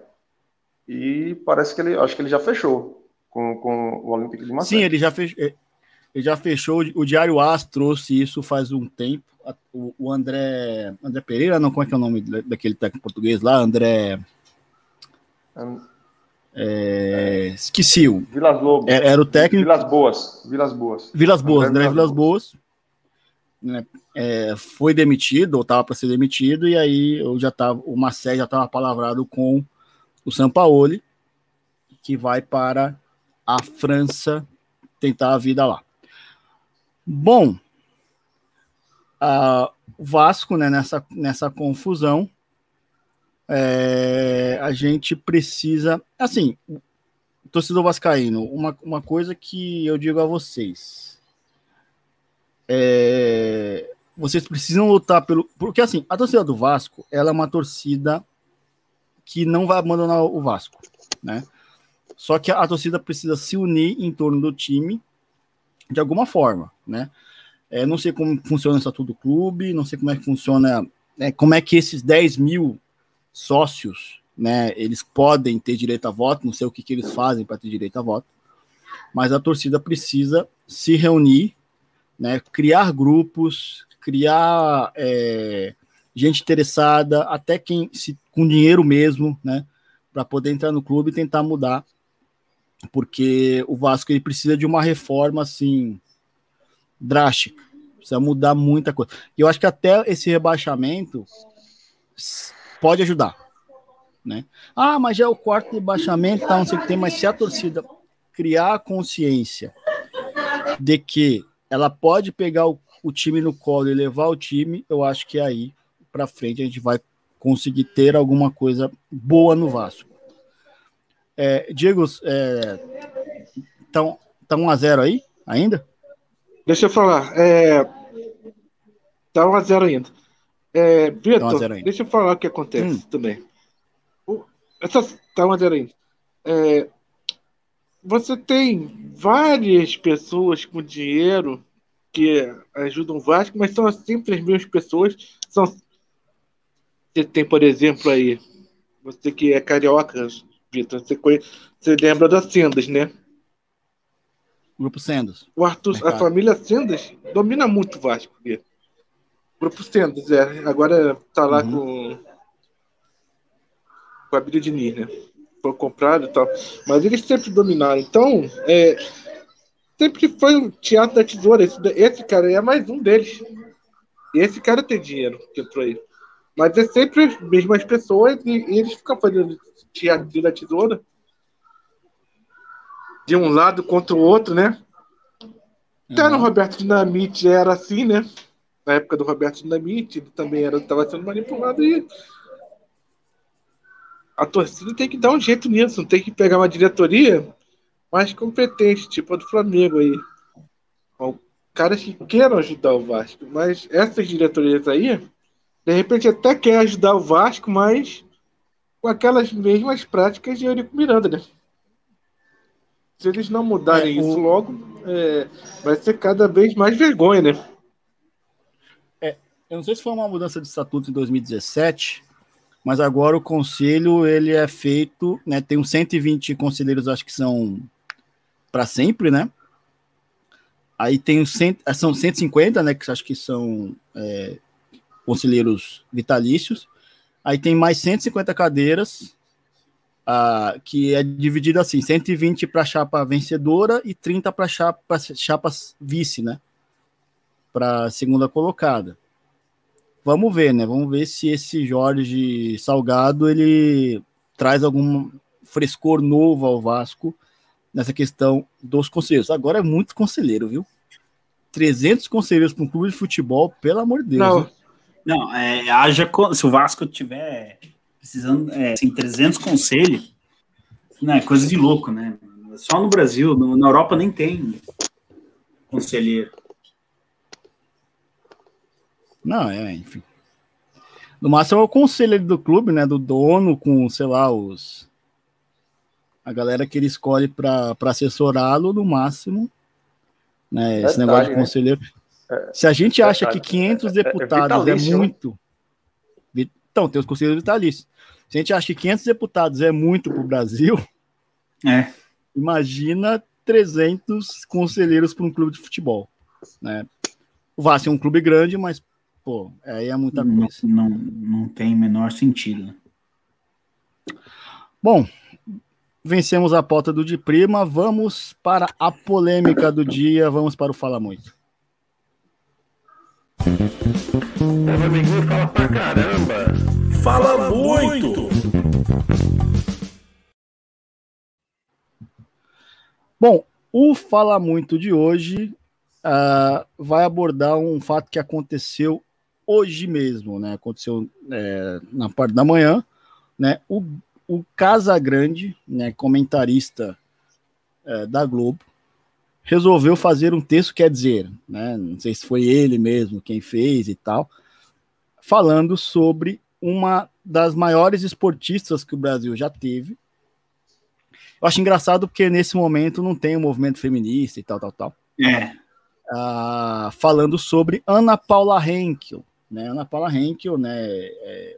[SPEAKER 4] e parece que ele, acho que ele já fechou com, com o Olympique de Marseille.
[SPEAKER 2] Sim, ele já fechou, ele já fechou, o Diário As trouxe isso faz um tempo, o, André. André Pereira, não, como é que é o nome daquele técnico português lá? André. É, esqueci o.
[SPEAKER 4] Vilas Lobos.
[SPEAKER 2] Era, era, o técnico.
[SPEAKER 4] Vilas Boas. Vilas Boas.
[SPEAKER 2] Vilas Boas, André, André Vilas, Boas. Né, é, foi demitido, ou estava para ser demitido, e aí eu já tava, o Marcelo já estava palavrado com o Sampaoli, que vai para a França tentar a vida lá. Bom, uh, o Vasco, né, nessa, nessa confusão, é, a gente precisa. Assim, torcedor Vascaíno, uma, uma coisa que eu digo a vocês. É, vocês precisam lutar pelo. Porque assim, a torcida do Vasco ela é uma torcida que não vai abandonar o Vasco, né? Só que a, torcida precisa se unir em torno do time de alguma forma, né? É, não sei como funciona o Estatuto do Clube, não sei como é que funciona, é, como é que esses 10 mil sócios né? Eles podem ter direito a voto, não sei o que, que eles fazem para ter direito a voto, mas a torcida precisa se reunir, né? Criar grupos, criar é, gente interessada, até quem se, com dinheiro mesmo, né? Para poder entrar no clube e tentar mudar, porque o Vasco ele precisa de uma reforma assim drástica, precisa mudar muita coisa. E eu acho que até esse rebaixamento pode ajudar né? Ah, mas já é o quarto rebaixamento, tá, não sei o que tem, mas se a torcida criar a consciência de que ela pode pegar o, o time no colo e levar o time, eu acho que aí para frente a gente vai conseguir ter alguma coisa boa no Vasco. É, Diego, é, tá, tá 1 a 0 aí ainda?
[SPEAKER 3] Deixa eu falar. É, tá 1 a 0 ainda. É, Vitor, tá deixa eu falar o que acontece hum. também essa tá uma ainda. É, você tem várias pessoas com dinheiro que ajudam o Vasco, mas são sempre as mesmas pessoas. São, você tem, por exemplo, aí, você que é carioca, Vitor, você, conhece, você lembra da Sendas, né?
[SPEAKER 2] Grupo Sendas.
[SPEAKER 3] O Arthur, a família Sendas domina muito o Vasco. Vitor. Grupo Sendas, é. Agora tá lá uhum. com com a Bíblia de Nir, né? Foi comprado e tal. Mas eles sempre dominaram. Então, é, sempre foi o teatro da tesoura. Esse, esse cara é mais um deles. E esse cara tem dinheiro que entrou aí. Mas é sempre as mesmas pessoas e, e eles ficam fazendo teatro da tesoura de um lado contra o outro, né? Até no Roberto Dinamite era assim, né? Na época do Roberto Dinamite, ele também estava sendo manipulado e a torcida tem que dar um jeito nisso, tem que pegar uma diretoria mais competente, tipo a do Flamengo aí. Caras que queiram ajudar o Vasco, mas essas diretorias aí, de repente até quer ajudar o Vasco, mas com aquelas mesmas práticas de Eurico Miranda, né? Se eles não mudarem é, o... isso logo, é, vai ser cada vez mais vergonha, né?
[SPEAKER 2] É, eu não sei se foi uma mudança de estatuto em 2017, mas agora o conselho ele é feito, né? Tem uns 120 conselheiros, acho que são para sempre, né? Aí tem os cent, são 150, né? Que acho que são é, conselheiros vitalícios. Aí tem mais 150 cadeiras, ah, que é dividido assim: 120 para chapa vencedora e 30 para chapa, chapas vice, né? Para segunda colocada. Vamos ver, né? Vamos ver se esse Jorge Salgado ele traz algum frescor novo ao Vasco nessa questão dos conselheiros. Agora é muito conselheiro, viu? 300 conselheiros para um clube de futebol, pelo amor de Deus.
[SPEAKER 5] Não, né? Não é, haja, se o Vasco tiver precisando, é, assim, 300 conselhos, né, coisa de louco, né? Só no Brasil, no, na Europa nem tem conselheiro.
[SPEAKER 2] Não, é, enfim. No máximo é o conselho do clube, né? Do dono, com, sei lá, os. A galera que ele escolhe para assessorá-lo, no máximo. Né, esse negócio de né? conselheiro. Né? Se a gente acha que 500 é, é deputados é, é muito. Então, tem os conselheiros vitalícios. Se a gente acha que 500 deputados é muito para o Brasil,
[SPEAKER 5] é.
[SPEAKER 2] imagina 300 conselheiros para um clube de futebol. Né? O Vasco é um clube grande, mas Pô, aí é muita
[SPEAKER 5] coisa. Não, não, não tem menor sentido.
[SPEAKER 2] Bom, vencemos a pauta do de prima. Vamos para a polêmica do dia. Vamos para o Fala Muito.
[SPEAKER 1] Meu amiguinho fala pra caramba. Fala muito.
[SPEAKER 2] Bom, o Fala Muito de hoje uh, vai abordar um fato que aconteceu hoje mesmo, né? Aconteceu é, na parte da manhã, né? O, o Casagrande, né? Comentarista é, da Globo, resolveu fazer um texto, quer dizer, né? Não sei se foi ele mesmo quem fez e tal, falando sobre uma das maiores esportistas que o Brasil já teve. Eu acho engraçado porque nesse momento não tem o um movimento feminista e tal, tal, tal.
[SPEAKER 5] É.
[SPEAKER 2] Uh, falando sobre Ana Paula Henkel, né? Ana Paula Henkel, né? É,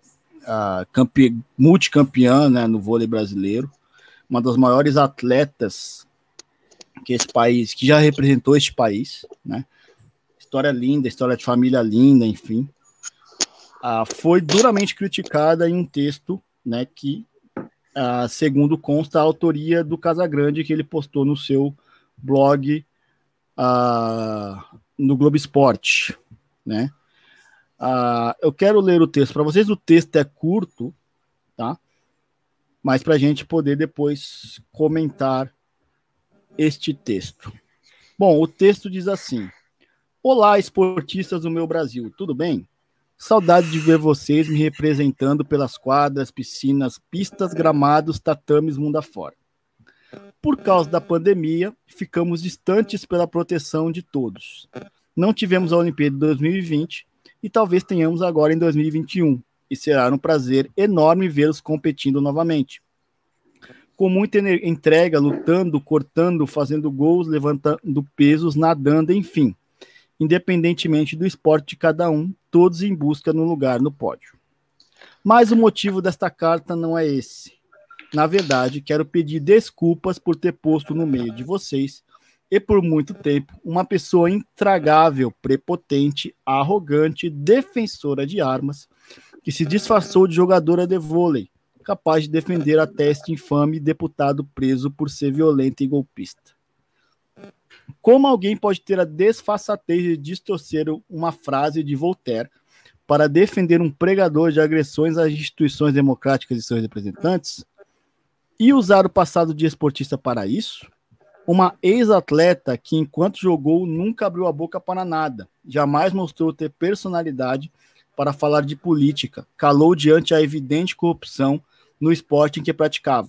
[SPEAKER 2] campe, multicampeã né, no vôlei brasileiro, uma das maiores atletas que esse país, que já representou este país, né? História linda, história de família linda, enfim. Ah, foi duramente criticada em um texto, né, que, ah, segundo consta, a autoria do Casagrande, que ele postou no seu blog ah, no Globo Esporte, né? Uh, eu quero ler o texto para vocês. O texto é curto, tá? Mas para a gente poder depois comentar este texto. Bom, o texto diz assim: Olá, esportistas do meu Brasil, tudo bem? Saudade de ver vocês me representando pelas quadras, piscinas, pistas, gramados, tatames, mundo afora. Por causa da pandemia, ficamos distantes pela proteção de todos. Não tivemos a Olimpíada de 2020 e talvez tenhamos agora em 2021, e será um prazer enorme vê-los competindo novamente. Com muita entrega, lutando, cortando, fazendo gols, levantando pesos, nadando, enfim. Independentemente do esporte de cada um, todos em busca no lugar no pódio. Mas o motivo desta carta não é esse. Na verdade, quero pedir desculpas por ter posto no meio de vocês e por muito tempo uma pessoa intragável, prepotente, arrogante, defensora de armas, que se disfarçou de jogadora de vôlei, capaz de defender até este infame deputado preso por ser violento e golpista. Como alguém pode ter a desfaçatez de distorcer uma frase de Voltaire para defender um pregador de agressões às instituições democráticas e seus representantes? E usar o passado de esportista para isso? Uma ex-atleta que, enquanto jogou, nunca abriu a boca para nada, jamais mostrou ter personalidade para falar de política, calou diante a evidente corrupção no esporte em que praticava.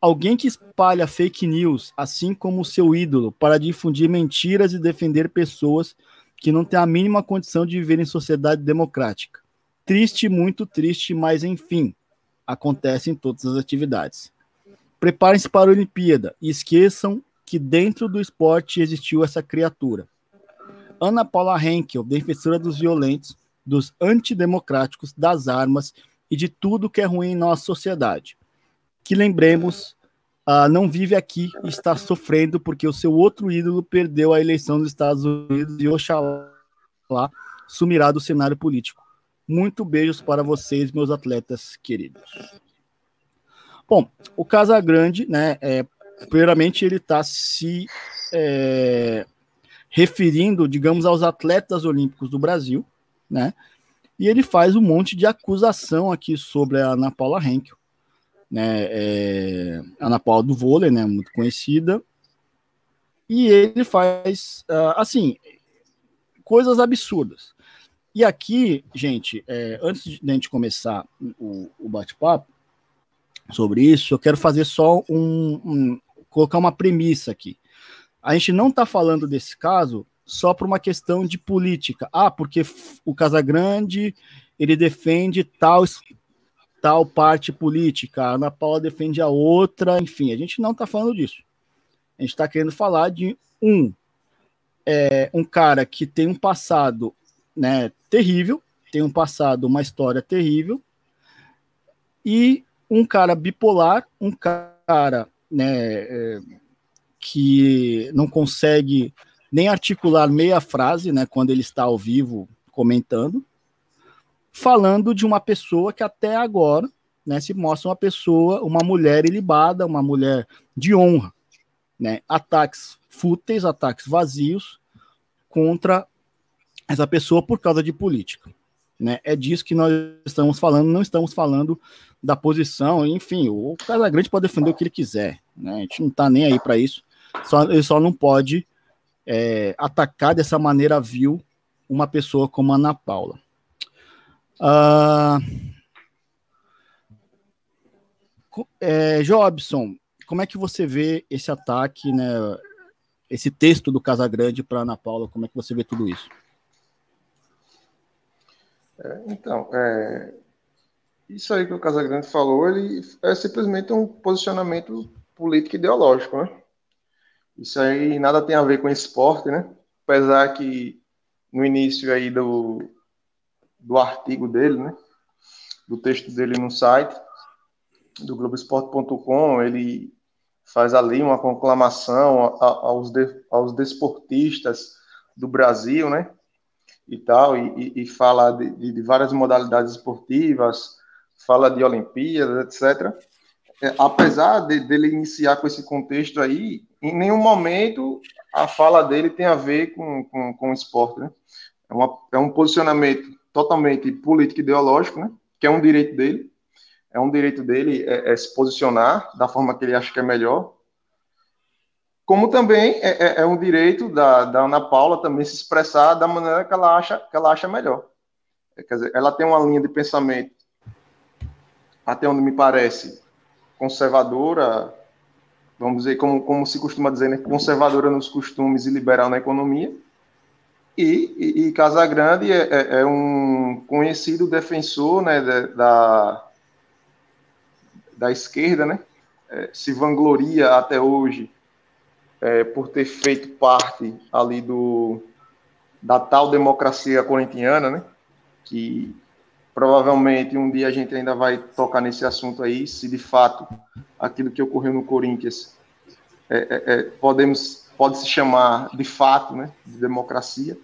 [SPEAKER 2] Alguém que espalha fake news, assim como seu ídolo, para difundir mentiras e defender pessoas que não têm a mínima condição de viver em sociedade democrática. Triste, muito triste, mas enfim, acontece em todas as atividades. Preparem-se para a Olimpíada e esqueçam que dentro do esporte existiu essa criatura. Ana Paula Henkel, defensora dos violentos, dos antidemocráticos, das armas e de tudo que é ruim em nossa sociedade. Que lembremos, uh, não vive aqui e está sofrendo porque o seu outro ídolo perdeu a eleição dos Estados Unidos e Oxalá sumirá do cenário político. Muito beijos para vocês, meus atletas queridos. Bom, o Casagrande, né, é, primeiramente ele está se é, referindo, digamos, aos atletas olímpicos do Brasil, né, e ele faz um monte de acusação aqui sobre a Ana Paula Henkel, né, é, Ana Paula do vôlei, né, muito conhecida, e ele faz, uh, assim, coisas absurdas. E aqui, gente, é, antes de a gente começar o, o bate-papo, sobre isso, eu quero fazer só um, um colocar uma premissa aqui. A gente não está falando desse caso só por uma questão de política. Ah, porque o Casagrande ele defende tal tal parte política, a Ana Paula defende a outra, enfim, a gente não está falando disso. A gente está querendo falar de um é, um cara que tem um passado né, terrível, tem um passado, uma história terrível, e um cara bipolar, um cara né, é, que não consegue nem articular meia frase né, quando ele está ao vivo comentando, falando de uma pessoa que até agora né, se mostra uma pessoa, uma mulher ilibada, uma mulher de honra. Né, ataques fúteis, ataques vazios contra essa pessoa por causa de política. Né? É disso que nós estamos falando, não estamos falando da posição, enfim, o Casagrande pode defender o que ele quiser, né? A gente não está nem aí para isso. Só, ele só não pode é, atacar dessa maneira vil uma pessoa como a Ana Paula. Uh, é, Jobson, como é que você vê esse ataque, né? Esse texto do Casagrande para Ana Paula, como é que você vê tudo isso?
[SPEAKER 4] É, então, é, isso aí que o Casagrande falou, ele é simplesmente um posicionamento político ideológico, né? Isso aí nada tem a ver com esporte, né? Apesar que no início aí do, do artigo dele, né? do texto dele no site do Globoesporte.com, ele faz ali uma conclamação aos, de, aos desportistas do Brasil, né? E tal, e, e fala de, de, várias modalidades esportivas, fala de Olimpíadas, etc. É, apesar de, dele iniciar com esse contexto aí, em nenhum momento a fala dele tem a ver com, com, com o esporte, né? É, uma, é um posicionamento totalmente político ideológico, né? Que é um direito dele, é um direito dele é, é, se posicionar da forma que ele acha que é melhor. Como também é, é, é um direito da, da, Ana Paula também se expressar da maneira que ela acha, que ela acha melhor. É, quer dizer, ela tem uma linha de pensamento, até onde me parece, conservadora, vamos dizer, como, como se costuma dizer, né? conservadora nos costumes e liberal na economia. E, e, e Casagrande é, é, é, um conhecido defensor né, da, da esquerda, né? É, se vangloria até hoje é, por ter feito parte ali do da tal democracia corintiana, né? Que provavelmente um dia a gente ainda vai tocar nesse assunto aí, se de fato aquilo que ocorreu no Corinthians é, é, é podemos pode se chamar de fato, né? De democracia.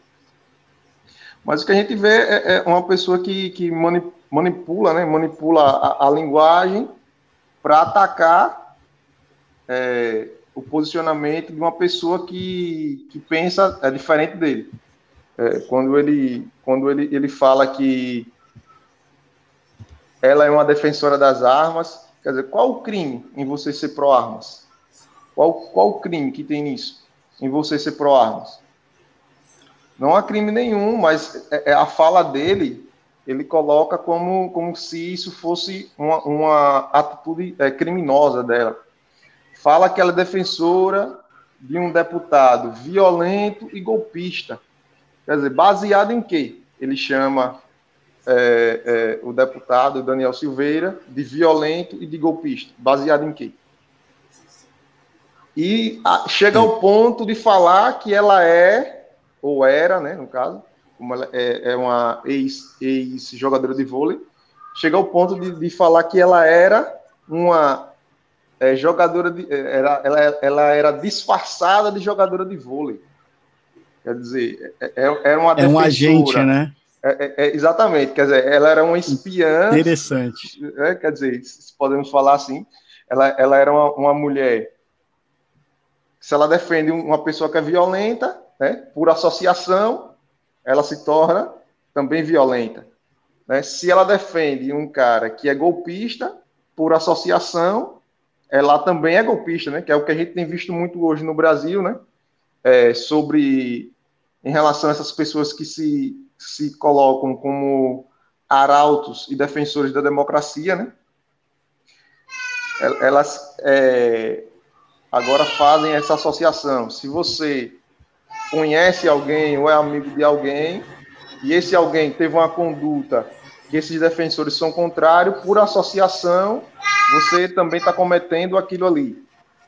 [SPEAKER 4] Mas o que a gente vê é, é uma pessoa que, que manipula, né? Manipula a, a linguagem para atacar é, o posicionamento de uma pessoa que, que pensa é diferente dele. É, quando ele, quando ele, ele fala que ela é uma defensora das armas, quer dizer, qual o crime em você ser pró-armas? Qual, qual o crime que tem nisso, em você ser pró-armas? Não há crime nenhum, mas é, é a fala dele ele coloca como, como se isso fosse uma, uma atitude é, criminosa dela. Fala que ela é defensora de um deputado violento e golpista. Quer dizer, baseado em quê? Ele chama é, é, o deputado Daniel Silveira de violento e de golpista. Baseado em quê? E a, chega ao ponto de falar que ela é, ou era, né, no caso, como ela é, é uma ex-jogadora ex de vôlei, chega ao ponto de, de falar que ela era uma é, jogadora de. Era, ela, ela era disfarçada de jogadora de vôlei. Quer dizer, é, é, é uma
[SPEAKER 2] É um agente, né?
[SPEAKER 4] É, é, exatamente, quer dizer, ela era uma espiã.
[SPEAKER 2] Interessante.
[SPEAKER 4] É, quer dizer, se podemos falar assim, ela, ela era uma, uma mulher. Se ela defende uma pessoa que é violenta, né, por associação, ela se torna também violenta. Né? Se ela defende um cara que é golpista, por associação, ela também é golpista, né? que é o que a gente tem visto muito hoje no Brasil, né? É, sobre em relação a essas pessoas que se, se colocam como arautos e defensores da democracia, né? Elas é, agora fazem essa associação. Se você conhece alguém ou é amigo de alguém, e esse alguém teve uma conduta que esses defensores são contrários, por associação, você também está cometendo aquilo ali.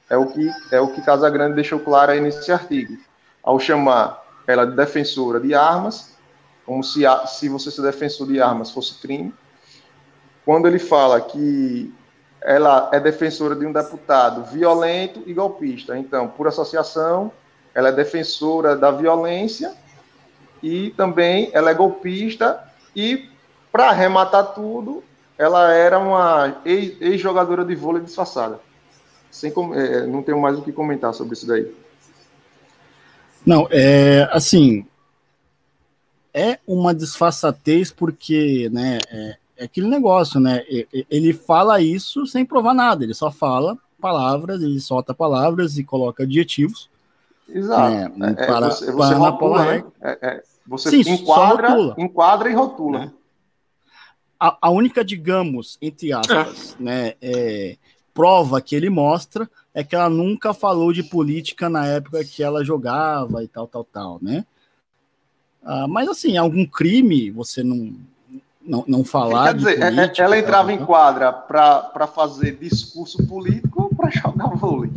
[SPEAKER 4] É o que é o que Casagrande deixou claro aí nesse artigo. Ao chamar ela de defensora de armas, como se, se você ser defensor de armas fosse crime. Quando ele fala que ela é defensora de um deputado violento e golpista, então, por associação, ela é defensora da violência e também ela é golpista e, para arrematar tudo, ela era uma ex-jogadora de vôlei disfarçada. Sem, é, não tenho mais o que comentar sobre isso daí.
[SPEAKER 2] Não, é assim, é uma disfarçatez porque, né, é, é, aquele negócio, né, ele fala isso sem provar nada, ele só fala palavras, ele solta palavras e coloca adjetivos
[SPEAKER 4] Exato. É, é, é para, você, você para rotula, né? É, é, você Sim, enquadra, enquadra e rotula. Né?
[SPEAKER 2] A, a, única, digamos, entre aspas, né, prova que ele mostra é que ela nunca falou de política na época que ela jogava e tal, tal, tal, né? Ah, mas assim, algum crime você não não, não falar.
[SPEAKER 4] Quer dizer, política, ela entrava tal, em quadra para fazer discurso político ou para jogar vôlei?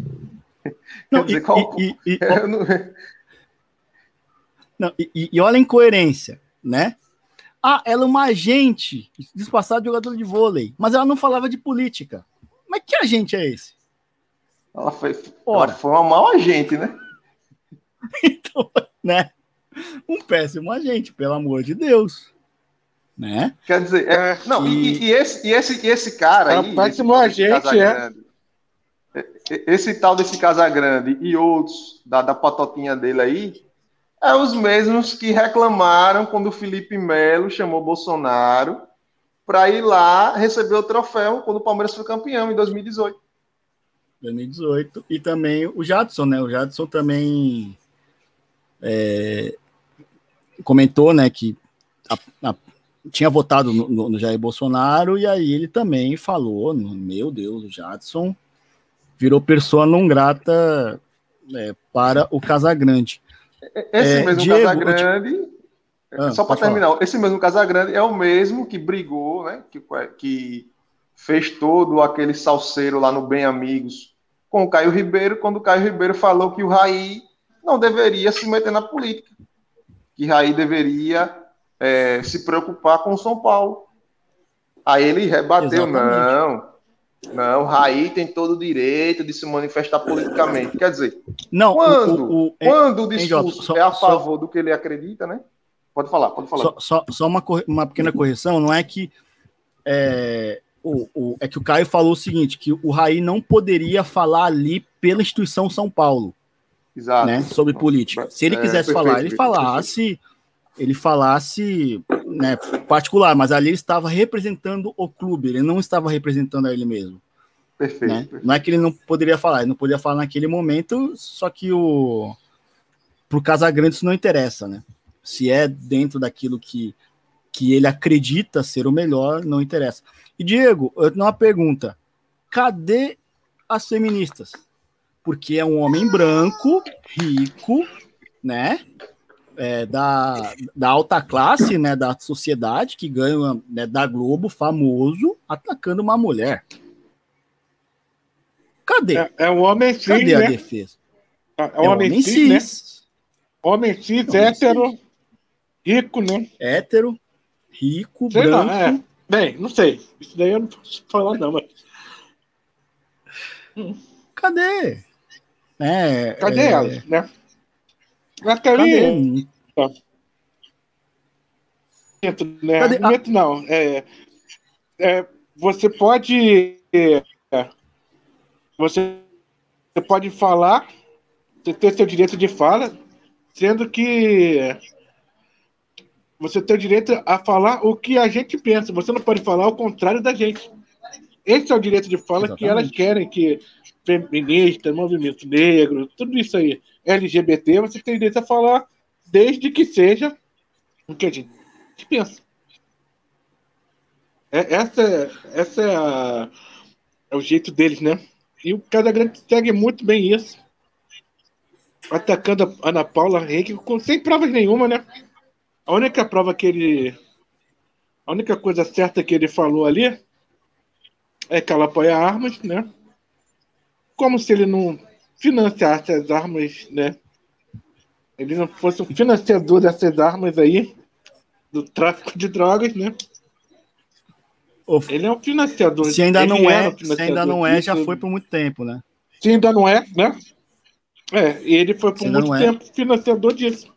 [SPEAKER 2] Não, dizer, e, qual... e, e, não... Não, e, e olha a incoerência, né? Ah, ela é uma agente disfarçada de jogador de vôlei, mas ela não falava de política. Mas que agente é esse?
[SPEAKER 4] Ela foi, Ora. ela foi uma mau agente, né?
[SPEAKER 2] então, né? Um péssimo agente, pelo amor de Deus. Né?
[SPEAKER 4] Quer dizer, é, não, que... e, e, esse, e, esse, esse cara é aí.
[SPEAKER 3] Um péssimo agente, é.
[SPEAKER 4] Esse tal desse Casagrande e outros da, da patotinha dele aí, é os mesmos que reclamaram quando o Felipe Melo chamou Bolsonaro para ir lá receber o troféu quando o Palmeiras foi campeão em 2018.
[SPEAKER 2] 2018. E também o Jadson, né? O Jadson também é, comentou, né, que a, a, tinha votado no, no, Jair Bolsonaro e aí ele também falou, meu Deus, o Jadson virou pessoa não grata é, para o Casagrande.
[SPEAKER 4] Esse é, mesmo Diego, Casagrande, ah, só para terminar, falar. esse mesmo Casagrande é o mesmo que brigou, né, que, que fez todo aquele salseiro lá no Bem Amigos com o Caio Ribeiro, quando o Caio Ribeiro falou que o Raí não deveria se meter na política, que Raí deveria é, se preocupar com São Paulo. Aí ele rebateu, Exatamente. não, não, o Raí tem todo o direito de se manifestar politicamente. Quer dizer,
[SPEAKER 2] não,
[SPEAKER 4] quando o, o, quando o discurso só, é a favor só, do que ele acredita, né? Pode falar, pode falar.
[SPEAKER 2] Só, só, só uma, uma pequena correção, não é que é, o, o, é que o Caio falou o seguinte, que o Raí não poderia falar ali pela instituição São Paulo. Exato. Né, sobre política. Se ele é, quisesse é, perfeito, falar, ele falasse, perfeito. ele falasse né, particular, mas ali ele estava representando o clube, ele não estava representando a ele mesmo. Perfeito, né? perfeito. Não é que ele não poderia falar, ele não podia falar naquele momento, só que o pro Casagrande isso não interessa, né? Se é dentro daquilo que, que ele acredita ser o melhor, não interessa. E Diego, eu tenho uma pergunta: cadê as feministas? Porque é um homem branco, rico, né? É, da, da alta classe, né, da sociedade, que ganha né, da Globo, famoso, atacando uma mulher. Cadê?
[SPEAKER 3] É, é um homem cis,
[SPEAKER 2] Cadê
[SPEAKER 3] né?
[SPEAKER 2] a defesa?
[SPEAKER 3] É, é um homem, homem cis, cis, né? Homem cis, homem hétero, cis. rico, né?
[SPEAKER 2] Hétero, rico, Sei branco. Não, é.
[SPEAKER 3] Bem, não sei. Isso daí eu não posso falar, não, mas.
[SPEAKER 2] Cadê? É,
[SPEAKER 3] Cadê é... ela, né? Naquele. Cadê? Né? Cadê? Argumento não. É, é, você pode. É, você, você pode falar, você tem seu direito de fala, sendo que você tem o direito a falar o que a gente pensa. Você não pode falar o contrário da gente. Esse é o direito de fala Exatamente. que elas querem, que feminista, movimento negro, tudo isso aí, LGBT, você tem direito a falar desde que seja o que a gente pensa. É, essa, essa é, a, é o jeito deles, né? E o Casagrande segue muito bem isso. Atacando a Ana Paula Henrique sem provas nenhuma, né? A única prova que ele. A única coisa certa que ele falou ali é que ela apoia armas, né? Como se ele não financiasse as armas, né? Ele não fosse um financiador dessas armas aí, do tráfico de drogas, né?
[SPEAKER 2] Ele é um financiador. Se ainda não é, um se ainda não é, já foi por muito tempo, né?
[SPEAKER 3] Se ainda não é, né? É, e ele foi por muito é. tempo é. financiador disso.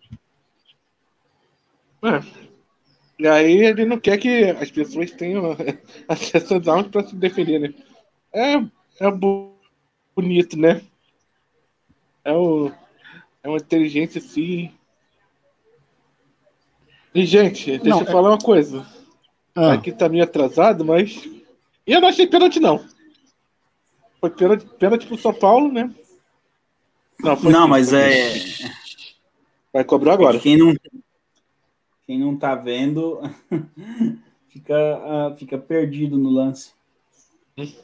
[SPEAKER 3] É. E aí ele não quer que as pessoas tenham acesso às armas para se defender, né? É, é bonito, né? É, o, é uma inteligência assim. E, gente, deixa não, eu é... falar uma coisa. Ah. Aqui tá meio atrasado, mas. Eu não achei pênalti, não. Foi pênalti, pênalti pro São Paulo, né?
[SPEAKER 5] Não, não mas é.
[SPEAKER 3] Vai cobrar agora.
[SPEAKER 5] Quem não, quem não tá vendo fica, uh, fica perdido no lance.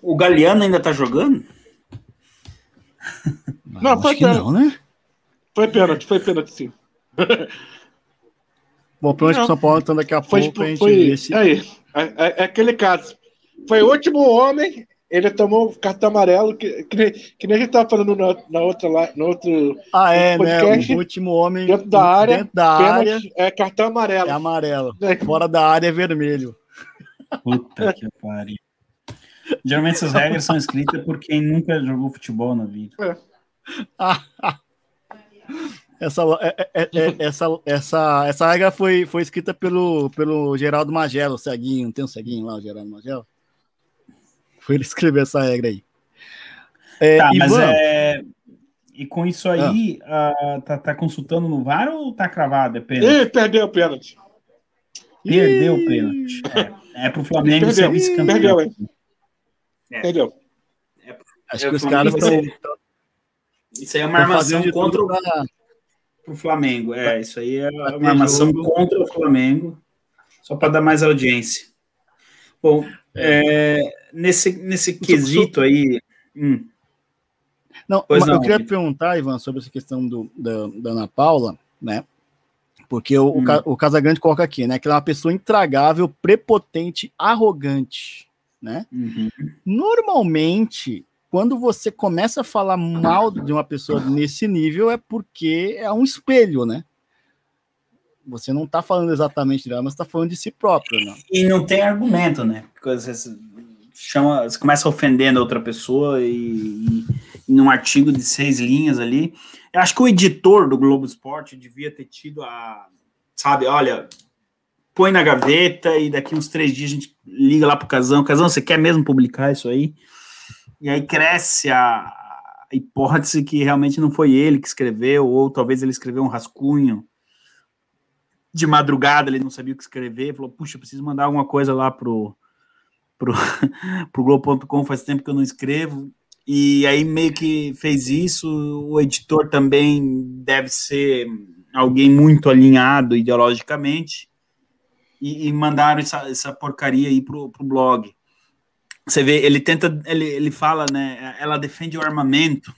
[SPEAKER 5] O Galeano ainda tá jogando?
[SPEAKER 3] Não, foi pênalti. Não, né? Foi pênalti, foi pênalti sim.
[SPEAKER 2] Bom, pelo menos o São Paulo, então daqui a
[SPEAKER 3] foi,
[SPEAKER 2] pouco a gente
[SPEAKER 3] foi, vê se... Aí, é, é, é, aquele caso. Foi o último homem, ele tomou cartão amarelo, que, que, nem, que nem a gente estava falando na, na outra lá, no outro
[SPEAKER 2] ah, é, podcast, né? O último homem
[SPEAKER 3] dentro da área,
[SPEAKER 2] dentro da área
[SPEAKER 3] é cartão amarelo.
[SPEAKER 2] É amarelo. É. Fora da área é vermelho.
[SPEAKER 5] Puta que pariu. Geralmente essas regras são escritas por quem nunca jogou futebol na vida. É.
[SPEAKER 2] essa, é, é, é, essa, essa, essa regra foi, foi escrita pelo, pelo Geraldo Magelo, o ceguinho. Tem um ceguinho lá, o Geraldo Magelo? Foi ele escrever essa regra aí.
[SPEAKER 5] É, tá, Ivan, mas é. E com isso aí, ah. uh, tá, tá, consultando no VAR ou tá cravado? É
[SPEAKER 3] pênalti? Ih, perdeu o pênalti.
[SPEAKER 5] Perdeu o pênalti. É, é pro Flamengo
[SPEAKER 3] ser vice-campeão. Perdeu, hein? É. Perdeu.
[SPEAKER 2] É, Acho que os caras estão.
[SPEAKER 5] Isso aí é uma armação contra o, pra... o Flamengo. É, isso aí é uma armação contra o Flamengo, só para dar mais audiência. Bom, é, nesse, nesse quesito aí. Hum.
[SPEAKER 2] Não, não, eu queria perguntar, Ivan, sobre essa questão do, da, da Ana Paula, né? Porque o, hum. o, o Casagrande coloca aqui, né? Que ela é uma pessoa intragável, prepotente, arrogante, né? Uhum. Normalmente, quando você começa a falar mal de uma pessoa nesse nível, é porque é um espelho, né? você não está falando exatamente dela, mas está falando de si próprio, né?
[SPEAKER 5] E não tem argumento, né? Porque você chama, você começa ofendendo a outra pessoa e, e, e num artigo de seis linhas ali. Eu acho que o editor do Globo Esporte devia ter tido a, sabe, olha, põe na gaveta e daqui uns três dias a gente liga lá pro Casão. Casão, você quer mesmo publicar isso aí? E aí cresce a, hipótese que realmente não foi ele que escreveu, ou talvez ele escreveu um rascunho de madrugada, ele não sabia o que escrever, falou, puxa, preciso mandar alguma coisa lá pro, pro, pro Globo.com, faz tempo que eu não escrevo, e aí meio que fez isso, o editor também deve ser alguém muito alinhado ideologicamente, e, e mandaram essa, essa porcaria aí pro, pro blog. Você vê, ele tenta, ele, ele fala, né, ela defende o armamento,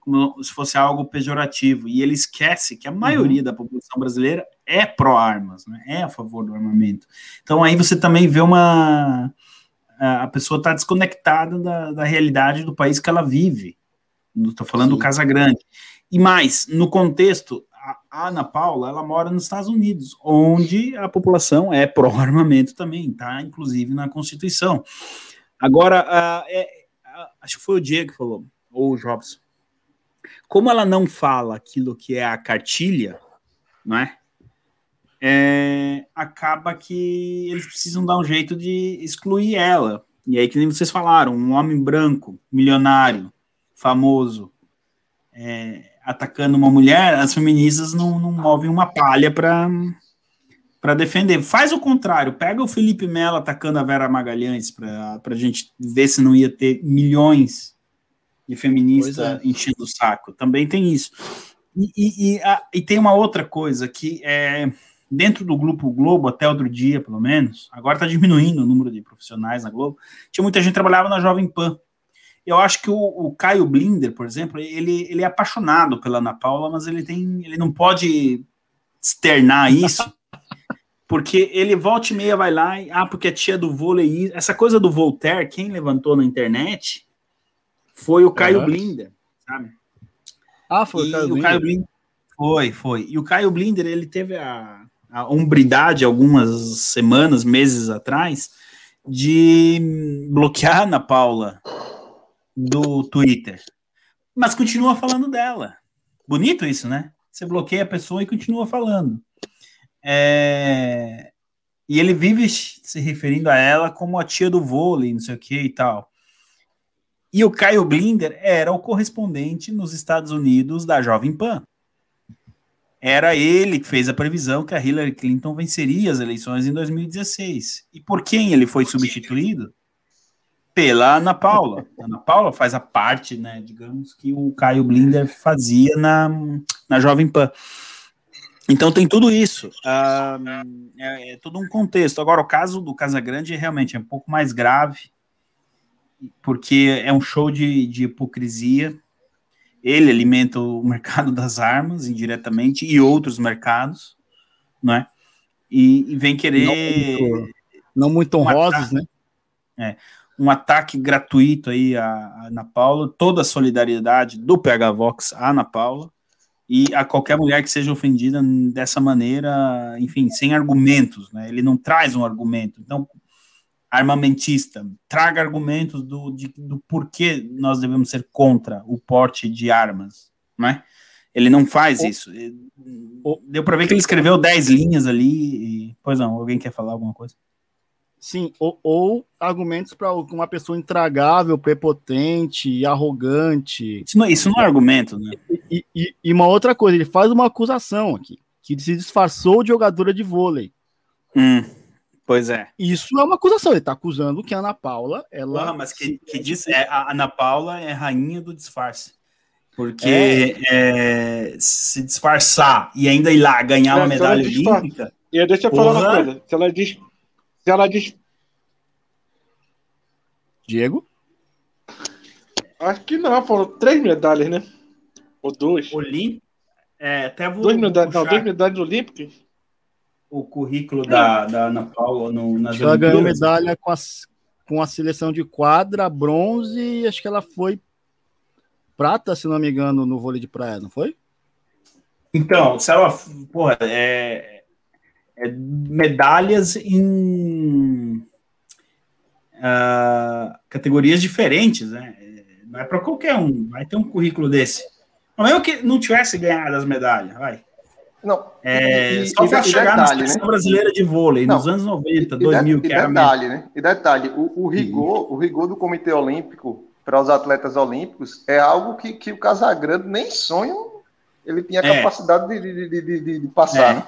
[SPEAKER 5] como se fosse algo pejorativo. E ele esquece que a maioria uhum. da população brasileira é pró-armas, né? é a favor do armamento. Então aí você também vê uma. A pessoa está desconectada da, da realidade do país que ela vive. Estou falando Sim. do Casa Grande. E mais, no contexto, a Ana Paula, ela mora nos Estados Unidos, onde a população é pró-armamento também, tá? Inclusive na Constituição. Agora, uh, é, uh, acho que foi o Diego que falou, ou o Jobs como ela não fala aquilo que é a cartilha, não é? é? acaba que eles precisam dar um jeito de excluir ela. E aí, que nem vocês falaram, um homem branco, milionário, famoso, é, atacando uma mulher, as feministas não, não movem uma palha para para defender. Faz o contrário, pega o Felipe Melo atacando a Vera Magalhães para a gente ver se não ia ter milhões de feminista é. enchendo o saco. Também tem isso. E, e, e, a, e, tem uma outra coisa que é dentro do Grupo Globo, até outro dia, pelo menos, agora está diminuindo o número de profissionais na Globo. Tinha muita gente que trabalhava na Jovem Pan. Eu acho que o, o Caio Blinder, por exemplo, ele, ele é apaixonado pela Ana Paula, mas ele tem, ele não pode externar isso. porque ele volta e meia vai lá e, ah, porque a tia do vôlei, essa coisa do Voltaire, quem levantou na internet, foi o Caio uhum. Blinder, sabe?
[SPEAKER 2] Ah, foi
[SPEAKER 5] e o Caio, o Caio Blinder. Foi, foi. E o Caio Blinder, ele teve a, a umbridade algumas semanas, meses atrás, de bloquear a Ana Paula do Twitter. Mas continua falando dela. Bonito isso, né? Você bloqueia a pessoa e continua falando. É... E ele vive se referindo a ela como a tia do vôlei, não sei o que e tal. E o Caio Blinder era o correspondente nos Estados Unidos da Jovem Pan. Era ele que fez a previsão que a Hillary Clinton venceria as eleições em 2016. E por quem ele foi substituído? Pela Ana Paula. A Ana Paula faz a parte, né, digamos, que o Caio Blinder fazia na, na Jovem Pan. Então tem tudo isso. Uh, é, é todo um contexto. Agora, o caso do Casagrande realmente é um pouco mais grave porque é um show de, de hipocrisia. Ele alimenta o mercado das armas indiretamente e outros mercados, não é? E, e vem querer.
[SPEAKER 2] Não muito, não muito honrosos, né?
[SPEAKER 5] É. um ataque gratuito aí à, à Ana Paula, toda a solidariedade do PH Vox à Ana Paula e a qualquer mulher que seja ofendida dessa maneira, enfim, sem argumentos, né? Ele não traz um argumento. Então, armamentista, traga argumentos do, de, do porquê nós devemos ser contra o porte de armas, né? Ele não faz o, isso. O, Deu para ver que ele escreveu 10 linhas ali. E... Pois não, alguém quer falar alguma coisa?
[SPEAKER 2] Sim, ou, ou argumentos para uma pessoa intragável, prepotente, arrogante.
[SPEAKER 5] Isso não, isso não é argumento, né?
[SPEAKER 2] E, e, e, uma outra coisa, ele faz uma acusação aqui, que se disfarçou de jogadora de vôlei.
[SPEAKER 5] Hum, pois é.
[SPEAKER 2] Isso é uma acusação, ele está acusando que a Ana Paula, ela...
[SPEAKER 5] Ah, mas que, que diz, é, a Ana Paula é rainha do disfarce. Porque é. É, se disfarçar e ainda ir lá ganhar uma medalha olímpica...
[SPEAKER 3] E deixa eu falar uma coisa, se ela diz se ela diz.
[SPEAKER 2] Diego?
[SPEAKER 3] Acho que não, foram três medalhas, né? Ou duas.
[SPEAKER 5] Olímpico? É, até vou.
[SPEAKER 3] Duas medalhas, não, duas medalhas olímpicas.
[SPEAKER 5] O currículo da, da Ana Paula no, nas
[SPEAKER 2] Ela ganhou medalha com a, com a seleção de quadra, bronze e acho que ela foi prata, se não me engano, no vôlei de praia, não foi?
[SPEAKER 5] Então, se ela. Porra, é, é, medalhas em uh, categorias diferentes, né? Não é para qualquer um, vai ter um currículo desse. Não é que não tivesse ganhado as medalhas, vai.
[SPEAKER 4] Não.
[SPEAKER 5] É, e, só para chegar detalhe, na seleção né? brasileira de vôlei, não, nos anos 90, 2000,
[SPEAKER 4] que era detalhe, né? E detalhe, o, o rigor, o rigor do Comitê Olímpico para os atletas olímpicos é algo que, que o Casagrande nem sonha ele tinha a é. capacidade de, de, de, de passar, é. né?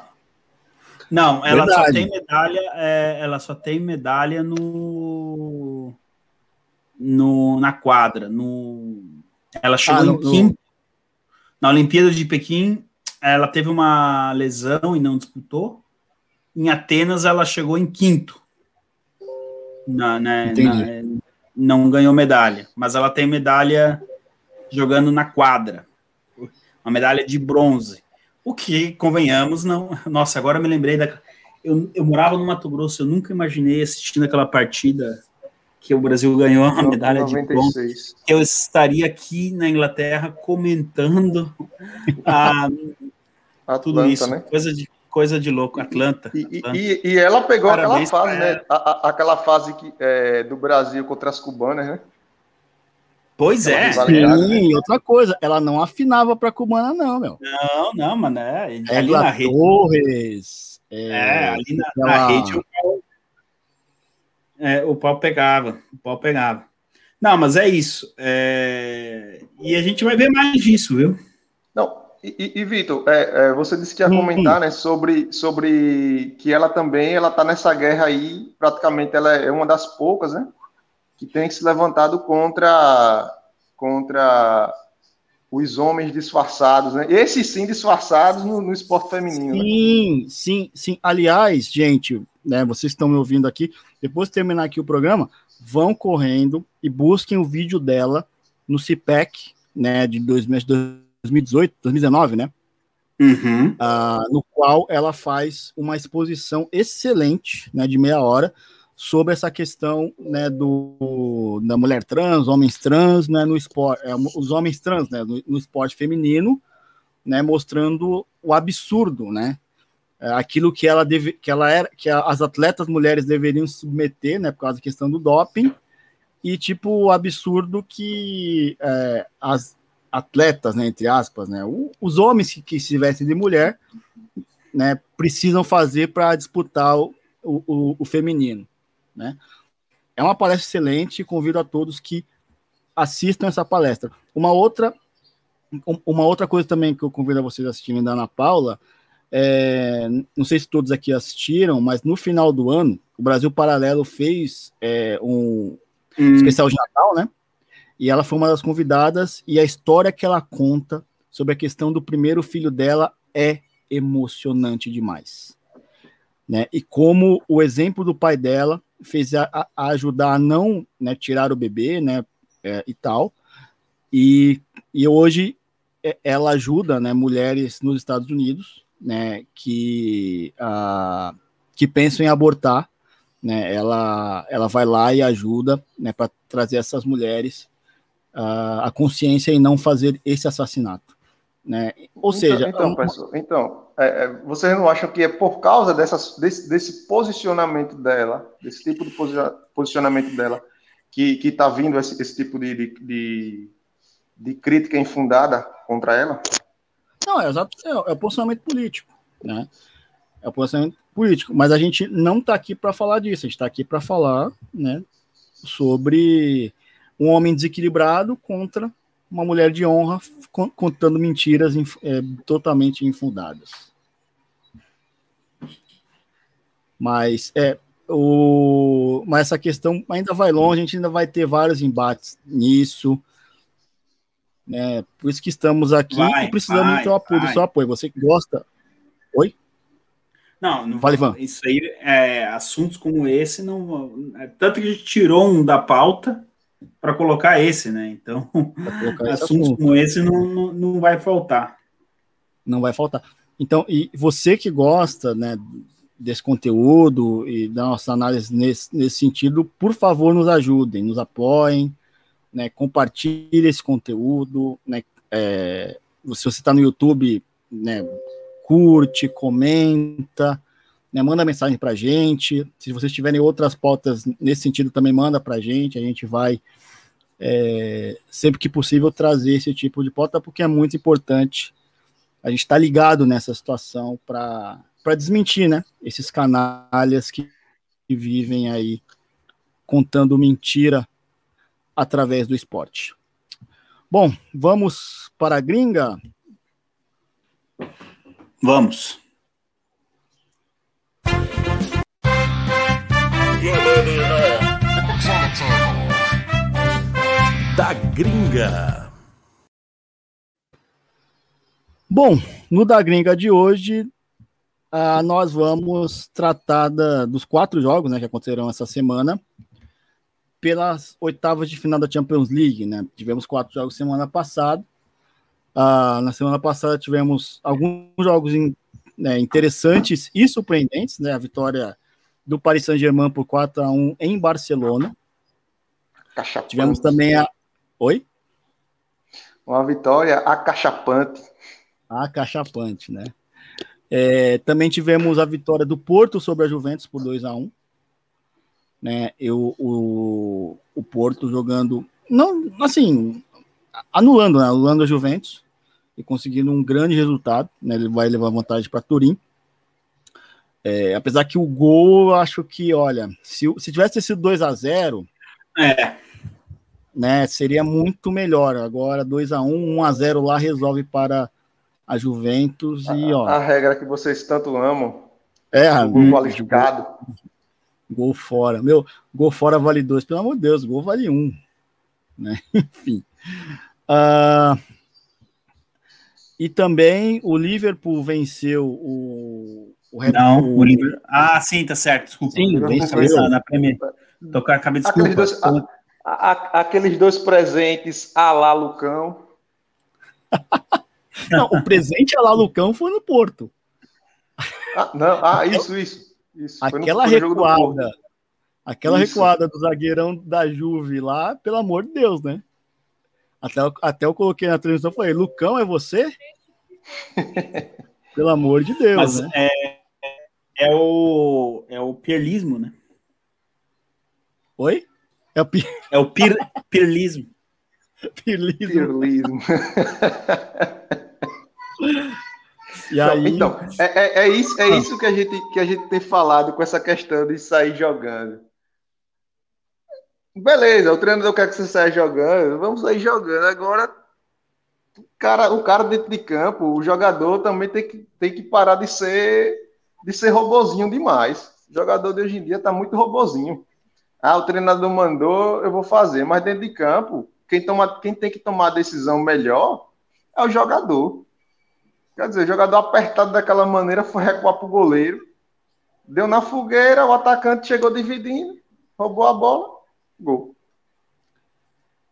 [SPEAKER 5] Não, ela Verdade. só tem medalha, é, ela só tem medalha no, no na quadra, no ela chegou ah, no, em quinto. Na Olimpíada de Pequim, ela teve uma lesão e não disputou. Em Atenas, ela chegou em quinto. Na, né, na, não ganhou medalha, mas ela tem medalha jogando na quadra. Uma medalha de bronze. O que, convenhamos, não. Nossa, agora eu me lembrei da. Eu, eu morava no Mato Grosso, eu nunca imaginei assistindo aquela partida que o Brasil ganhou a medalha 96. de bronze. Eu estaria aqui na Inglaterra comentando a, Atlanta, tudo isso. Né? Coisa de coisa de louco, Atlanta.
[SPEAKER 4] E, Atlanta. e, e ela pegou Parabéns aquela fase, né? A, a, aquela fase que, é, do Brasil contra as cubanas, né?
[SPEAKER 5] Pois é.
[SPEAKER 2] Sim, né? outra coisa, ela não afinava para cubana, não, meu.
[SPEAKER 5] Não, não, mano. É,
[SPEAKER 2] é ali na rede. Torres.
[SPEAKER 5] É, é ali na, ela... na rede o pau, é, o pau pegava. O pau pegava. Não, mas é isso. É... E a gente vai ver mais disso, viu?
[SPEAKER 4] Não, e, e Vitor, é, é, você disse que ia comentar, né, sobre, sobre que ela também, ela tá nessa guerra aí, praticamente ela é uma das poucas, né, que tem se levantado contra, contra os homens disfarçados, né? Esses sim disfarçados no, no esporte feminino.
[SPEAKER 2] Né? Sim, né? sim, sim. Aliás, gente, né, vocês estão me ouvindo aqui, depois de terminar aqui o programa, vão correndo e busquem o vídeo dela no CIPEC, né, de 2018, 2019, né?
[SPEAKER 5] Uhum.
[SPEAKER 2] Uh, no qual ela faz uma exposição excelente, né, de meia hora, sobre essa questão né, do, da mulher trans, homens trans, né, no esporte, é, os homens trans né, no, no, esporte feminino, né, mostrando o absurdo, né, é, aquilo que ela deve, que ela era, que as atletas mulheres deveriam se submeter, né, por causa da questão do doping, e tipo o absurdo que é, as atletas, né, entre aspas, né, os homens que, que se vestem de mulher, né, precisam fazer para disputar o, o, o feminino. Né? É uma palestra excelente e convido a todos que assistam essa palestra. Uma outra, uma outra coisa também que eu convido a vocês a assistirem da Ana Paula, é, não sei se todos aqui assistiram, mas no final do ano, o Brasil Paralelo fez é, um hum. especial de Natal, né? E ela foi uma das convidadas, e a história que ela conta sobre a questão do primeiro filho dela é emocionante demais. Né? E como o exemplo do pai dela fez a, a ajudar a não né, tirar o bebê, né, é, e tal. E, e hoje é, ela ajuda, né, mulheres nos Estados Unidos, né, que, que pensam em abortar, né, ela, ela vai lá e ajuda né, para trazer essas mulheres uh, a consciência e não fazer esse assassinato. Né? Ou
[SPEAKER 4] então,
[SPEAKER 2] seja,
[SPEAKER 4] então, um... pessoal, então é, é, vocês não acham que é por causa dessas, desse, desse posicionamento dela, desse tipo de posicionamento dela, que está vindo esse, esse tipo de, de, de, de, crítica infundada contra ela?
[SPEAKER 2] Não, é, exato, é, é o posicionamento político, né? É o posicionamento político, mas a gente não está aqui para falar disso, a gente está aqui para falar, né, sobre um homem desequilibrado contra uma mulher de honra contando mentiras é, totalmente infundadas. Mas é o, mas essa questão ainda vai longe, a gente ainda vai ter vários embates nisso. Né? Por isso que estamos aqui vai, e precisamos vai, do seu apoio, vai. do seu apoio. Você que gosta. Oi?
[SPEAKER 5] Não, não vale. Isso aí, é, assuntos como esse, não. É, tanto que a gente tirou um da pauta para colocar esse, né? Então, assuntos como esse não, não, não vai faltar.
[SPEAKER 2] Não vai faltar. Então, e você que gosta, né, desse conteúdo e da nossa análise nesse, nesse sentido, por favor, nos ajudem, nos apoiem, né, compartilhe esse conteúdo, né, é, se você está no YouTube, né, curte, comenta, né, manda mensagem para a gente. Se vocês tiverem outras pautas nesse sentido, também manda para a gente. A gente vai, é, sempre que possível, trazer esse tipo de pauta, porque é muito importante. A gente está ligado nessa situação para desmentir né, esses canalhas que, que vivem aí contando mentira através do esporte. Bom, vamos para a gringa?
[SPEAKER 5] Vamos.
[SPEAKER 1] Da Gringa.
[SPEAKER 2] Bom, no da Gringa de hoje, uh, nós vamos tratar da, dos quatro jogos né, que acontecerão essa semana pelas oitavas de final da Champions League. Né? Tivemos quatro jogos semana passada. Uh, na semana passada tivemos alguns jogos in, né, interessantes e surpreendentes, né? A vitória do Paris Saint-Germain por 4 a 1 em Barcelona. Cachapante. Tivemos também a. Oi?
[SPEAKER 4] Uma vitória acachapante.
[SPEAKER 2] Acachapante, né? É, também tivemos a vitória do Porto sobre a Juventus por 2 a 1 né? Eu, o, o Porto jogando. Não, assim, anulando, né? Anulando a Juventus e conseguindo um grande resultado, né? Ele vai levar vantagem para Turim. É, apesar que o gol, eu acho que, olha, se, se tivesse sido 2 a 0
[SPEAKER 5] é.
[SPEAKER 2] né, seria muito melhor. Agora 2 a 1 1 a 0 lá resolve para a Juventus e, ó.
[SPEAKER 4] A regra que vocês tanto amam.
[SPEAKER 2] É,
[SPEAKER 4] o gol qualificado.
[SPEAKER 2] Gol, fora. Meu, gol fora vale 2, pelo amor de Deus, gol vale 1. Um, né? Enfim. Uh, e também o Liverpool venceu o,
[SPEAKER 5] o Red Não, Bull. o Liverpool. Ah, sim, tá certo. Desculpa. Sim. Na Premier. Tocar, acabei de
[SPEAKER 4] aqueles dois, a, a, aqueles dois presentes a lá Lucão.
[SPEAKER 2] não, o presente a lá Lucão foi no Porto.
[SPEAKER 4] Ah, não, ah isso, isso. isso.
[SPEAKER 2] Aquela no, recuada. Aquela isso. recuada do zagueirão da Juve lá, pelo amor de Deus, né? Até, até eu coloquei na transmissão e falei, Lucão, é você? Pelo amor de Deus, Mas, né?
[SPEAKER 5] É, é, o, é o pirlismo, né?
[SPEAKER 2] Oi?
[SPEAKER 5] É o, pir... é o pir, pirlismo.
[SPEAKER 2] pirlismo.
[SPEAKER 4] Pirlismo.
[SPEAKER 2] e aí...
[SPEAKER 4] Então, é, é, é, isso, é isso que a, gente, que a gente tem falado com essa questão de sair jogando. Beleza, o treinador quer que você saia jogando, vamos sair jogando. Agora, o cara, o cara dentro de campo, o jogador também tem que, tem que parar de ser de ser robozinho demais. O jogador de hoje em dia tá muito robozinho. Ah, o treinador mandou, eu vou fazer, mas dentro de campo, quem, toma, quem tem que tomar a decisão melhor é o jogador. Quer dizer, o jogador apertado daquela maneira foi recuar pro goleiro, deu na fogueira, o atacante chegou dividindo, roubou a bola, Gol.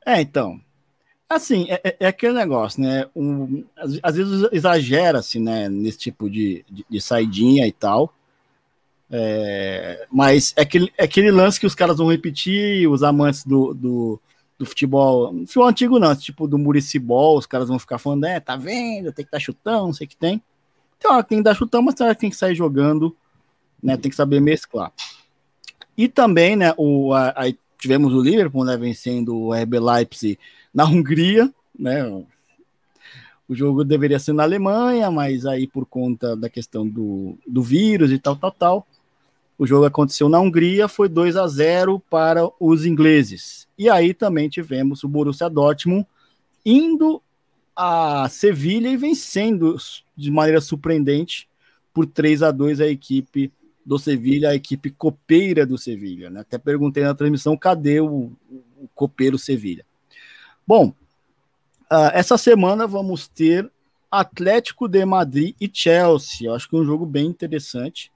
[SPEAKER 2] É, então. Assim, é, é, é aquele negócio, né? Um, às, às vezes exagera-se, né? Nesse tipo de, de, de, saidinha e tal. É, mas é aquele, é aquele lance que os caras vão repetir, os amantes do, do, do futebol, futebol antigo não, tipo do Muricibol, os caras vão ficar falando, é, tá vendo, tem que dar chutão, não sei o que tem. Então, tem que dar chutão, mas tem que sair jogando, né, tem que saber mesclar. E também, né, o, a, a, tivemos o Liverpool, né, vencendo o RB Leipzig na Hungria, né, o jogo deveria ser na Alemanha, mas aí por conta da questão do, do vírus e tal, tal, tal, o jogo aconteceu na Hungria, foi 2 a 0 para os ingleses. E aí também tivemos o Borussia Dortmund indo a Sevilha e vencendo de maneira surpreendente por 3 a 2 a equipe do Sevilha, a equipe copeira do Sevilha. Né? Até perguntei na transmissão cadê o, o copeiro Sevilha. Bom, uh, essa semana vamos ter Atlético de Madrid e Chelsea. Eu acho que é um jogo bem interessante.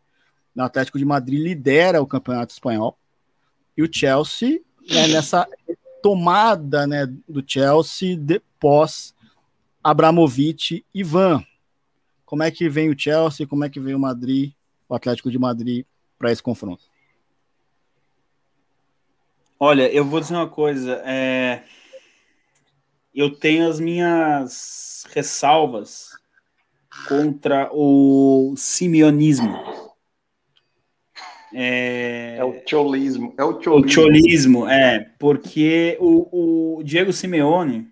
[SPEAKER 2] O Atlético de Madrid lidera o campeonato espanhol. E o Chelsea, né, nessa tomada né, do Chelsea depois Abramovich e Van. Como é que vem o Chelsea? Como é que vem o Madrid, o Atlético de Madrid, para esse confronto?
[SPEAKER 5] Olha, eu vou dizer uma coisa. É... Eu tenho as minhas ressalvas contra o simeonismo.
[SPEAKER 4] É, é o cholismo. É o
[SPEAKER 5] cholismo. O cholismo, é, porque o, o Diego Simeone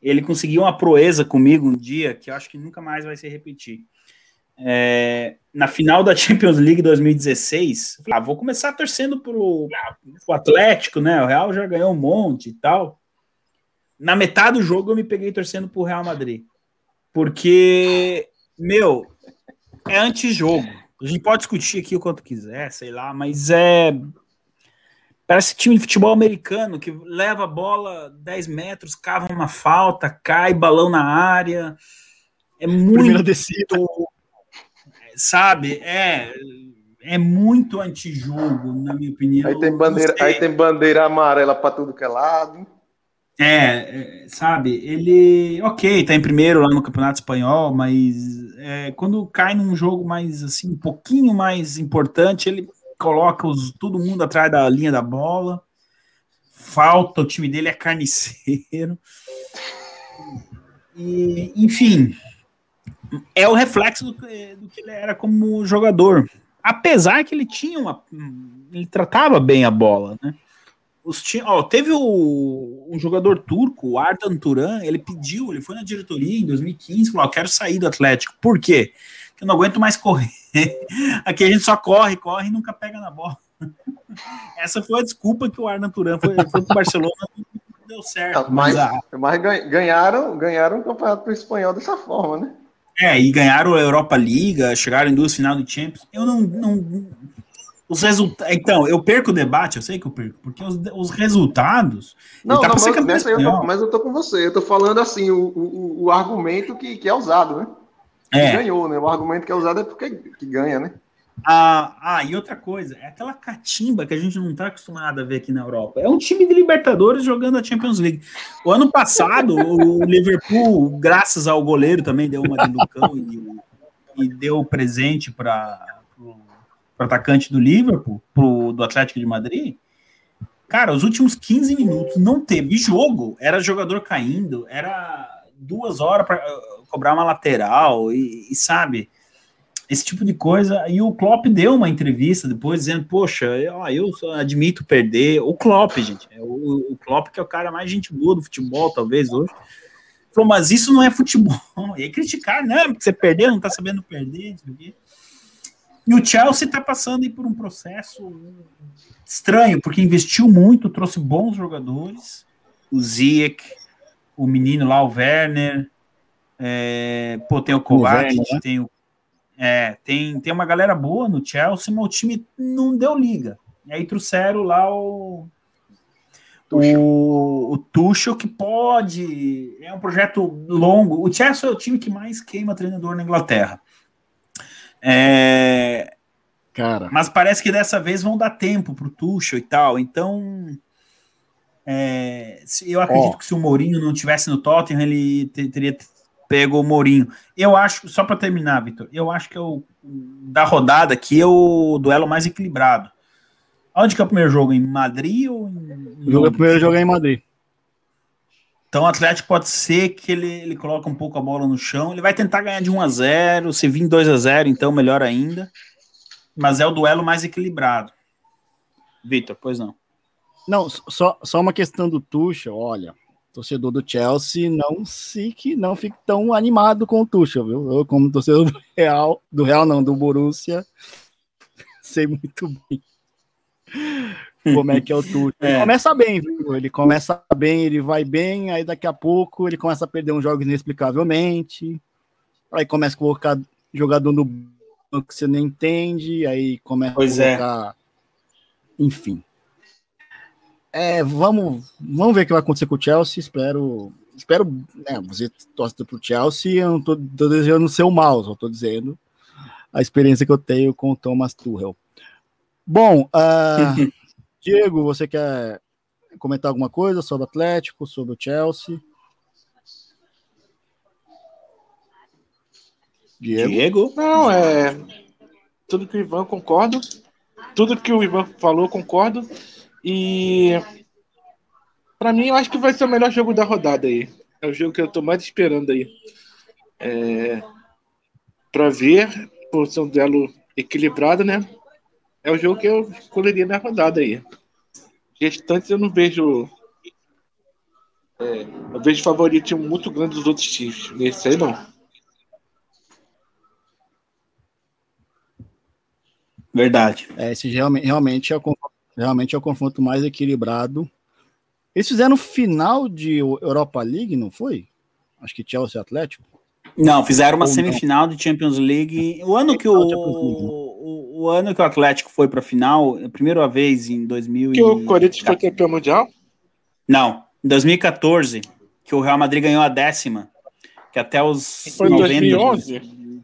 [SPEAKER 5] ele conseguiu uma proeza comigo um dia que eu acho que nunca mais vai se repetir. É, na final da Champions League 2016, falei, ah, vou começar torcendo pro, pro Atlético, né? O Real já ganhou um monte e tal. Na metade do jogo eu me peguei torcendo pro Real Madrid. Porque, meu, é antijogo. A gente pode discutir aqui o quanto quiser, sei lá, mas é. Parece time de futebol americano que leva a bola 10 metros, cava uma falta, cai balão na área. É muito. Sabe? É. É muito antijogo, na minha opinião.
[SPEAKER 4] Aí tem bandeira, aí tem bandeira amarela para tudo que é lado.
[SPEAKER 5] É, é, sabe, ele, ok, tá em primeiro lá no Campeonato Espanhol, mas é, quando cai num jogo mais, assim, um pouquinho mais importante, ele coloca os, todo mundo atrás da linha da bola, falta, o time dele é carniceiro, e, enfim, é o reflexo do, do que ele era como jogador, apesar que ele tinha uma, ele tratava bem a bola, né, os ó, teve o, um jogador turco, o Ardan Turan, ele pediu, ele foi na diretoria em 2015, falou: quero sair do Atlético. Por quê? Porque eu não aguento mais correr. Aqui a gente só corre, corre e nunca pega na bola. Essa foi a desculpa que o Ardan Turan foi, foi pro Barcelona não deu certo.
[SPEAKER 4] Mas, mas, ganharam, ganharam o campeonato espanhol dessa forma, né?
[SPEAKER 5] É, e ganharam a Europa Liga, chegaram em duas final do Champions. Eu não, não os resultados. Então, eu perco o debate, eu sei que eu perco, porque os, os resultados.
[SPEAKER 4] Não, tá não mas, eu tô, mas eu tô com você. Eu tô falando assim, o, o, o argumento que, que é usado, né? É. Que ganhou, né? O argumento que é usado é porque que ganha, né?
[SPEAKER 5] Ah, ah, e outra coisa, é aquela catimba que a gente não tá acostumado a ver aqui na Europa. É um time de Libertadores jogando a Champions League. O ano passado, o Liverpool, graças ao goleiro, também deu uma de Lucão e, e deu presente para pro atacante do Liverpool, pro, do Atlético de Madrid, cara, os últimos 15 minutos não teve jogo, era jogador caindo, era duas horas para uh, cobrar uma lateral e, e, sabe, esse tipo de coisa. E o Klopp deu uma entrevista depois dizendo, poxa, eu, eu admito perder. O Klopp, gente, é o, o Klopp que é o cara mais gente boa do futebol, talvez hoje. Falou, mas isso não é futebol. E aí criticar, né? Porque você perdeu, não tá sabendo perder, não. E o Chelsea está passando por um processo estranho, porque investiu muito, trouxe bons jogadores, o Ziyech, o menino lá, o Werner, é, pô, tem o Kovacic, né? tem o é, tem, tem uma galera boa no Chelsea, mas o time não deu liga. E aí trouxeram lá o Tuchel. O, o Tuchel, que pode. É um projeto longo. O Chelsea é o time que mais queima treinador na Inglaterra. É, Cara. Mas parece que dessa vez vão dar tempo pro Tuchel e tal. Então, é, eu acredito oh. que se o Mourinho não tivesse no Tottenham, ele teria pego o Mourinho. Eu acho, só para terminar, Vitor, eu acho que é o, da rodada aqui é o duelo mais equilibrado. Onde que é o primeiro jogo? Em Madrid ou em...
[SPEAKER 2] O primeiro jogo é em Madrid.
[SPEAKER 5] Então o Atlético pode ser que ele, ele coloque um pouco a bola no chão. Ele vai tentar ganhar de 1 a 0 Se vir 2 a 0 então melhor ainda. Mas é o duelo mais equilibrado. Vitor, pois não.
[SPEAKER 2] Não, só, só uma questão do Tuchel, olha, torcedor do Chelsea não se que não fique tão animado com o Tuchel, viu? Eu como torcedor do Real, do Real não, do Borussia, sei muito bem como é que é o Tuchel. Ele é. começa bem, viu? Ele começa bem, ele vai bem, aí daqui a pouco ele começa a perder um jogo inexplicavelmente. Aí começa a colocar jogador no que você não entende, aí começa
[SPEAKER 5] pois
[SPEAKER 2] a
[SPEAKER 5] é. colocar. É.
[SPEAKER 2] Enfim. É, vamos, vamos ver o que vai acontecer com o Chelsea. Espero. Espero. Né, você torce pro Chelsea, eu não tô, tô desejando ser o mal, só tô dizendo a experiência que eu tenho com o Thomas Tuchel. Bom, uh, Diego, você quer comentar alguma coisa sobre o Atlético, sobre o Chelsea?
[SPEAKER 3] Diego? Diego? Não, é. Tudo que o Ivan concordo. Tudo que o Ivan falou, concordo. E. Pra mim, eu acho que vai ser o melhor jogo da rodada aí. É o jogo que eu tô mais esperando aí. É... Pra ver, por ser um duelo equilibrado, né? É o jogo que eu escolheria na rodada aí. Restantes eu não vejo. É, eu vejo favoritismo muito grande dos outros times. Nesse aí não.
[SPEAKER 5] Verdade.
[SPEAKER 2] É, esse realmente, realmente, é o, realmente é o confronto mais equilibrado. Eles fizeram final de Europa League, não foi? Acho que Chelsea Atlético.
[SPEAKER 5] Não, fizeram uma Ou semifinal não. de Champions League. O ano que o? O, ano que o Atlético foi para a final, a primeira vez em 2000
[SPEAKER 3] Que o Corinthians foi campeão mundial?
[SPEAKER 5] Não, em 2014, que o Real Madrid ganhou a décima, que até os
[SPEAKER 3] foi 90... 2011?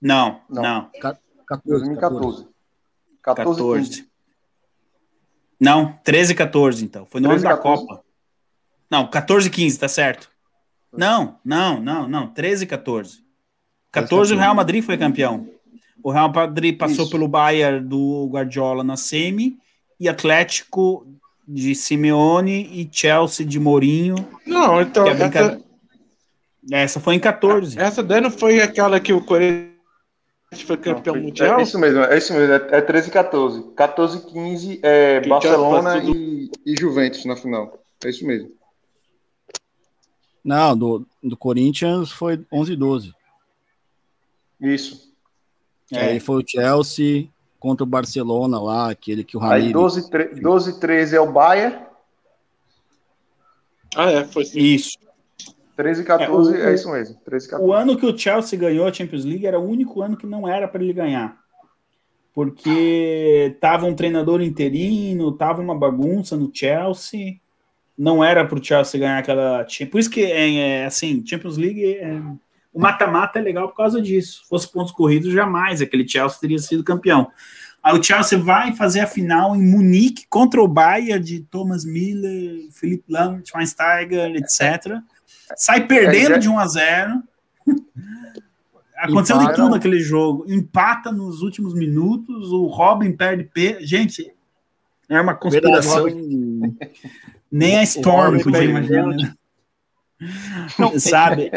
[SPEAKER 5] Não, não. não.
[SPEAKER 4] 2014. 14. 14.
[SPEAKER 5] Não, 13 e 14, então. Foi no 13, ano da 14. Copa. Não, 14 e 15, tá certo. Não, não, não, não. 13 e 14. 14 o Real Madrid foi campeão. O Real Madrid passou Isso. pelo Bayern do Guardiola na semi e Atlético de Simeone e Chelsea de Mourinho.
[SPEAKER 3] Não, então é essa...
[SPEAKER 5] essa foi em 14.
[SPEAKER 3] Essa daí não foi aquela que o Corinthians foi campeão não, mundial?
[SPEAKER 4] É isso mesmo, é isso mesmo, é, 13 e 14. 14 e 15 é que Barcelona e, e Juventus na final. É isso mesmo.
[SPEAKER 2] Não, do, do Corinthians foi 11 e 12.
[SPEAKER 4] Isso.
[SPEAKER 2] É. Aí foi o Chelsea contra o Barcelona lá, aquele que o Ramiro...
[SPEAKER 4] Aí 12, 12 13 é o Bayern.
[SPEAKER 3] Ah, é, foi sim.
[SPEAKER 5] Isso.
[SPEAKER 4] 13 e 14 é, o, é isso mesmo. 13 e 14.
[SPEAKER 5] O ano que o Chelsea ganhou a Champions League era o único ano que não era para ele ganhar. Porque tava um treinador interino, tava uma bagunça no Chelsea. Não era para o Chelsea ganhar aquela. Por isso que, é, é assim, Champions League. É... O mata-mata é legal por causa disso. Se fosse pontos corridos, jamais aquele Chelsea teria sido campeão. Aí o Chelsea vai fazer a final em Munique contra o Bayern de Thomas Miller, Felipe Lam, Schweinsteiger, etc sai perdendo é, de 1 a 0 Aconteceu de tudo naquele jogo. Empata nos últimos minutos, o Robin perde P. Gente, é uma conspiração. Nem a Storm podia imaginar. Né? Não, sabe?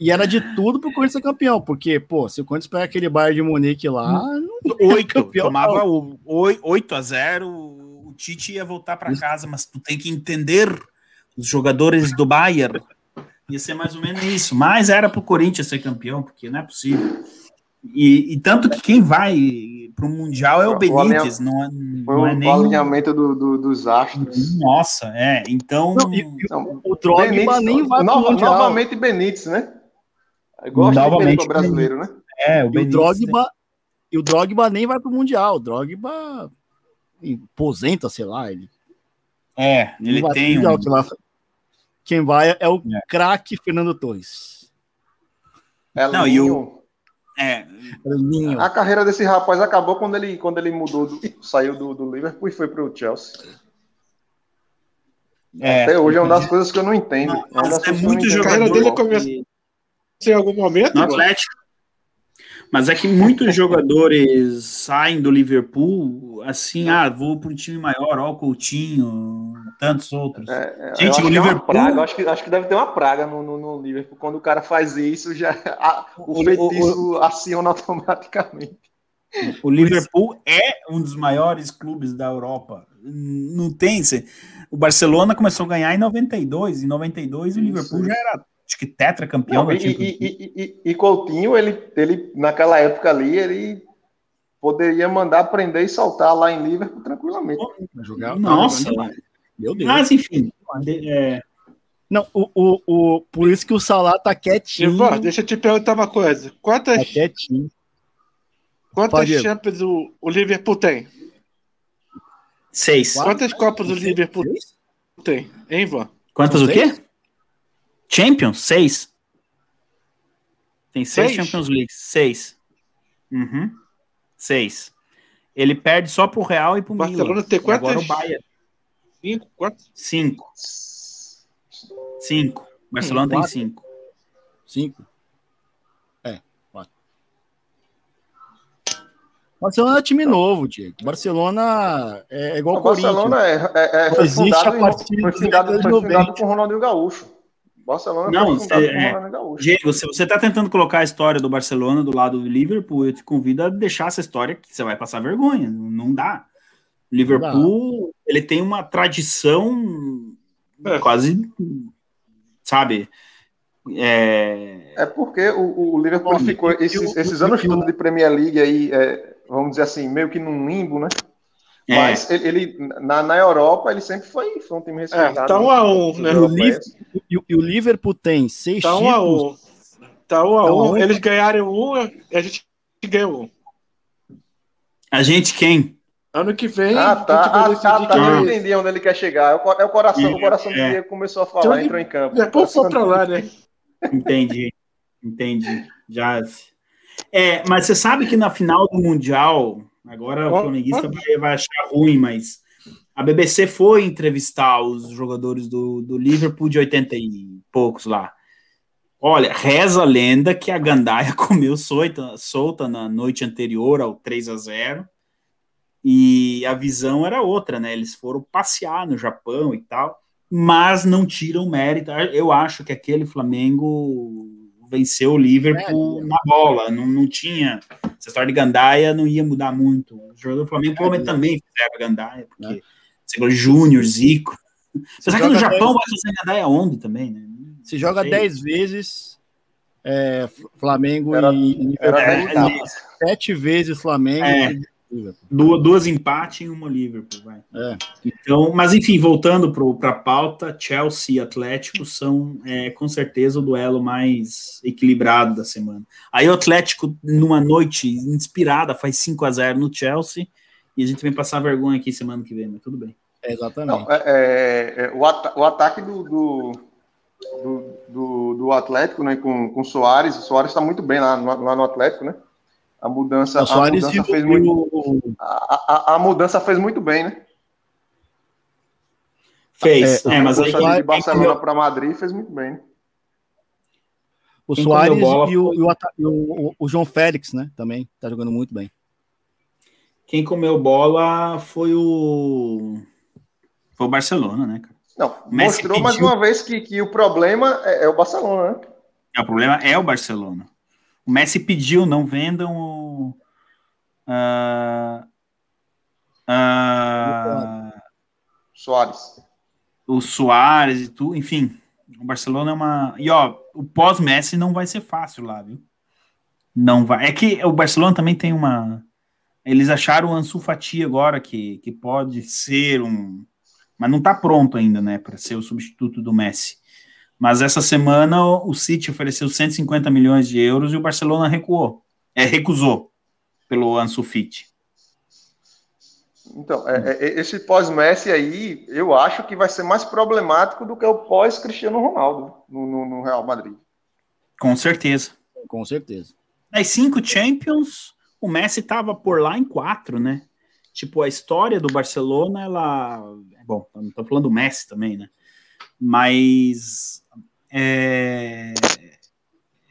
[SPEAKER 2] E era de tudo pro Corinthians ser campeão, porque, pô, se o Corinthians pegar aquele Bayern de Munique lá,
[SPEAKER 5] oito, campeão, tomava o 8 a 0 o Tite ia voltar para casa, mas tu tem que entender os jogadores do Bayern. Ia ser mais ou menos isso. Mas era para o Corinthians ser campeão, porque não é possível. E, e tanto que quem vai para o Mundial é o Benítez, o não é, não é nem o
[SPEAKER 4] alinhamento do, do, dos astros.
[SPEAKER 5] Nossa, é. Então. Não, e,
[SPEAKER 4] não, o Drogba Benítez, nem vai para o Mundial. Novamente Benítez, né?
[SPEAKER 2] Gosta novamente, de brasileiro, né? É, o, Benítez, e o Drogba. E o Drogba nem vai para o Mundial. O Drogba aposenta, sei lá. Ele,
[SPEAKER 5] é, ele tem. Um...
[SPEAKER 2] Quem vai é o é. craque Fernando Torres.
[SPEAKER 4] É Não, e o.
[SPEAKER 5] É.
[SPEAKER 4] A carreira desse rapaz acabou quando ele, quando ele mudou, do, saiu do, do Liverpool e foi para o Chelsea. É, Até hoje é uma das coisas que eu não entendo.
[SPEAKER 5] Não, é, é muito jogador. A carreira dele
[SPEAKER 3] começou em algum momento?
[SPEAKER 5] No Atlético. Mas é que muitos jogadores saem do Liverpool assim, ah, vou para um time maior, ó, o Coutinho, tantos outros.
[SPEAKER 4] É, é Gente, o é Liverpool. Praga, acho, que, acho que deve ter uma praga no, no, no Liverpool. Quando o cara faz isso, já a, o, o feitiço o, aciona automaticamente.
[SPEAKER 5] O Liverpool é um dos maiores clubes da Europa. Não tem. O Barcelona começou a ganhar em 92. Em 92 o Liverpool já era acho que tetracampeão.
[SPEAKER 4] Não, e, e, e, e, Coutinho, ele, ele, naquela época ali, ele poderia mandar prender e saltar lá em Liverpool tranquilamente.
[SPEAKER 5] Jogar, Nossa, meu Deus. Mas enfim. É...
[SPEAKER 2] Não, o, o, o, por isso que o Salah tá quietinho.
[SPEAKER 3] Ivan, deixa eu te perguntar uma coisa. Quantas, tá quietinho. Quantas Champions o, o Liverpool tem?
[SPEAKER 5] Seis.
[SPEAKER 3] Quantas Copas o Liverpool Seis? tem, hein, Ivan?
[SPEAKER 5] Quantas o quê? Champions? Seis. Tem seis, seis? Champions League. Seis. Uhum. Seis. Ele perde só pro Real e pro
[SPEAKER 3] Barcelona Milan. tem quantas?
[SPEAKER 5] Agora o Bayern.
[SPEAKER 3] Cinco? Quatro?
[SPEAKER 5] Cinco. Cinco. Barcelona hum, tem cinco.
[SPEAKER 2] Cinco. É, quatro. Barcelona é time novo, Diego. Barcelona é igual o
[SPEAKER 4] Barcelona
[SPEAKER 2] Corinthians.
[SPEAKER 4] é, é, é foi, fundado, foi, fundado, foi fundado com o Ronaldinho Gaúcho. Barcelona
[SPEAKER 5] não, é, Diego, se você está tentando colocar a história do Barcelona do lado do Liverpool, eu te convido a deixar essa história que você vai passar vergonha. Não dá. O Liverpool, dá. ele tem uma tradição é. quase, sabe? É,
[SPEAKER 4] é porque o, o Liverpool ficou esses, esses anos todos de Premier League aí, é, vamos dizer assim, meio que num limbo, né? É. Mas ele, ele, na, na Europa, ele sempre foi, foi um time respeitado. É,
[SPEAKER 3] tá um a um, né?
[SPEAKER 2] O o Liverpool tem seis
[SPEAKER 3] tá um títulos. A um. Tá um a tá um. Eles ganharam um, a gente ganhou um.
[SPEAKER 5] A gente quem?
[SPEAKER 3] Ano que vem.
[SPEAKER 4] Ah, tá. Ah, tá, tá. Eu entendi onde ele quer chegar. É o, é coração. o coração é. dele começou a falar, então, entrou em campo.
[SPEAKER 3] É, pô, for pra lá, né?
[SPEAKER 5] Entendi. Entendi. Já. É, mas você sabe que na final do Mundial, Agora o flamenguista vai, vai achar ruim, mas a BBC foi entrevistar os jogadores do, do Liverpool de 80 e poucos lá. Olha, reza a lenda que a Gandaia comeu solta, solta na noite anterior ao 3 a 0 e a visão era outra, né? Eles foram passear no Japão e tal, mas não tiram mérito. Eu acho que aquele Flamengo venceu o Liverpool é, na bola, não, não tinha. Essa história de Gandaia não ia mudar muito. O jogador do Flamengo provavelmente também fizeram Gandaia, porque é. segundo Júnior, Zico. Você sabe que no Japão vai fazer Gandaia onde também, né?
[SPEAKER 2] Se joga 10 vezes é, Flamengo era, e, é, sete vezes Flamengo
[SPEAKER 5] é. Duas, duas empates e uma Liverpool, vai. É. Então, mas enfim, voltando para a pauta, Chelsea e Atlético são é, com certeza o duelo mais equilibrado da semana. Aí o Atlético, numa noite inspirada, faz 5 a 0 no Chelsea e a gente vem passar vergonha aqui semana que vem, mas tudo bem.
[SPEAKER 2] exatamente.
[SPEAKER 4] Não, é, é, é, o, at o, ataque do, do, do, do, do Atlético, né, com, com o Soares, o Soares está muito bem lá, lá no Atlético, né? A mudança, a mudança fez muito. A, a, a, mudança fez muito bem, né?
[SPEAKER 5] Fez.
[SPEAKER 4] É, é mas aí de Barcelona para Madrid fez muito bem. Né?
[SPEAKER 2] O Quem Soares bola, e, o, e o, o, João Félix, né? Também tá jogando muito bem.
[SPEAKER 5] Quem comeu bola foi o. Foi o Barcelona, né, cara?
[SPEAKER 4] Não, mostrou pediu... mais uma vez que, que o problema é, é o Barcelona, né?
[SPEAKER 5] É, o problema é o Barcelona. O Messi pediu, não vendam o. Uh, uh,
[SPEAKER 4] Soares.
[SPEAKER 5] O Soares e tudo, enfim. O Barcelona é uma. E ó, o pós-Messi não vai ser fácil lá, viu? Não vai. É que o Barcelona também tem uma. Eles acharam o Ansu Fati agora que, que pode ser um. Mas não tá pronto ainda, né, para ser o substituto do Messi. Mas essa semana o City ofereceu 150 milhões de euros e o Barcelona recuou. É, recusou pelo Ansu Fati.
[SPEAKER 4] Então, é, é, esse pós-Messi aí, eu acho que vai ser mais problemático do que o pós-Cristiano Ronaldo no, no, no, Real Madrid.
[SPEAKER 5] Com certeza.
[SPEAKER 2] Com certeza.
[SPEAKER 5] Nas cinco Champions, o Messi estava por lá em quatro, né? Tipo, a história do Barcelona, ela. Bom, não estou falando do Messi também, né? Mas é,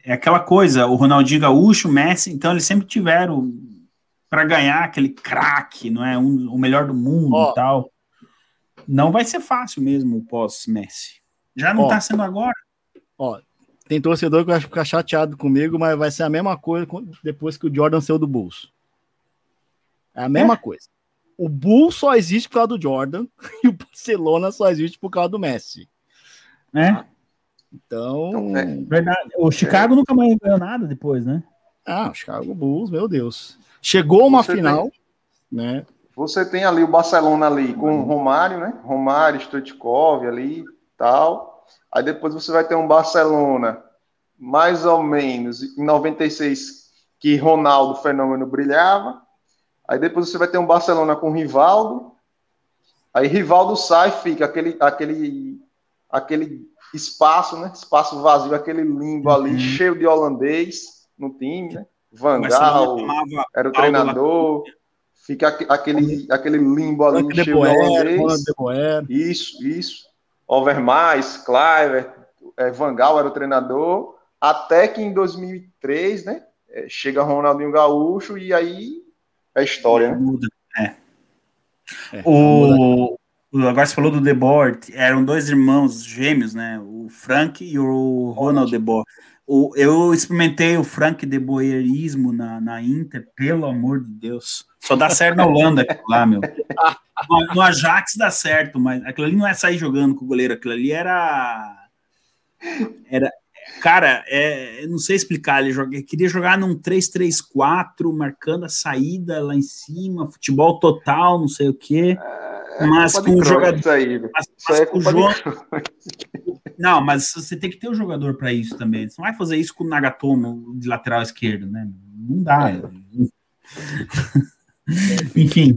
[SPEAKER 5] é aquela coisa, o Ronaldinho Gaúcho, o Messi, então eles sempre tiveram para ganhar aquele craque, não é? Um, o melhor do mundo oh. e tal. Não vai ser fácil mesmo o pós-Messi. Já não oh. tá sendo agora.
[SPEAKER 2] Ó, tem torcedor que vai ficar chateado comigo, mas vai ser a mesma coisa depois que o Jordan saiu do Bulls. É a mesma é? coisa. O Bulls só existe por causa do Jordan e o Barcelona só existe por causa do Messi.
[SPEAKER 5] É?
[SPEAKER 2] Então. então é.
[SPEAKER 5] Verdade. O Chicago é. nunca mais ganhou nada depois, né?
[SPEAKER 2] Ah, o Chicago Bulls, meu Deus. Chegou uma Você final, tem... né?
[SPEAKER 4] Você tem ali o Barcelona ali com o Romário, né? Romário, Stoichkov ali, tal. Aí depois você vai ter um Barcelona mais ou menos em 96 que Ronaldo Fenômeno brilhava. Aí depois você vai ter um Barcelona com Rivaldo. Aí Rivaldo sai, fica aquele aquele aquele espaço, né? Espaço vazio, aquele limbo ali, uhum. cheio de holandês no time, né? Van Gaal era o treinador. Fica aquele, aquele limbo ali, cheio de holandês. Isso, isso. Overmars, Cliver, é, Van Gaal era o treinador. Até que em 2003, né? É, chega Ronaldinho Gaúcho e aí é história, né? Muda, é.
[SPEAKER 5] é o, Agora você falou do Debord, eram dois irmãos gêmeos, né? O Frank e o Ronald Debord. O, eu experimentei o Frank Deboerismo na, na Inter, pelo amor de Deus. Só dá certo na Holanda lá, meu. No, no, Ajax dá certo, mas aquilo ali não é sair jogando com o goleiro, aquilo ali era. Era. Cara, é, não sei explicar. Ele, joga, ele queria jogar num 3-3-4, marcando a saída lá em cima, futebol total, não sei o quê. É
[SPEAKER 4] mas com o jogador. Aí. Mas,
[SPEAKER 5] mas é com o João. Não, mas você tem que ter o um jogador para isso também. Você não vai fazer isso com o Nagatomo de lateral esquerdo, né? Não dá. É. Enfim,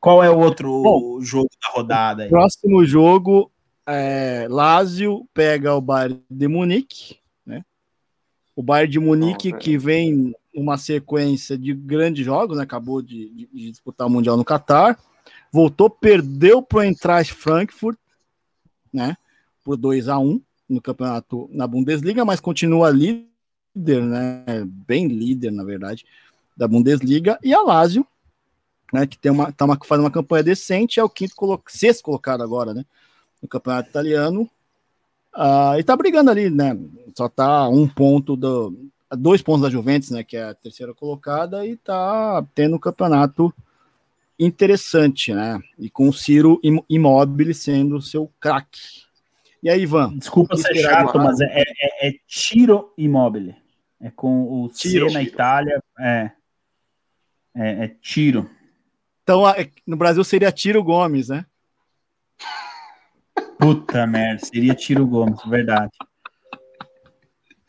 [SPEAKER 5] qual é o outro Bom, jogo da rodada? Aí?
[SPEAKER 2] Próximo jogo, é, Lazio pega o Bayern de Munique, né? O Bayern de Munique que vem uma sequência de grandes jogos, né? Acabou de, de, de disputar o Mundial no Catar voltou, perdeu para o Eintracht Frankfurt, né, por 2 a 1 no campeonato na Bundesliga, mas continua líder, né, bem líder, na verdade, da Bundesliga, e a Lazio, né, que tem uma, tá uma, faz uma campanha decente, é o quinto colo sexto colocado agora, né, no campeonato italiano, uh, e tá brigando ali, né, só tá um ponto do, dois pontos da Juventus, né, que é a terceira colocada, e tá tendo o campeonato interessante, né? E com o Ciro Imóvel sendo seu craque. E aí, Ivan?
[SPEAKER 5] Desculpa ser chato, mas é, é, é, Tiro Imóvel. É com o Tiro, C na Itália. É, é, é Tiro.
[SPEAKER 2] Então, no Brasil seria Tiro Gomes, né?
[SPEAKER 5] Puta merda, seria Tiro Gomes, verdade.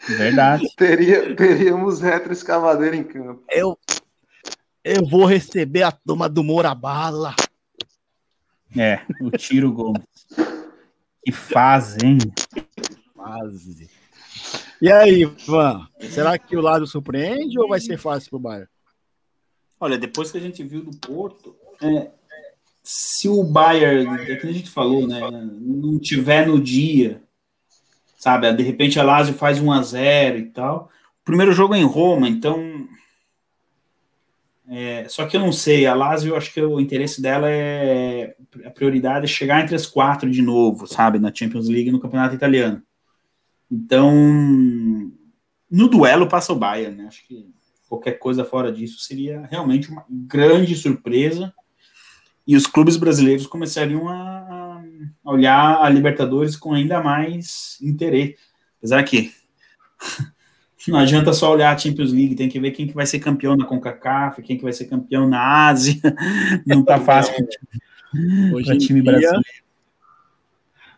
[SPEAKER 5] Verdade.
[SPEAKER 4] Teria, teríamos retroescavadeiro em campo.
[SPEAKER 2] Eu, eu vou receber a turma do Morabala.
[SPEAKER 5] É, o Tiro Gomes. Que fazem.
[SPEAKER 2] Fase. E aí, Ivan? Será que o lado surpreende ou vai ser fácil pro Bayern?
[SPEAKER 5] Olha, depois que a gente viu do Porto, é, se o Bayern, é que a gente falou, né, não tiver no dia, sabe, de repente a Lazio faz 1 a 0 e tal. O primeiro jogo é em Roma, então é, só que eu não sei, a Lazio, eu acho que o interesse dela é a prioridade é chegar entre as quatro de novo, sabe, na Champions League no Campeonato Italiano. Então, no duelo passa o Bayern, né? Acho que qualquer coisa fora disso seria realmente uma grande surpresa e os clubes brasileiros começariam a, a olhar a Libertadores com ainda mais interesse. Apesar que não adianta só olhar a Champions League, tem que ver quem que vai ser campeão na CONCACAF, quem que vai ser campeão na Ásia. Não tá fácil
[SPEAKER 2] hoje time dia, brasileiro.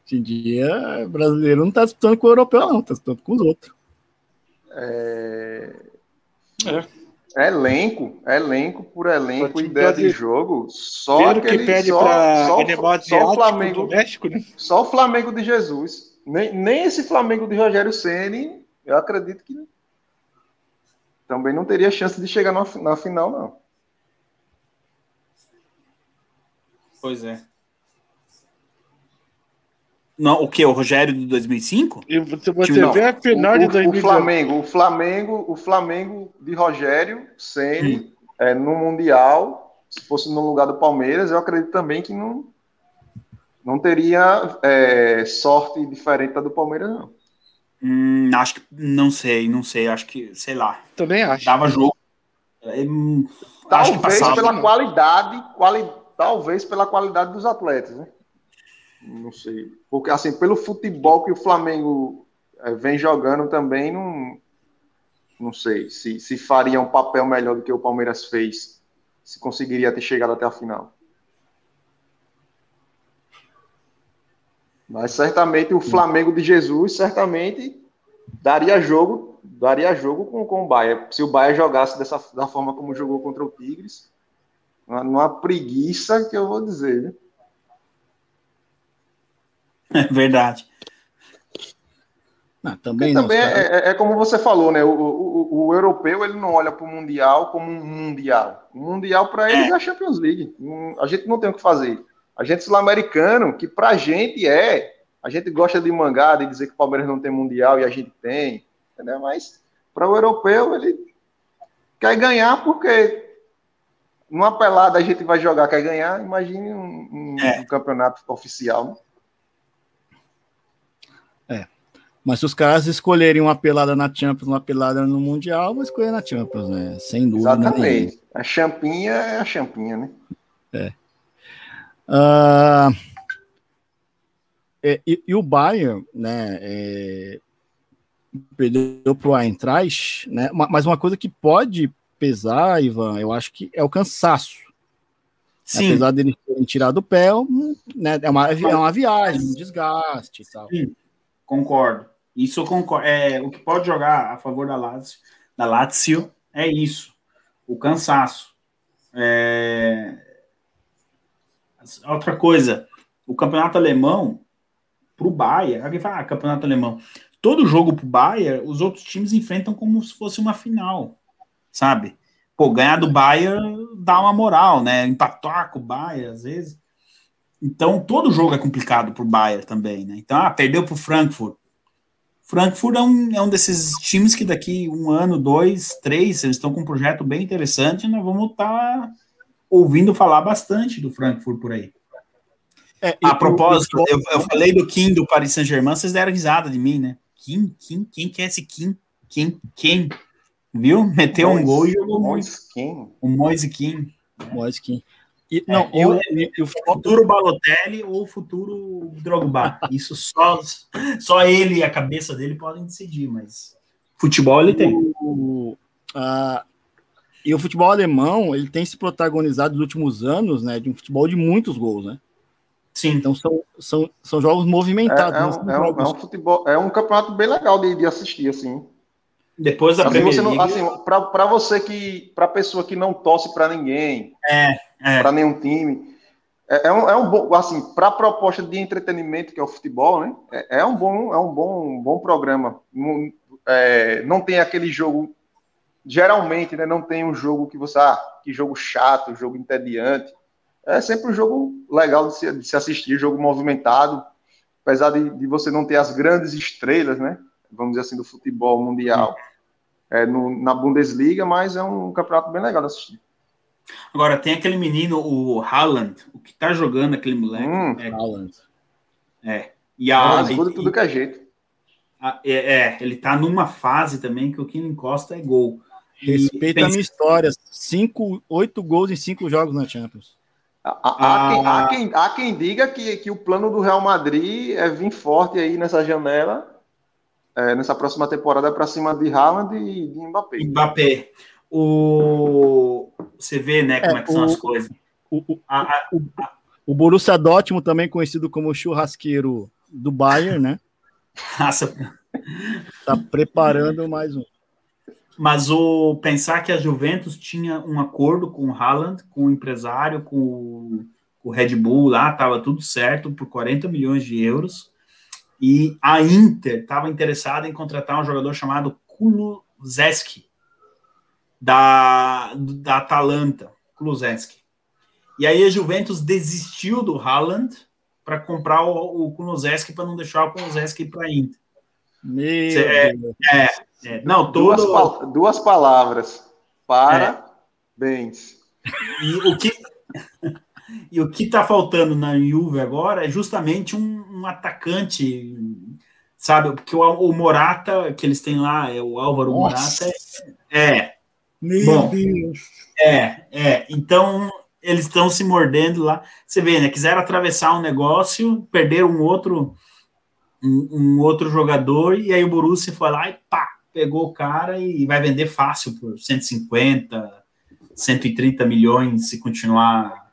[SPEAKER 2] Hoje em dia, brasileiro não tá disputando com o europeu, não, tá disputando com os outros.
[SPEAKER 4] É... é. Elenco, é elenco por elenco, ideia de jogo. Só aquele, que pede só, só, só o Flamengo, México, né? só o Flamengo de Jesus. Nem, nem esse Flamengo de Rogério Ceni, eu acredito que também não teria chance de chegar na, na final, não.
[SPEAKER 5] Pois é. Não, o que? O Rogério de 2005?
[SPEAKER 3] E você, você vê a final
[SPEAKER 4] o,
[SPEAKER 3] de
[SPEAKER 4] 2005. O Flamengo, o Flamengo, o Flamengo de Rogério Ceni é, no Mundial, se fosse no lugar do Palmeiras, eu acredito também que não, não teria é, sorte diferente da do Palmeiras, não.
[SPEAKER 5] Hum, acho que não sei, não sei, acho que, sei lá.
[SPEAKER 3] Também acho.
[SPEAKER 5] Dava jogo.
[SPEAKER 4] É, talvez pela qualidade, quali, talvez pela qualidade dos atletas, né? Não sei. Porque, assim, pelo futebol que o Flamengo é, vem jogando também, não, não sei se, se faria um papel melhor do que o Palmeiras fez, se conseguiria ter chegado até a final. Mas certamente o Flamengo de Jesus certamente daria jogo, daria jogo com, com o Bahia. Se o Bahia jogasse dessa da forma como jogou contra o Tigres, numa preguiça que eu vou dizer, né?
[SPEAKER 5] É verdade.
[SPEAKER 4] Ah, também também é, é, é, como você falou, né? O, o, o europeu ele não olha para o mundial como um mundial. O mundial para ele é. é a Champions League. A gente não tem o que fazer. A gente sul-americano, que para a gente é, a gente gosta de mangá, de dizer que o Palmeiras não tem mundial e a gente tem, entendeu? Mas para o europeu ele quer ganhar porque numa pelada a gente vai jogar, quer ganhar. Imagine um, um, é. um campeonato oficial. Né?
[SPEAKER 2] Mas se os caras escolherem uma pelada na Champions, uma pelada no Mundial, vão escolher na Champions, né? Sem dúvida.
[SPEAKER 4] Exatamente. A champinha é a champinha, né?
[SPEAKER 2] É. Uh, é e, e, o Bayern, né? É, perdeu para o Eintracht, né? Mas uma coisa que pode pesar, Ivan, eu acho que é o cansaço. Sim. Apesar dele terem tirado o pé, né, é, uma, é uma viagem, um desgaste e tal. Sim,
[SPEAKER 5] concordo. Isso concordo. É, o que pode jogar a favor da Lazio, da Lazio é isso, o cansaço. É... Outra coisa, o campeonato alemão para o Bayern, alguém fala, ah, campeonato alemão. Todo jogo para o Bayern, os outros times enfrentam como se fosse uma final, sabe? Pô, ganhar do Bayern dá uma moral, né? Empatar com o Bayern, às vezes. Então, todo jogo é complicado para o Bayern também, né? Então, ah, perdeu para o Frankfurt. Frankfurt é um, é um desses times que daqui um ano, dois, três, eles estão com um projeto bem interessante, nós vamos estar tá ouvindo falar bastante do Frankfurt por aí. É, a propósito, eu, eu, falei do Kim do Paris Saint-Germain, vocês deram risada de mim, né? Kim, Kim, quem que é esse Kim? Quem, quem? Viu? Meteu Moise, um gol e jogou muito. O Moise Kim.
[SPEAKER 2] Moise Kim.
[SPEAKER 5] E, é, não, eu, o futuro Balotelli ou o futuro Drogba. Isso só, só ele e a cabeça dele podem decidir, mas futebol ele tem.
[SPEAKER 2] O, uh, e o futebol alemão, ele tem se protagonizado nos últimos anos, né, de um futebol de muitos gols, né?
[SPEAKER 5] Sim.
[SPEAKER 2] Então são, são, são jogos movimentados. É,
[SPEAKER 4] é, um, é, um, é um, futebol, é um campeonato bem legal de, de assistir, assim.
[SPEAKER 5] Depois da
[SPEAKER 4] assim, Premier League... Assim, para você que, para pessoa que não torce para ninguém,
[SPEAKER 5] é, é.
[SPEAKER 4] para nenhum time, é, é, um, é um bom, assim, para a proposta de entretenimento que é o futebol, né? É, é um bom, é um bom, um bom programa. Não, é, não tem aquele jogo, geralmente, né? Não tem um jogo que você, ah, que jogo chato, jogo entediante. É sempre um jogo legal de se, de se assistir, jogo movimentado, apesar de, de você não ter as grandes estrelas, né? Vamos dizer assim, do futebol mundial é, no, na Bundesliga, mas é um campeonato bem legal de assistir.
[SPEAKER 5] Agora, tem aquele menino, o Haaland, o que tá jogando aquele moleque. Hum,
[SPEAKER 2] é, Haaland.
[SPEAKER 5] É. E a.
[SPEAKER 4] É, tudo, tudo que é jeito.
[SPEAKER 5] A, é, é, ele tá numa fase também que o que ele encosta é gol.
[SPEAKER 2] Respeita a minha história. Cinco, oito gols em cinco jogos na Champions.
[SPEAKER 4] Há, há, quem, há, quem, há quem diga que, que o plano do Real Madrid é vir forte aí nessa janela é, nessa próxima temporada para cima de Haaland e de Mbappé.
[SPEAKER 5] Mbappé. O... Você vê, né, como é, é que são o, as coisas.
[SPEAKER 2] O, o, a, a, a... o Borussia Dortmund, também conhecido como churrasqueiro do Bayern, né?
[SPEAKER 5] Nossa.
[SPEAKER 2] Tá preparando mais um.
[SPEAKER 5] Mas o pensar que a Juventus tinha um acordo com o Haaland, com o empresário, com o, Red Bull lá, tava tudo certo por 40 milhões de euros e a Inter estava interessada em contratar um jogador chamado Kulusevski, da, da Atalanta, Kulusevski. E aí a Juventus desistiu do Haaland para comprar o, o para não deixar o Kunozeski para Inter.
[SPEAKER 2] Meu
[SPEAKER 5] é, é, é, não, todo...
[SPEAKER 4] duas, duas palavras. Parabéns.
[SPEAKER 5] É. E o que e o que está faltando na Juve agora é justamente um, um atacante, sabe? Porque o, o, Morata que eles têm lá é o Álvaro Nossa. Morata. É. é
[SPEAKER 2] Meu bom, Deus.
[SPEAKER 5] É, é. Então eles estão se mordendo lá. Você vê, né? Quiseram atravessar um negócio, perderam um outro, um, um, outro jogador, e aí o Borussia foi lá e pá, pegou o cara e vai vender fácil por 150, 130 milhões se continuar.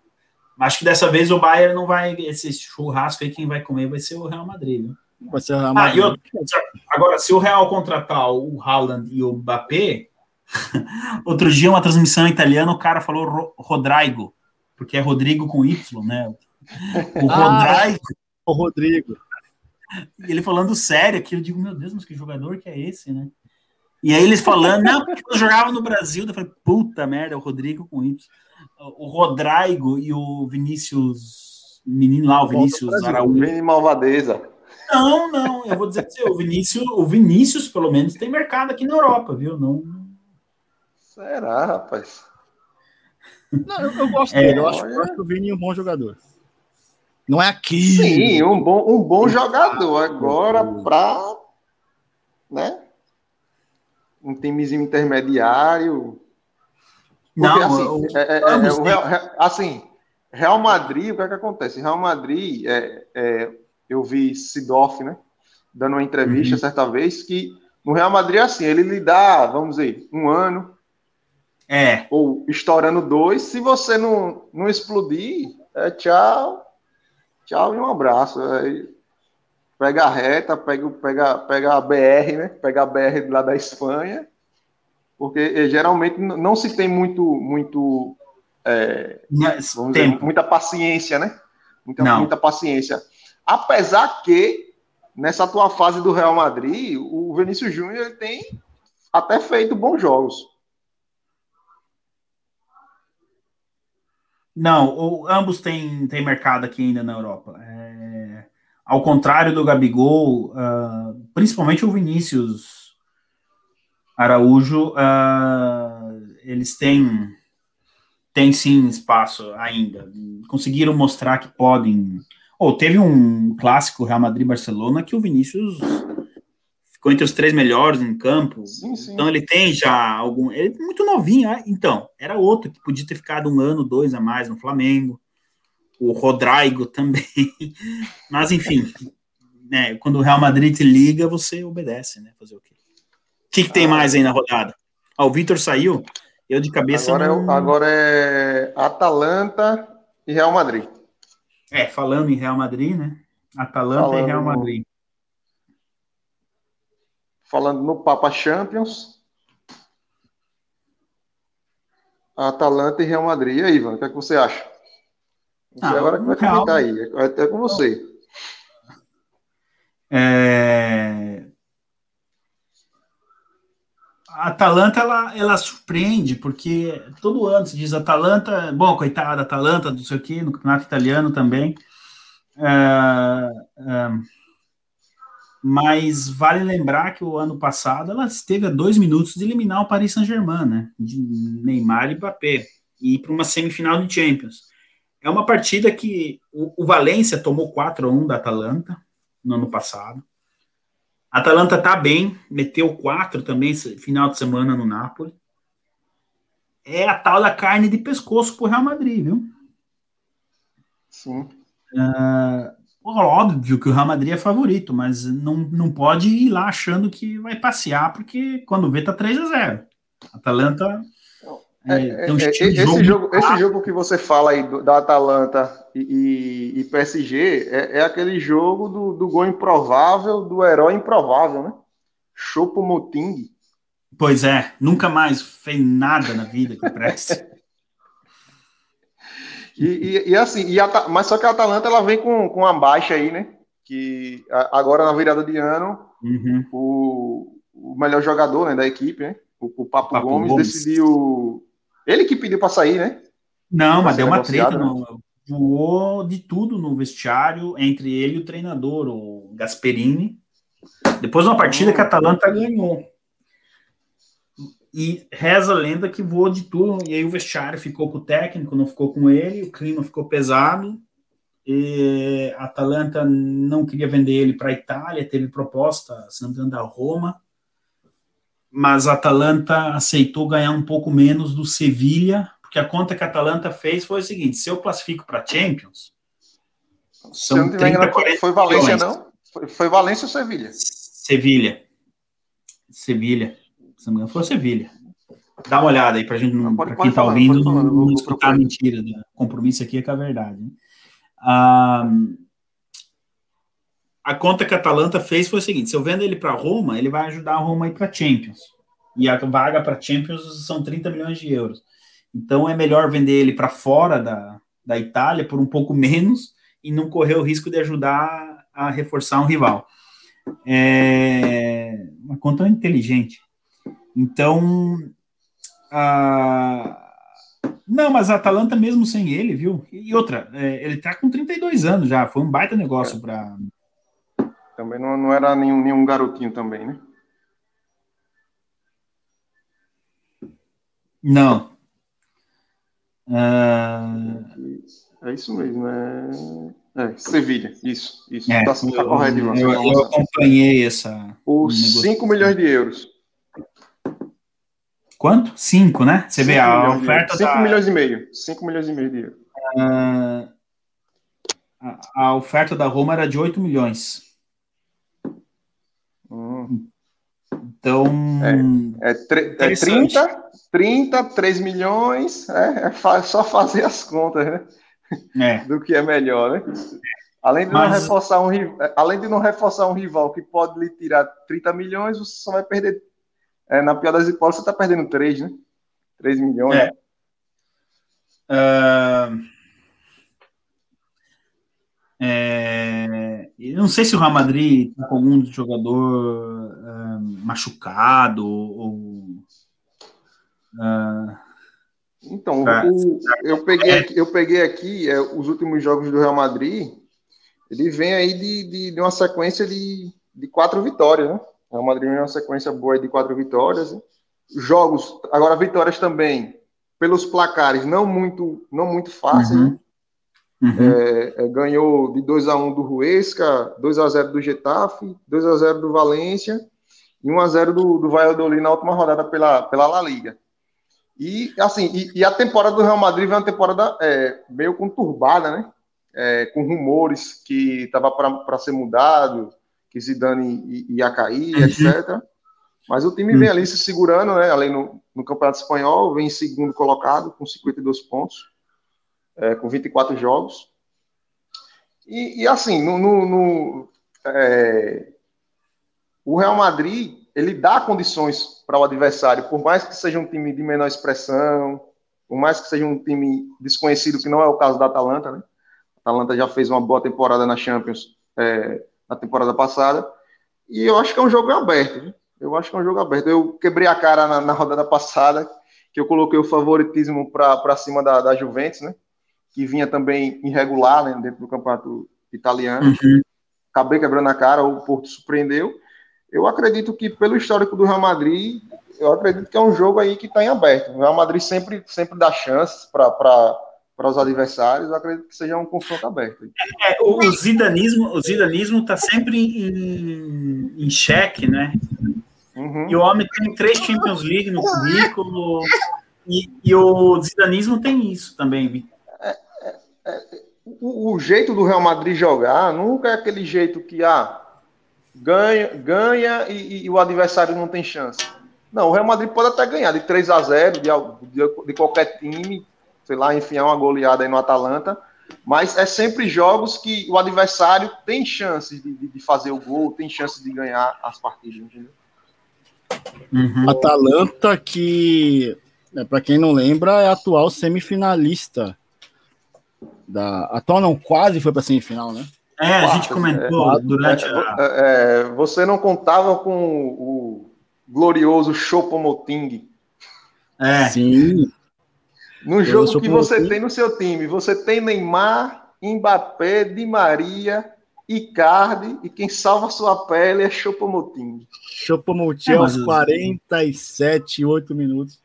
[SPEAKER 5] Acho que dessa vez o Bayern não vai. Esse churrasco aí, quem vai comer vai ser o Real Madrid. Viu?
[SPEAKER 2] Vai ser o Real Madrid.
[SPEAKER 5] Ah, agora, se o Real contratar o Haaland e o Mbappé, outro dia, uma transmissão italiana, o cara falou Rodrigo porque é Rodrigo com Y, né?
[SPEAKER 2] O ah, Rodrigo. O Rodrigo.
[SPEAKER 5] E ele falando sério aqui, eu digo, meu Deus, mas que jogador que é esse, né? E aí eles falando, não, porque eu jogava no Brasil, eu falei, puta merda, é o Rodrigo com Y. O Rodrigo e o Vinícius, menino lá, o Vinícius
[SPEAKER 4] Araújo. Vini Malvadeza.
[SPEAKER 5] Não, não, eu vou dizer que o Vinícius, o Vinícius, pelo menos, tem mercado aqui na Europa, viu? Não.
[SPEAKER 4] Será, rapaz?
[SPEAKER 2] Não, eu, eu gosto é, dele. Eu acho, eu acho que o Vini é um bom jogador. Não é aqui.
[SPEAKER 4] Sim, um bom, um bom jogador. Agora, para né? um timezinho intermediário. Porque, não, assim, é, é, é, assim, Real Madrid, o que é que acontece? Real Madrid, é, é, eu vi Sidoff, né? Dando uma entrevista uhum. certa vez que no Real Madrid, assim, ele lhe dá, vamos dizer, um ano,
[SPEAKER 5] é.
[SPEAKER 4] Ou estourando dois. Se você não, não explodir, é tchau. Tchau e um abraço. Aí, pega a reta, pega, pega, pega a BR, né? Pega a BR lá da Espanha. Porque eh, geralmente não se tem muito, muito é, vamos dizer, muita paciência, né? Muita, não. muita paciência. Apesar que, nessa tua fase do Real Madrid, o Vinícius Júnior tem até feito bons jogos.
[SPEAKER 5] Não, o, ambos têm, têm mercado aqui ainda na Europa. É, ao contrário do Gabigol, uh, principalmente o Vinícius Araújo, uh, eles têm, têm sim espaço ainda. Conseguiram mostrar que podem. Ou oh, teve um clássico Real Madrid-Barcelona que o Vinícius ficou entre os três melhores em campo. Sim, sim. Então ele tem já algum. Ele é muito novinho, ah, então. Era outro que podia ter ficado um ano, dois a mais no Flamengo. O Rodrigo também. Mas enfim, né, quando o Real Madrid te liga, você obedece, né? Fazer o quê? O que, que tem ah, mais aí na rodada? Ah, o Vitor saiu. Eu de cabeça.
[SPEAKER 4] Agora, não... é, agora é Atalanta e Real Madrid.
[SPEAKER 5] É, falando em Real Madrid, né? Atalanta falando e Real Madrid
[SPEAKER 4] falando no Papa Champions. Atalanta e Real Madrid. E aí, Ivan, o que, é que você acha? Você ah, agora que vai comentar aí. É até com você.
[SPEAKER 5] É... A Atalanta, ela, ela surpreende, porque todo ano se diz Atalanta, bom, coitada, Atalanta, não sei o quê, no campeonato italiano também. É, é, mas vale lembrar que o ano passado ela esteve a dois minutos de eliminar o Paris Saint-Germain, né? De Neymar e Mbappé, e ir para uma semifinal de Champions. É uma partida que o, o Valência tomou 4 a 1 da Atalanta no ano passado. A Atalanta tá bem, meteu 4 também final de semana no Napoli. É a tal da carne de pescoço pro Real Madrid, viu?
[SPEAKER 4] Sim.
[SPEAKER 5] Uh, óbvio que o Real Madrid é favorito, mas não, não pode ir lá achando que vai passear, porque quando vê tá 3 a 0 Atalanta.
[SPEAKER 4] É, é, um é, esse, jogo, jogo esse jogo que você fala aí do, da Atalanta e, e, e PSG é, é, aquele jogo do, do gol improvável, do herói improvável, né? Chopo Moting.
[SPEAKER 5] Pois é, nunca mais fez nada na vida que preste.
[SPEAKER 4] E, e, e assim, e a, mas só que a Atalanta ela vem com, com uma baixa aí, né? Que agora na virada de ano, uhum. o, o melhor jogador né, da equipe, né? O, o Papo, Papo Gomes, Gomes, decidiu. Ele que pediu para sair, né?
[SPEAKER 5] Não, mas deu uma treta. Né? No, voou de tudo no vestiário entre ele e o treinador, o Gasperini. Depois de uma partida que a Atalanta ganhou. E reza a lenda que voou de tudo, e aí o vestiário ficou com o técnico, não ficou com ele, o clima ficou pesado, e a Atalanta não queria vender ele para a Itália, teve proposta, se não me engano, da Roma, mas a Atalanta aceitou ganhar um pouco menos do Sevilha, porque a conta que a Atalanta fez foi o seguinte: se eu classifico para Champions,
[SPEAKER 4] são se 30, engano, foi Valência, milhões. não? Foi, foi Valência ou Sevilha?
[SPEAKER 5] Sevilha. Sevilha. Se não me engano, foi Sevilha. Dá uma olhada aí para gente, para quem está ouvindo, não, não escutar a mentira. O compromisso aqui é com a verdade. Né? Ah, a conta que a Atalanta fez foi o seguinte: se eu vendo ele para Roma, ele vai ajudar a Roma a ir para Champions. E a vaga para Champions são 30 milhões de euros. Então é melhor vender ele para fora da, da Itália por um pouco menos e não correr o risco de ajudar a reforçar um rival. É uma conta inteligente. Então, a, não, mas a Atalanta mesmo sem ele, viu? E outra, é, ele tá com 32 anos já, foi um baita negócio é. para.
[SPEAKER 4] Também não, não era nenhum, nenhum garotinho também, né?
[SPEAKER 5] Não.
[SPEAKER 4] Uh... É isso mesmo, é. É, Sevilha, isso, isso. É, tá, tá correto,
[SPEAKER 5] eu, eu, eu acompanhei essa.
[SPEAKER 4] Os 5 milhões de euros.
[SPEAKER 5] Quanto? 5, né? Você vê a oferta.
[SPEAKER 4] 5 da... milhões e meio. 5 milhões e meio de euros. Uh,
[SPEAKER 5] a, a, oferta da Roma era de 8 milhões. Hum. Então.
[SPEAKER 4] É, é, é 30, 30, 3 milhões. É, é só fazer as contas, né? É. Do que é melhor, né? Além de, Mas... não reforçar um, além de não reforçar um rival que pode lhe tirar 30 milhões, você só vai perder é, na pior das hipóteses, você está perdendo 3, né? 3 milhões. É.
[SPEAKER 5] Uh, é, não sei se o Real Madrid está com algum jogador uh, machucado ou.
[SPEAKER 4] Uh, então, o, eu, peguei aqui, eu peguei aqui é, os últimos jogos do Real Madrid. Ele vem aí de, de, de uma sequência de, de quatro vitórias, né? O Real Madrid é uma sequência boa de quatro vitórias. Jogos, agora vitórias também pelos placares não muito, não muito fáceis. Uhum. Né? Uhum. É, é, ganhou de 2 a 1 do Ruesca, 2 a 0 do Getafe, 2 a 0 do Valência e 1 a 0 do, do Valladolid na última rodada pela, pela La Liga. E assim, e, e a temporada do Real Madrid foi uma temporada é, meio conturbada, né? É, com rumores que estava para ser mudado, que Zidane ia cair, uhum. etc. Mas o time vem ali se segurando, né? Além no, no Campeonato Espanhol, vem em segundo colocado, com 52 pontos, é, com 24 jogos. E, e assim, no, no, no é, o Real Madrid, ele dá condições para o adversário, por mais que seja um time de menor expressão, por mais que seja um time desconhecido, que não é o caso da Atalanta, né? A Atalanta já fez uma boa temporada na Champions, é, na temporada passada. E eu acho que é um jogo aberto. Viu? Eu acho que é um jogo aberto. Eu quebrei a cara na, na rodada passada, que eu coloquei o favoritismo para cima da, da Juventus, né? Que vinha também irregular né, dentro do campeonato italiano. Uhum. Acabei quebrando a cara, o Porto surpreendeu. Eu acredito que, pelo histórico do Real Madrid, eu acredito que é um jogo aí que está em aberto. O Real Madrid sempre, sempre dá chances para para os adversários, eu acredito que seja um confronto aberto.
[SPEAKER 5] É, o, zidanismo o zidanismo está sempre em, em xeque, né? Uhum. E o homem tem três Champions League no currículo, e, e o zidanismo tem isso também,
[SPEAKER 4] é, é, é, o, o, jeito do Real Madrid jogar nunca é aquele jeito que ah, ganha, ganha e, e o adversário não tem chance. Não, o Real Madrid pode até ganhar de 3 a 0 de, de, de qualquer time, sei lá, enfiar uma goleada aí no Atalanta, mas é sempre jogos que o adversário tem chances de, de, fazer o gol, tem chances de ganhar as partidas, entendeu?
[SPEAKER 2] Uhum. Atalanta que, é, para quem não lembra, é atual semifinalista da atual não quase foi para semifinal, né?
[SPEAKER 5] É, a gente comentou é, durante
[SPEAKER 4] é, a... É, você não contava com o glorioso Chopomoting.
[SPEAKER 2] É. Sim.
[SPEAKER 4] No jogo que você tem no seu time, você tem Neymar, Mbappé, Di Maria, Icardi e quem salva sua pele é Chopomoting.
[SPEAKER 2] Chopomoting é, aos 47, 8 minutos.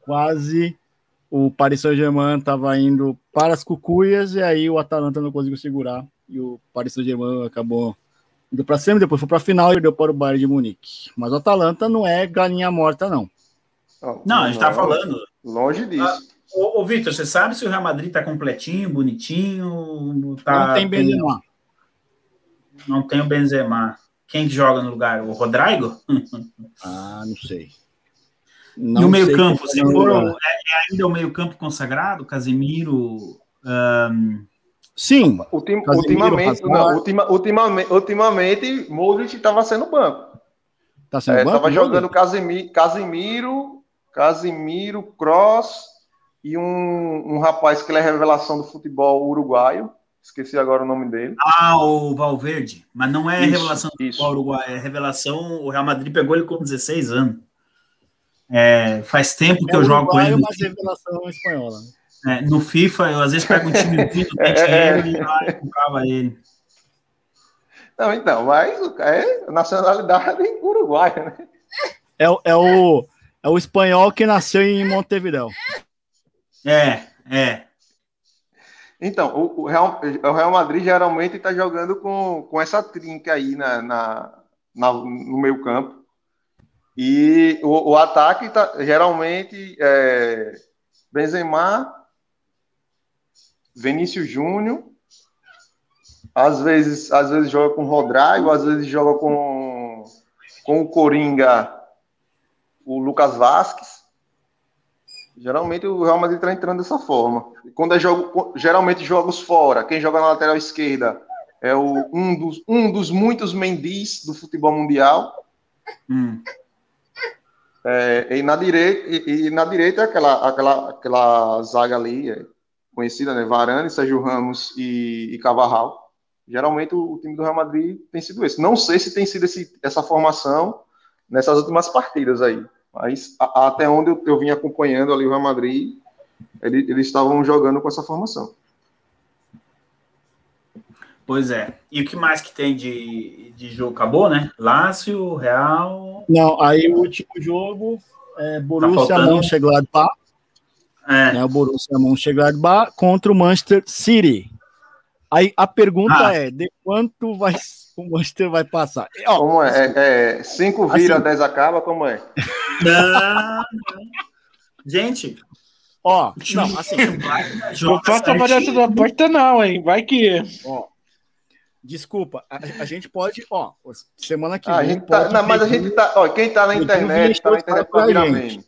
[SPEAKER 2] Quase o Paris Saint-Germain estava indo para as cucuias e aí o Atalanta não conseguiu segurar e o Paris Saint-Germain acabou indo para cima, depois foi para a final e perdeu para o Bayern de Munique. Mas o Atalanta não é galinha morta, não.
[SPEAKER 5] Não, não a gente está falando.
[SPEAKER 4] Longe disso. Ah,
[SPEAKER 5] ô, ô Vitor, você sabe se o Real Madrid está completinho, bonitinho? Tá,
[SPEAKER 2] não tem Benzema.
[SPEAKER 5] Não tem o Benzema. Quem que joga no lugar? O Rodrigo?
[SPEAKER 2] ah, não sei.
[SPEAKER 5] Não e o meio-campo? Se for, é, é, ainda o meio-campo consagrado? Casemiro. Um...
[SPEAKER 2] Sim.
[SPEAKER 4] Ultim, ultimamente, não, ultima, ultimamente, ultimamente, Modric estava sendo banco. Tá sendo é, banco? Tava jogando Casemiro, Casemiro, Casemiro, Cross e um, um rapaz que ele é revelação do futebol uruguaio. Esqueci agora o nome dele.
[SPEAKER 5] Ah, o Valverde. Mas não é isso, revelação do futebol uruguaio, é revelação. O Real Madrid pegou ele com 16 anos. É, faz tempo que é eu jogo com ele.
[SPEAKER 2] Mas revelação espanhola.
[SPEAKER 5] É, no FIFA, eu às vezes pego um time muito é, é, ele e comprava ele.
[SPEAKER 4] Não, então, mas é nacionalidade uruguaia, né?
[SPEAKER 2] É, é, o, é o espanhol que nasceu em Montevideo.
[SPEAKER 5] É, é.
[SPEAKER 4] Então, o, o, Real, o Real Madrid geralmente está jogando com, com essa trinca aí na, na, na no meio campo. E o, o ataque tá, geralmente é Benzema, Vinícius Júnior, às vezes, às vezes joga com o Rodrigo, às vezes joga com, com o Coringa, o Lucas Vasquez. Geralmente o Real Madrid está entrando dessa forma. Quando é jogo, geralmente jogos fora, quem joga na lateral esquerda é o, um, dos, um dos muitos Mendes do futebol mundial. Hum. É, e, na direita, e, e, na direita é aquela, aquela, aquela zaga ali, é, conhecida, né? Varane, Sérgio Ramos e, e Cavarral. Geralmente o, o, time do Real Madrid tem sido esse. Não sei se tem sido esse, essa formação nessas últimas partidas aí. Mas a, até onde eu, eu vim acompanhando ali o Real Madrid, ele, eles estavam jogando com essa formação.
[SPEAKER 5] Pois é. E o que mais que tem de, de jogo? Acabou, né? Lácio, Real.
[SPEAKER 2] Não, aí o último jogo é Borussia tá Mönchengladbach. É. Né, o Borussia Mönchengladbach contra o Manchester City. Aí a pergunta ah. é: de quanto vai o Manchester vai passar?
[SPEAKER 4] Ó, como é? é, é cinco vira, assim, dez acaba? Como é?
[SPEAKER 5] Não, Gente,
[SPEAKER 2] ó, não, assim,
[SPEAKER 3] não faça a variação da porta, não, hein? Vai que.
[SPEAKER 2] Ó, Desculpa, a, a, gente pode, ó, semana que
[SPEAKER 4] ah, vem. Tá, não, mas a gente tá, ó, quem tá na internet, tá na internet pra virar meme.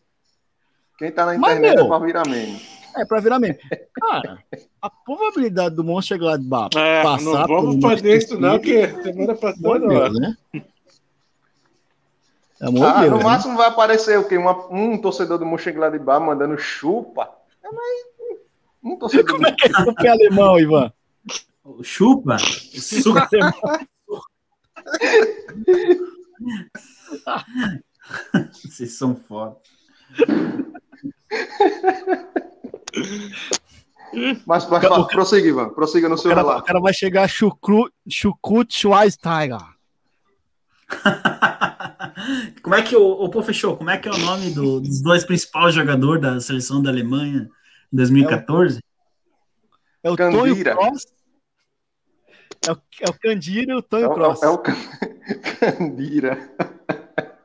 [SPEAKER 4] Quem tá na internet é pra virar meme.
[SPEAKER 2] É pra virar meme. Cara, a probabilidade do Mönchengladbach
[SPEAKER 3] é, passar não vamos fazer isso não, que semana passada, Deus, né?
[SPEAKER 4] Amor ah, Deus, no né? máximo vai aparecer o quê? Uma, um torcedor do Mönchengladbach mandando chupa. É, mas
[SPEAKER 2] um torcedor Como é que é chupa alemão, Ivan?
[SPEAKER 5] Chupa? Chupa. Vocês são foda.
[SPEAKER 4] Mas para prosseguir, Ivan. Prossiga no seu
[SPEAKER 2] cara,
[SPEAKER 4] relato.
[SPEAKER 2] O cara vai chegar a Chukrut Schweinsteiger.
[SPEAKER 5] como é que o, o Pô fechou? Como é que é o nome do, dos dois principais jogadores da seleção da Alemanha em 2014?
[SPEAKER 2] É o, é o Tonho Cross é o, é o Candira e o Tonho é, Cross.
[SPEAKER 4] É o, Candira.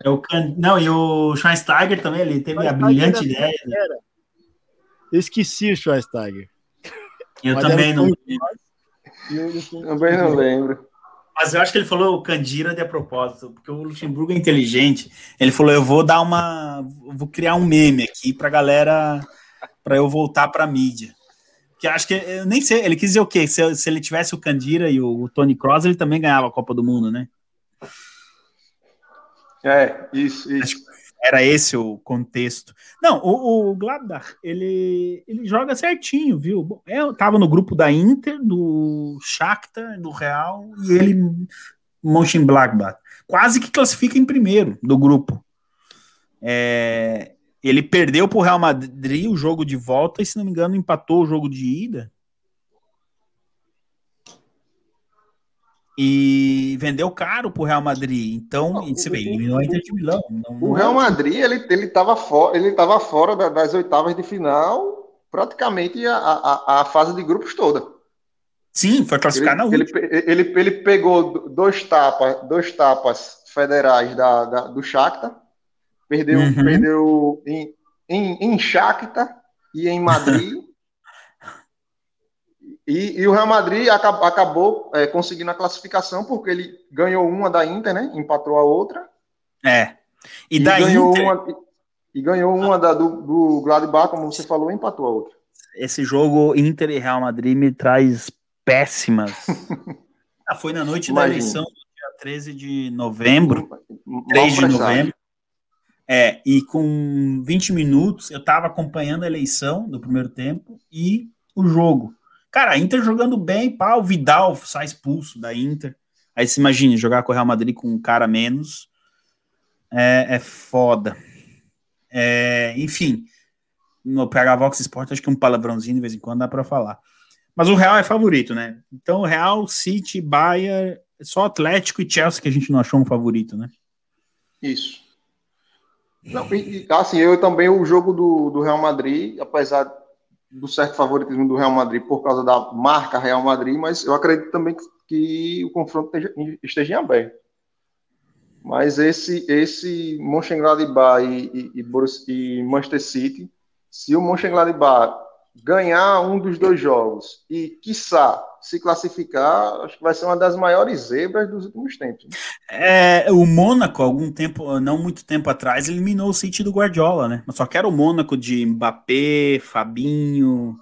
[SPEAKER 5] É o Can... Não, e o Schweinsteiger também, ele teve a brilhante ideia. Né?
[SPEAKER 2] Eu esqueci o Schweinsteiger.
[SPEAKER 5] Eu Mas também não
[SPEAKER 4] Também não lembro.
[SPEAKER 5] Mas eu acho que ele falou o Candira de propósito, porque o Luxemburgo é inteligente. Ele falou: eu vou dar uma. Vou criar um meme aqui pra galera. para eu voltar pra mídia. Que acho que eu nem sei, ele quis dizer o quê? Se, se ele tivesse o Candira e o, o Tony Cross, ele também ganhava a Copa do Mundo, né?
[SPEAKER 4] É, isso, isso.
[SPEAKER 5] Era esse o contexto. Não, o, o Gladbach, ele, ele joga certinho, viu? Bom, eu tava no grupo da Inter, do Shakhtar, do Real, e ele, Mönchengladbach. Quase que classifica em primeiro do grupo. É, Ele perdeu para o Real Madrid o jogo de volta e, se não me engano, empatou o jogo de ida. E vendeu caro para o Real Madrid. Então, não, você vê, eliminou a Inter de Milão.
[SPEAKER 4] Não, o Real. Madrid ele ele estava fora, ele tava fora das oitavas de final, praticamente a, a, a fase de grupos toda.
[SPEAKER 5] Sim, foi classificar
[SPEAKER 4] ele, na última. Ele, ele, ele pegou dois tapas, dois tapas federais da, da do Shakhtar Perdeu, uhum. perdeu em, em, em Shakhtar e em Madrid. e, e, o Real Madrid acabou, acabou é, conseguindo a classificação porque ele ganhou uma da Inter, né? Empatou a outra.
[SPEAKER 5] É.
[SPEAKER 4] E, e da ganhou Inter... Uma, e ganhou uma da, do, do Gladbach, como você falou, e empatou a outra.
[SPEAKER 5] Esse jogo Inter e Real Madrid me traz péssimas. ah, foi na noite Imagina. da eleição, dia 13 de novembro. 3 de novembro. É, e com 20 minutos eu estava acompanhando a eleição do primeiro tempo e o jogo. Cara, a Inter jogando bem, pá, o Vidal sai expulso da Inter. Aí se imagine jogar com o Real Madrid com um cara menos. É, é foda. É, enfim, no PH Vox Sport acho que um palavrãozinho de vez em quando dá para falar. Mas o Real é favorito, né? Então Real, City, Bayern, só Atlético e Chelsea que a gente não achou um favorito, né?
[SPEAKER 4] Isso. Não, e, assim, eu também, o jogo do, do Real Madrid, apesar do certo favoritismo do Real Madrid por causa da marca Real Madrid, mas eu acredito também que, que o confronto esteja, em aberto. Mas esse, esse Mönchengladbach e, e, e, e Manchester City, se o Mönchengladbach ganhar um dos dois jogos e, quiçá, se classificar, acho que vai ser uma das maiores zebras dos últimos tempos.
[SPEAKER 5] É, o Mônaco, algum tempo, não muito tempo atrás, eliminou o City do Guardiola, né? Mas só que era o Mônaco de Mbappé, Fabinho,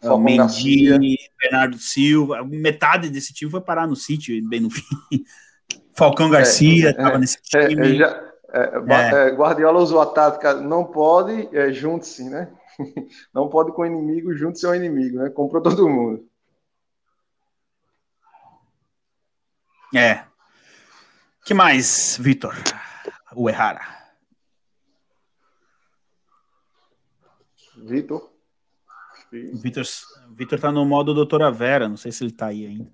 [SPEAKER 5] Falcão Mendy, Garcia. Bernardo Silva. Metade desse time foi parar no City, bem no fim. Falcão Garcia estava é, é, nesse é, time.
[SPEAKER 4] Já, é, Guardiola usou a tática, não pode, junte-se, né? Não pode com o inimigo junto seu inimigo, né? Comprou todo mundo.
[SPEAKER 5] É. que mais, Vitor? O Errara.
[SPEAKER 4] Vitor.
[SPEAKER 5] Vitor, Vitor tá no modo Doutora Vera, não sei se ele tá aí ainda.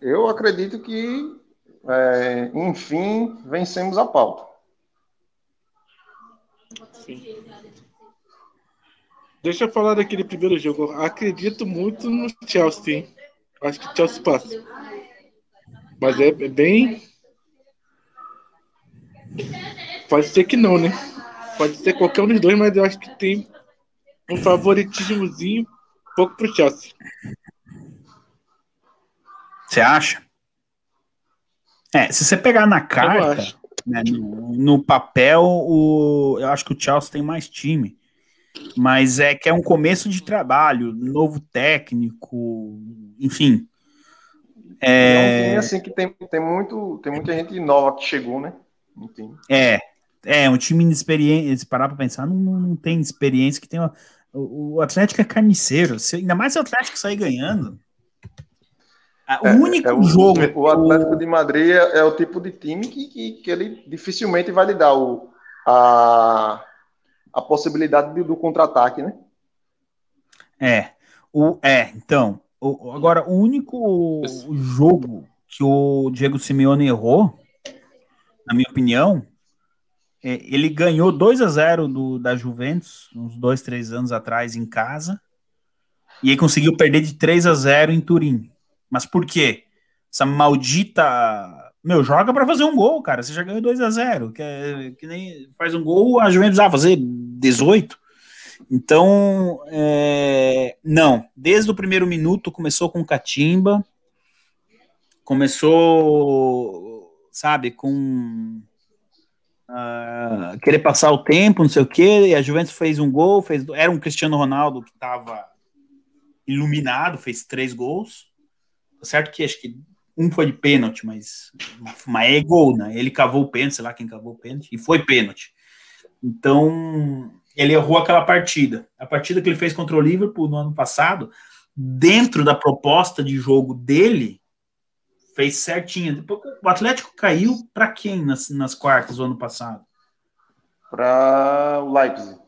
[SPEAKER 4] Eu acredito que, é, enfim, vencemos a pauta.
[SPEAKER 3] Sim. Deixa eu falar daquele primeiro jogo. acredito muito no Chelsea. Acho que o Chelsea passa. Mas é, é bem. Pode ser que não, né? Pode ser qualquer um dos dois, mas eu acho que tem um favoritismozinho um pouco pro Chelsea.
[SPEAKER 5] Você acha? É, se você pegar na carta, né, no, no, papel, o, eu acho que o Chelsea tem mais time. Mas é que é um começo de trabalho, novo técnico, enfim.
[SPEAKER 4] É, é um assim que tem, tem, muito, tem muita gente nova que chegou, né?
[SPEAKER 5] Enfim. É, é um time inexperiente. Se parar para pensar, não, não tem experiência que tem. Uma, o Atlético é carniceiro, se, ainda mais se o Atlético sair ganhando.
[SPEAKER 4] O é, único é o, jogo. O Atlético o... de Madrid é, é, o tipo de time que, que, que, ele dificilmente vai lhe dar o, a, a possibilidade do, do contra-ataque, né?
[SPEAKER 5] É. O, é, então. O, agora, o único jogo que o Diego Simeone errou, na minha opinião, é, ele ganhou 2 a 0 do, da Juventus, uns dois, três anos atrás, em casa, e aí conseguiu perder de 3 a 0 em Turim. Mas por quê? Essa maldita. Meu, joga para fazer um gol, cara. Você já ganhou 2 a 0 que, é, que nem faz um gol, a Juventus vai fazer 18. Então, é... não. Desde o primeiro minuto começou com catimba, começou, sabe, com uh, querer passar o tempo, não sei o quê. E a Juventus fez um gol, fez, era um Cristiano Ronaldo que estava iluminado, fez três gols. Tá certo que acho que um foi de pênalti, mas, mas é gol, né? Ele cavou o pênalti, sei lá quem cavou o pênalti, e foi pênalti. Então, ele errou aquela partida. A partida que ele fez contra o Liverpool no ano passado, dentro da proposta de jogo dele, fez certinho. O Atlético caiu para quem nas, nas quartas do ano passado?
[SPEAKER 4] para o Leipzig.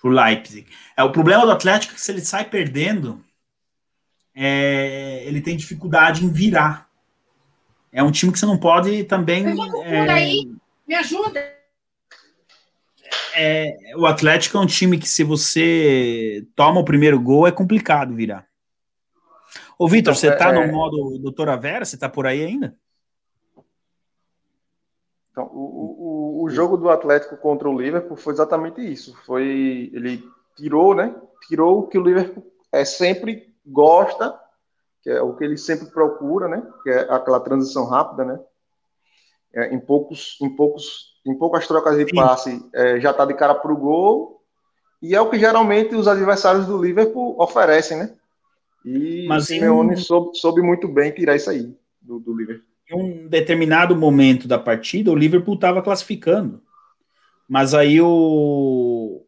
[SPEAKER 5] Para o Leipzig. É, o problema do Atlético é que se ele sai perdendo, é, ele tem dificuldade em virar. É um time que você não pode também. É, aí, me ajuda. É, o Atlético é um time que, se você toma o primeiro gol, é complicado virar. Ô, Vitor, então, você está é... no modo doutora Vera? Você está por aí ainda?
[SPEAKER 4] Então, o, o, o jogo do Atlético contra o Liverpool foi exatamente isso. Foi ele tirou, né? Tirou o que o Liverpool é sempre gosta, que é o que ele sempre procura, né? Que é aquela transição rápida, né? É, em poucos, em poucos, em poucas trocas de Sim. passe é, já está de cara para o gol e é o que geralmente os adversários do Liverpool oferecem, né? E Mas o Simeone em... soube, soube, muito bem tirar isso aí do, do Liverpool.
[SPEAKER 5] Em um determinado momento da partida, o Liverpool estava classificando. Mas aí o.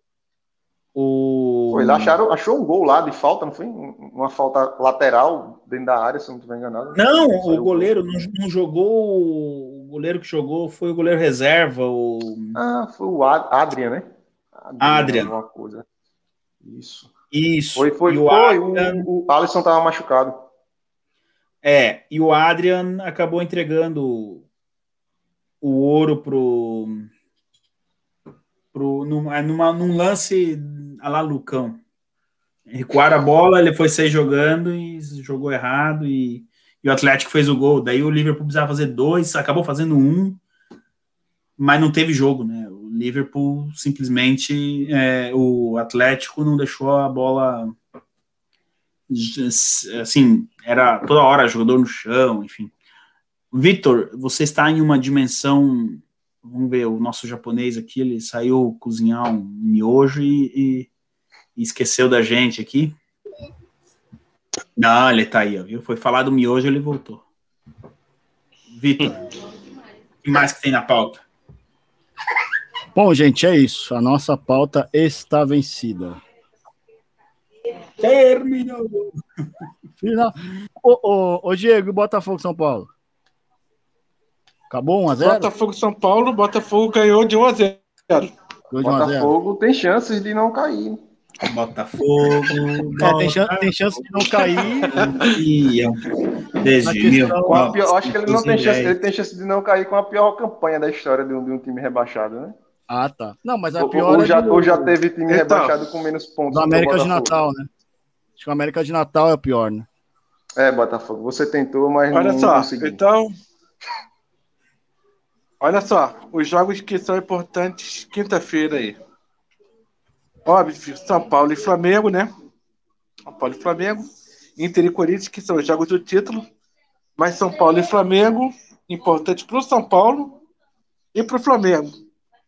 [SPEAKER 4] o... Foi lá, acharam, achou um gol lá de falta, não foi? Uma falta lateral dentro da área, se não estiver enganado.
[SPEAKER 5] Não, o goleiro não, não, jogou. O goleiro que jogou foi o goleiro reserva. O...
[SPEAKER 4] Ah, foi o Adrian, né?
[SPEAKER 5] Adrian. Adrian.
[SPEAKER 4] coisa. Isso.
[SPEAKER 5] Isso.
[SPEAKER 4] Foi, foi, o, foi. Adrian... o, o Alisson estava machucado.
[SPEAKER 5] É, e o Adrian acabou entregando o ouro pro. pro numa, numa, num lance a lá Lucão. Recuaram a bola, ele foi sair jogando e jogou errado e, e, o Atlético fez o gol. Daí o Liverpool precisava fazer dois, acabou fazendo um, mas não teve jogo, né? Liverpool simplesmente é, o Atlético não deixou a bola assim, era toda hora jogador no chão, enfim. Vitor, você está em uma dimensão, vamos ver, o nosso japonês aqui, ele saiu cozinhar um miojo e, e, e esqueceu da gente aqui. Não, ele tá aí, viu? Foi falar do miojo, ele voltou. Vitor, o que mais que tem na pauta?
[SPEAKER 2] Bom, gente, é isso. A nossa pauta está vencida.
[SPEAKER 5] Terminou.
[SPEAKER 2] Final. Ô, ô, ô, Diego, Botafogo São Paulo. Acabou 1x0?
[SPEAKER 3] Botafogo São Paulo, Botafogo ganhou de 1x0.
[SPEAKER 4] Botafogo tem chances de não cair.
[SPEAKER 5] Botafogo.
[SPEAKER 2] É, tem, chance, tem chance de não cair.
[SPEAKER 5] Desde
[SPEAKER 4] mil, pior, acho que ele não tem chance, ele tem chance de não cair com a pior campanha da história de um, de um time rebaixado, né?
[SPEAKER 2] Ah, tá. Não, mas a pior.
[SPEAKER 4] Ou, é já, do... ou já teve time então, rebaixado com menos pontos.
[SPEAKER 2] Do América de Natal, né? Acho que o América de Natal é o pior, né?
[SPEAKER 4] É, Botafogo. Você tentou, mas
[SPEAKER 3] Olha não só, conseguiu. Então. Olha só, os jogos que são importantes quinta-feira aí. Óbvio, São Paulo e Flamengo, né? São Paulo e Flamengo. Inter e Corinthians, que são os jogos do título. Mas São Paulo e Flamengo, importante para o São Paulo e para o Flamengo.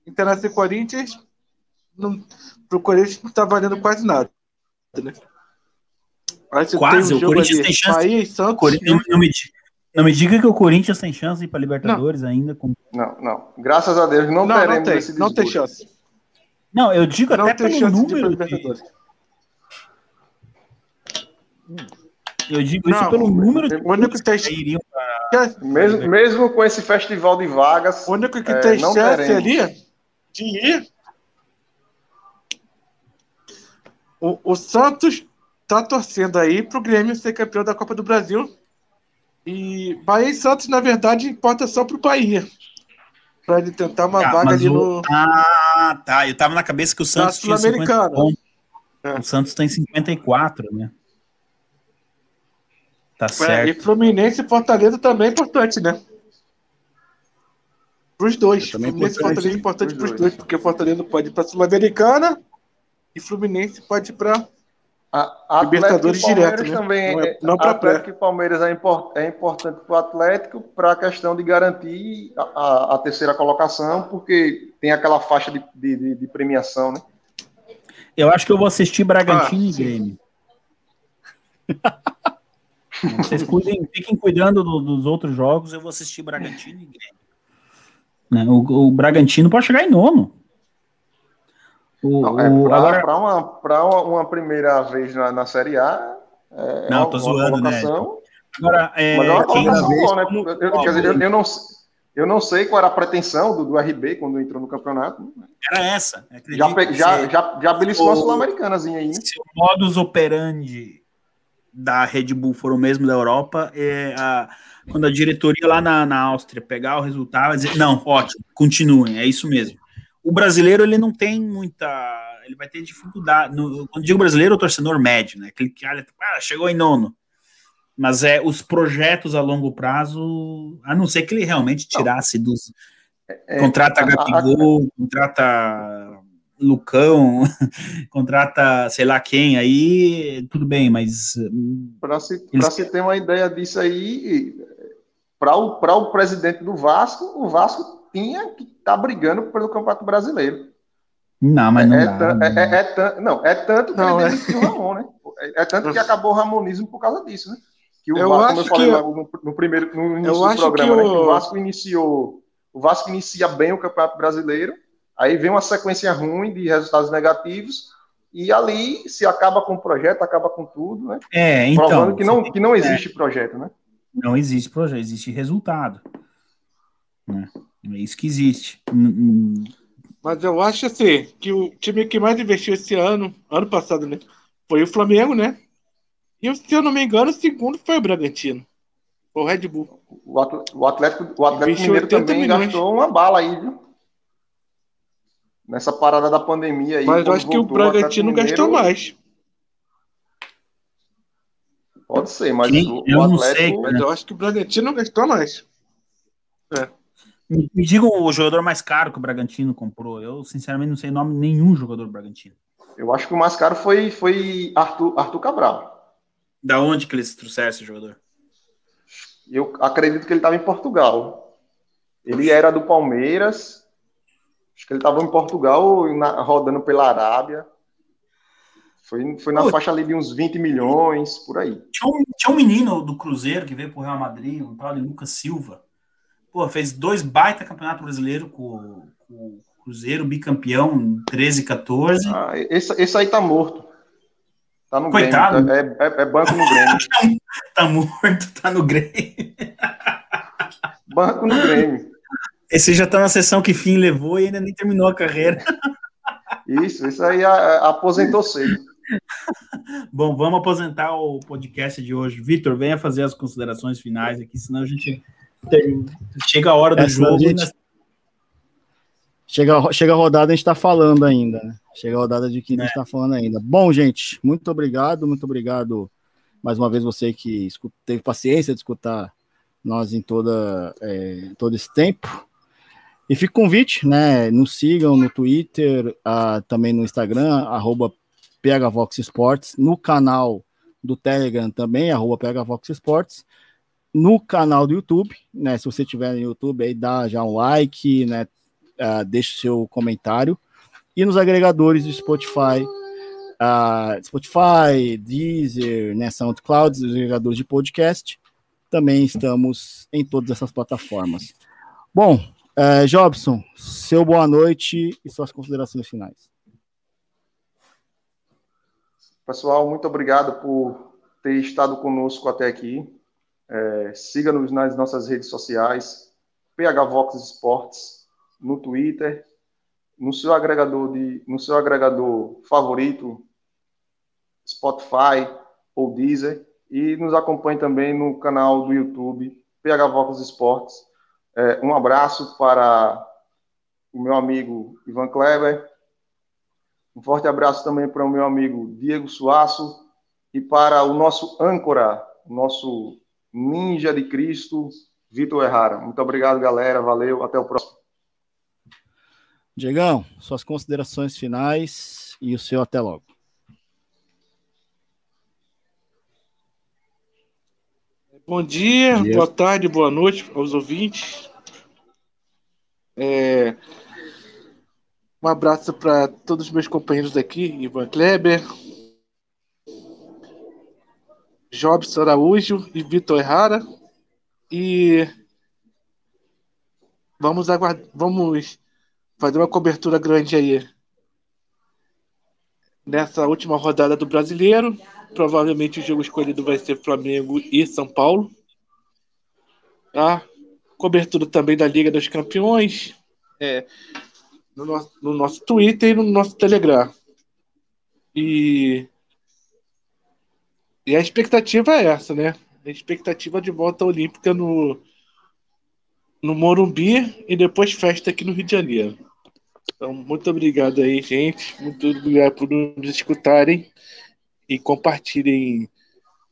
[SPEAKER 3] Internacional e Corinthians, para o Corinthians não está valendo quase nada. Né?
[SPEAKER 5] quase, um o Corinthians tem chance. Bahia e Santos, Corinthians, não, me, não, me, diga que o Corinthians tem chance para Libertadores
[SPEAKER 4] não.
[SPEAKER 5] ainda. Com...
[SPEAKER 4] Não, não. Graças a Deus, não, não teremos
[SPEAKER 3] não tem, esse Não tem chance.
[SPEAKER 5] Não, eu digo não até pelo número. De... Eu digo isso pelo número de
[SPEAKER 3] único que tem...
[SPEAKER 4] iriam para... mesmo, mesmo com esse festival de vagas.
[SPEAKER 3] O único que é, tem chance ali de ir. O, o Santos tá torcendo aí pro Grêmio ser campeão da Copa do Brasil. E Bahia e Santos, na verdade, importa só pro Bahia. Pra ele tentar uma ah, vaga ali o... no.
[SPEAKER 5] Ah, tá. Eu tava na cabeça que o Santos tinha 50 é. O Santos tem 54, né? Tá certo.
[SPEAKER 3] É, e Fluminense e Fortaleza também é importante, né? Para os dois. Fluminense e Fortaleza é importante para os dois, porque Fortaleza pode ir para a Sul-Americana e Fluminense pode ir para
[SPEAKER 4] a, Libertadores direto. Né? Também, não, é, não para Atlético e Palmeiras é, import, é importante para o Atlético para a questão de garantir a, a, a, terceira colocação, porque tem aquela faixa de, de, de, premiação, né?
[SPEAKER 5] Eu acho que eu vou assistir Bragantino ah, e Grêmio. Vocês cuidem, fiquem cuidando do, dos outros jogos, eu vou assistir Bragantino e Grêmio. Né? O, o Bragantino pode chegar em nono.
[SPEAKER 4] O, não, é para agora... uma, pra uma primeira vez na, na Série A.
[SPEAKER 5] É não, tô zoando, né?
[SPEAKER 4] Agora, é, mas é uma colocação boa, né? Eu, eu, eu, eu, não, Eu não sei qual era a pretensão do, do RB quando entrou no campeonato.
[SPEAKER 5] Era essa.
[SPEAKER 4] Já, já, já, já beliscou a Sul-Americanazinha aí.
[SPEAKER 5] Se o modus operandi da Red Bull for o mesmo da Europa, é a, quando a diretoria lá na, na Áustria pegar o resultado, vai dizer, não, ótimo, continuem, é isso mesmo. O brasileiro, ele não tem muita. Ele vai ter dificuldade. No, quando digo brasileiro, o torcedor médio, né? Aquele cara, ah, chegou em nono. Mas é os projetos a longo prazo, a não ser que ele realmente tirasse dos. É, é contrata Gabigol, contrata Lucão, contrata sei lá quem, aí tudo bem, mas.
[SPEAKER 4] Para se, eles... se ter uma ideia disso aí, para o, o presidente do Vasco, o Vasco tinha que estar tá brigando pelo Campeonato Brasileiro.
[SPEAKER 5] Não, mas não
[SPEAKER 4] é,
[SPEAKER 5] dá.
[SPEAKER 4] É, é, é, não, é tanto que não, ele demitiu o Ramon, né? É, tanto que acabou o ramonismo por causa disso, né? Que o
[SPEAKER 3] eu
[SPEAKER 4] Vasco,
[SPEAKER 3] como eu falei
[SPEAKER 4] que... no, no, primeiro no início do programa, o... Né, que o Vasco iniciou. O Vasco inicia bem o Campeonato Brasileiro, aí vem uma sequência ruim de resultados negativos, e ali se acaba com o projeto, acaba com tudo, né?
[SPEAKER 5] É, então. Provando
[SPEAKER 4] que não, que não existe é, projeto, né?
[SPEAKER 5] Não existe projeto, existe resultado. Né? É isso que existe.
[SPEAKER 3] Mas eu acho assim, que o time que mais investiu esse ano, ano passado, né? Foi o Flamengo, né? E se eu não me engano, o segundo foi o Bragantino. Foi o Red Bull.
[SPEAKER 4] O Atlético, o Atlético, o Atlético Mineiro também milhões. gastou uma bala aí, viu? Nessa parada da pandemia aí.
[SPEAKER 3] Mas eu acho que o Bragantino o gastou mais.
[SPEAKER 4] Pode ser, mas
[SPEAKER 5] Quem? o, eu Atlético. Sei,
[SPEAKER 3] mas eu acho que o Bragantino gastou mais.
[SPEAKER 5] É. Me, me diga o jogador mais caro que o Bragantino comprou. Eu, sinceramente, não sei nome nenhum jogador do Bragantino.
[SPEAKER 4] Eu acho que o mais caro foi, foi Arthur, Arthur Cabral.
[SPEAKER 5] Da onde que eles trouxeram esse jogador?
[SPEAKER 4] Eu acredito que ele estava em Portugal. Ele era do Palmeiras. Acho que ele estava em Portugal, na, rodando pela Arábia. Foi, foi na Pô, faixa ali de uns 20 milhões, por aí.
[SPEAKER 5] Tinha um, tinha um menino do Cruzeiro que veio pro Real Madrid, um tal de Lucas Silva. Pô, fez dois baita campeonato brasileiro com, com o Cruzeiro, bicampeão, 13 14.
[SPEAKER 4] Ah, esse, esse aí tá morto. Tá no
[SPEAKER 5] Coitado.
[SPEAKER 4] Grêmio. É, é, é banco no Grêmio.
[SPEAKER 5] tá morto, tá no Grêmio.
[SPEAKER 4] banco no Grêmio.
[SPEAKER 5] Esse já tá na sessão que fim levou e ainda nem terminou a carreira.
[SPEAKER 4] Isso, isso aí aposentou cedo.
[SPEAKER 5] Bom, vamos aposentar o podcast de hoje. Vitor, venha fazer as considerações finais aqui, senão a gente tem... chega a hora do é, jogo. Gente...
[SPEAKER 2] Chega, chega a rodada, a gente está falando ainda, né? Chega a rodada de quinta, é. a gente está falando ainda. Bom, gente, muito obrigado, muito obrigado mais uma vez você que teve paciência de escutar nós em toda, é, todo esse tempo. E fica o convite, né? Nos sigam no Twitter, também no Instagram, arroba PHVoxSports, no canal do Telegram também, arroba PHVoxSports, no canal do YouTube, né? Se você tiver no YouTube aí, dá já um like, né? uh, deixe seu comentário. E nos agregadores do Spotify, uh, Spotify, Deezer, né, SoundCloud, os agregadores de podcast, também estamos em todas essas plataformas. Bom, uh, Jobson, seu boa noite e suas considerações finais.
[SPEAKER 4] Pessoal, muito obrigado por ter estado conosco até aqui. É, Siga-nos nas nossas redes sociais, PH Vox Esportes, no Twitter, no seu agregador de, no seu agregador favorito, Spotify ou Deezer, e nos acompanhe também no canal do YouTube PH Vox Esportes. É, um abraço para o meu amigo Ivan Kleber. Um forte abraço também para o meu amigo Diego Suaço e para o nosso âncora, nosso ninja de Cristo, Vitor Errara. Muito obrigado, galera. Valeu. Até o próximo.
[SPEAKER 2] Diegão, suas considerações finais e o seu até logo.
[SPEAKER 3] Bom dia, dia. boa tarde, boa noite aos ouvintes. É... Um abraço para todos os meus companheiros aqui, Ivan Kleber, Jobson Araújo e Vitor Errara. E vamos aguardar, vamos fazer uma cobertura grande aí nessa última rodada do Brasileiro. Provavelmente o jogo escolhido vai ser Flamengo e São Paulo. Tá? cobertura também da Liga dos Campeões, é, no, nosso, no nosso Twitter e no nosso Telegram. E, e a expectativa é essa, né? A expectativa de volta olímpica no, no Morumbi e depois festa aqui no Rio de Janeiro. Então, muito obrigado aí, gente. Muito obrigado por nos escutarem e compartilhem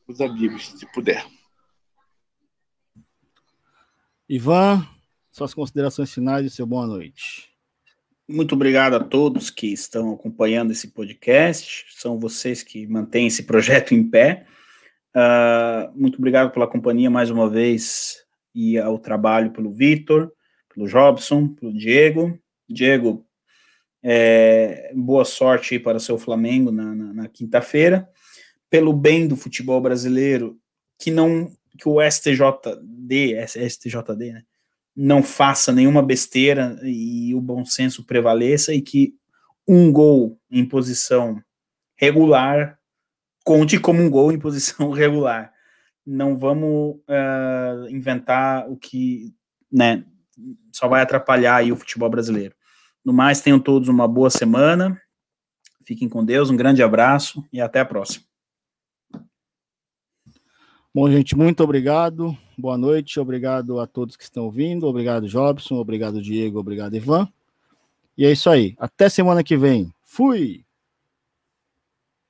[SPEAKER 3] com os amigos, se puder.
[SPEAKER 2] Ivan, suas considerações finais e seu boa noite.
[SPEAKER 5] Muito obrigado a todos que estão acompanhando esse podcast. São vocês que mantêm esse projeto em pé. Uh, muito obrigado pela companhia mais uma vez e ao trabalho pelo Vitor, pelo Jobson, pelo Diego. Diego, é, boa sorte para o seu Flamengo na, na, na quinta-feira. Pelo bem do futebol brasileiro, que não que o STJD, STJD, né, não faça nenhuma besteira e o bom senso prevaleça e que um gol em posição regular conte como um gol em posição regular. Não vamos uh, inventar o que né, só vai atrapalhar aí o futebol brasileiro. No mais, tenham todos uma boa semana. Fiquem com Deus, um grande abraço e até a próxima.
[SPEAKER 2] Bom, gente, muito obrigado. Boa noite, obrigado a todos que estão ouvindo. Obrigado, Jobson. Obrigado, Diego. Obrigado, Ivan. E é isso aí. Até semana que vem. Fui!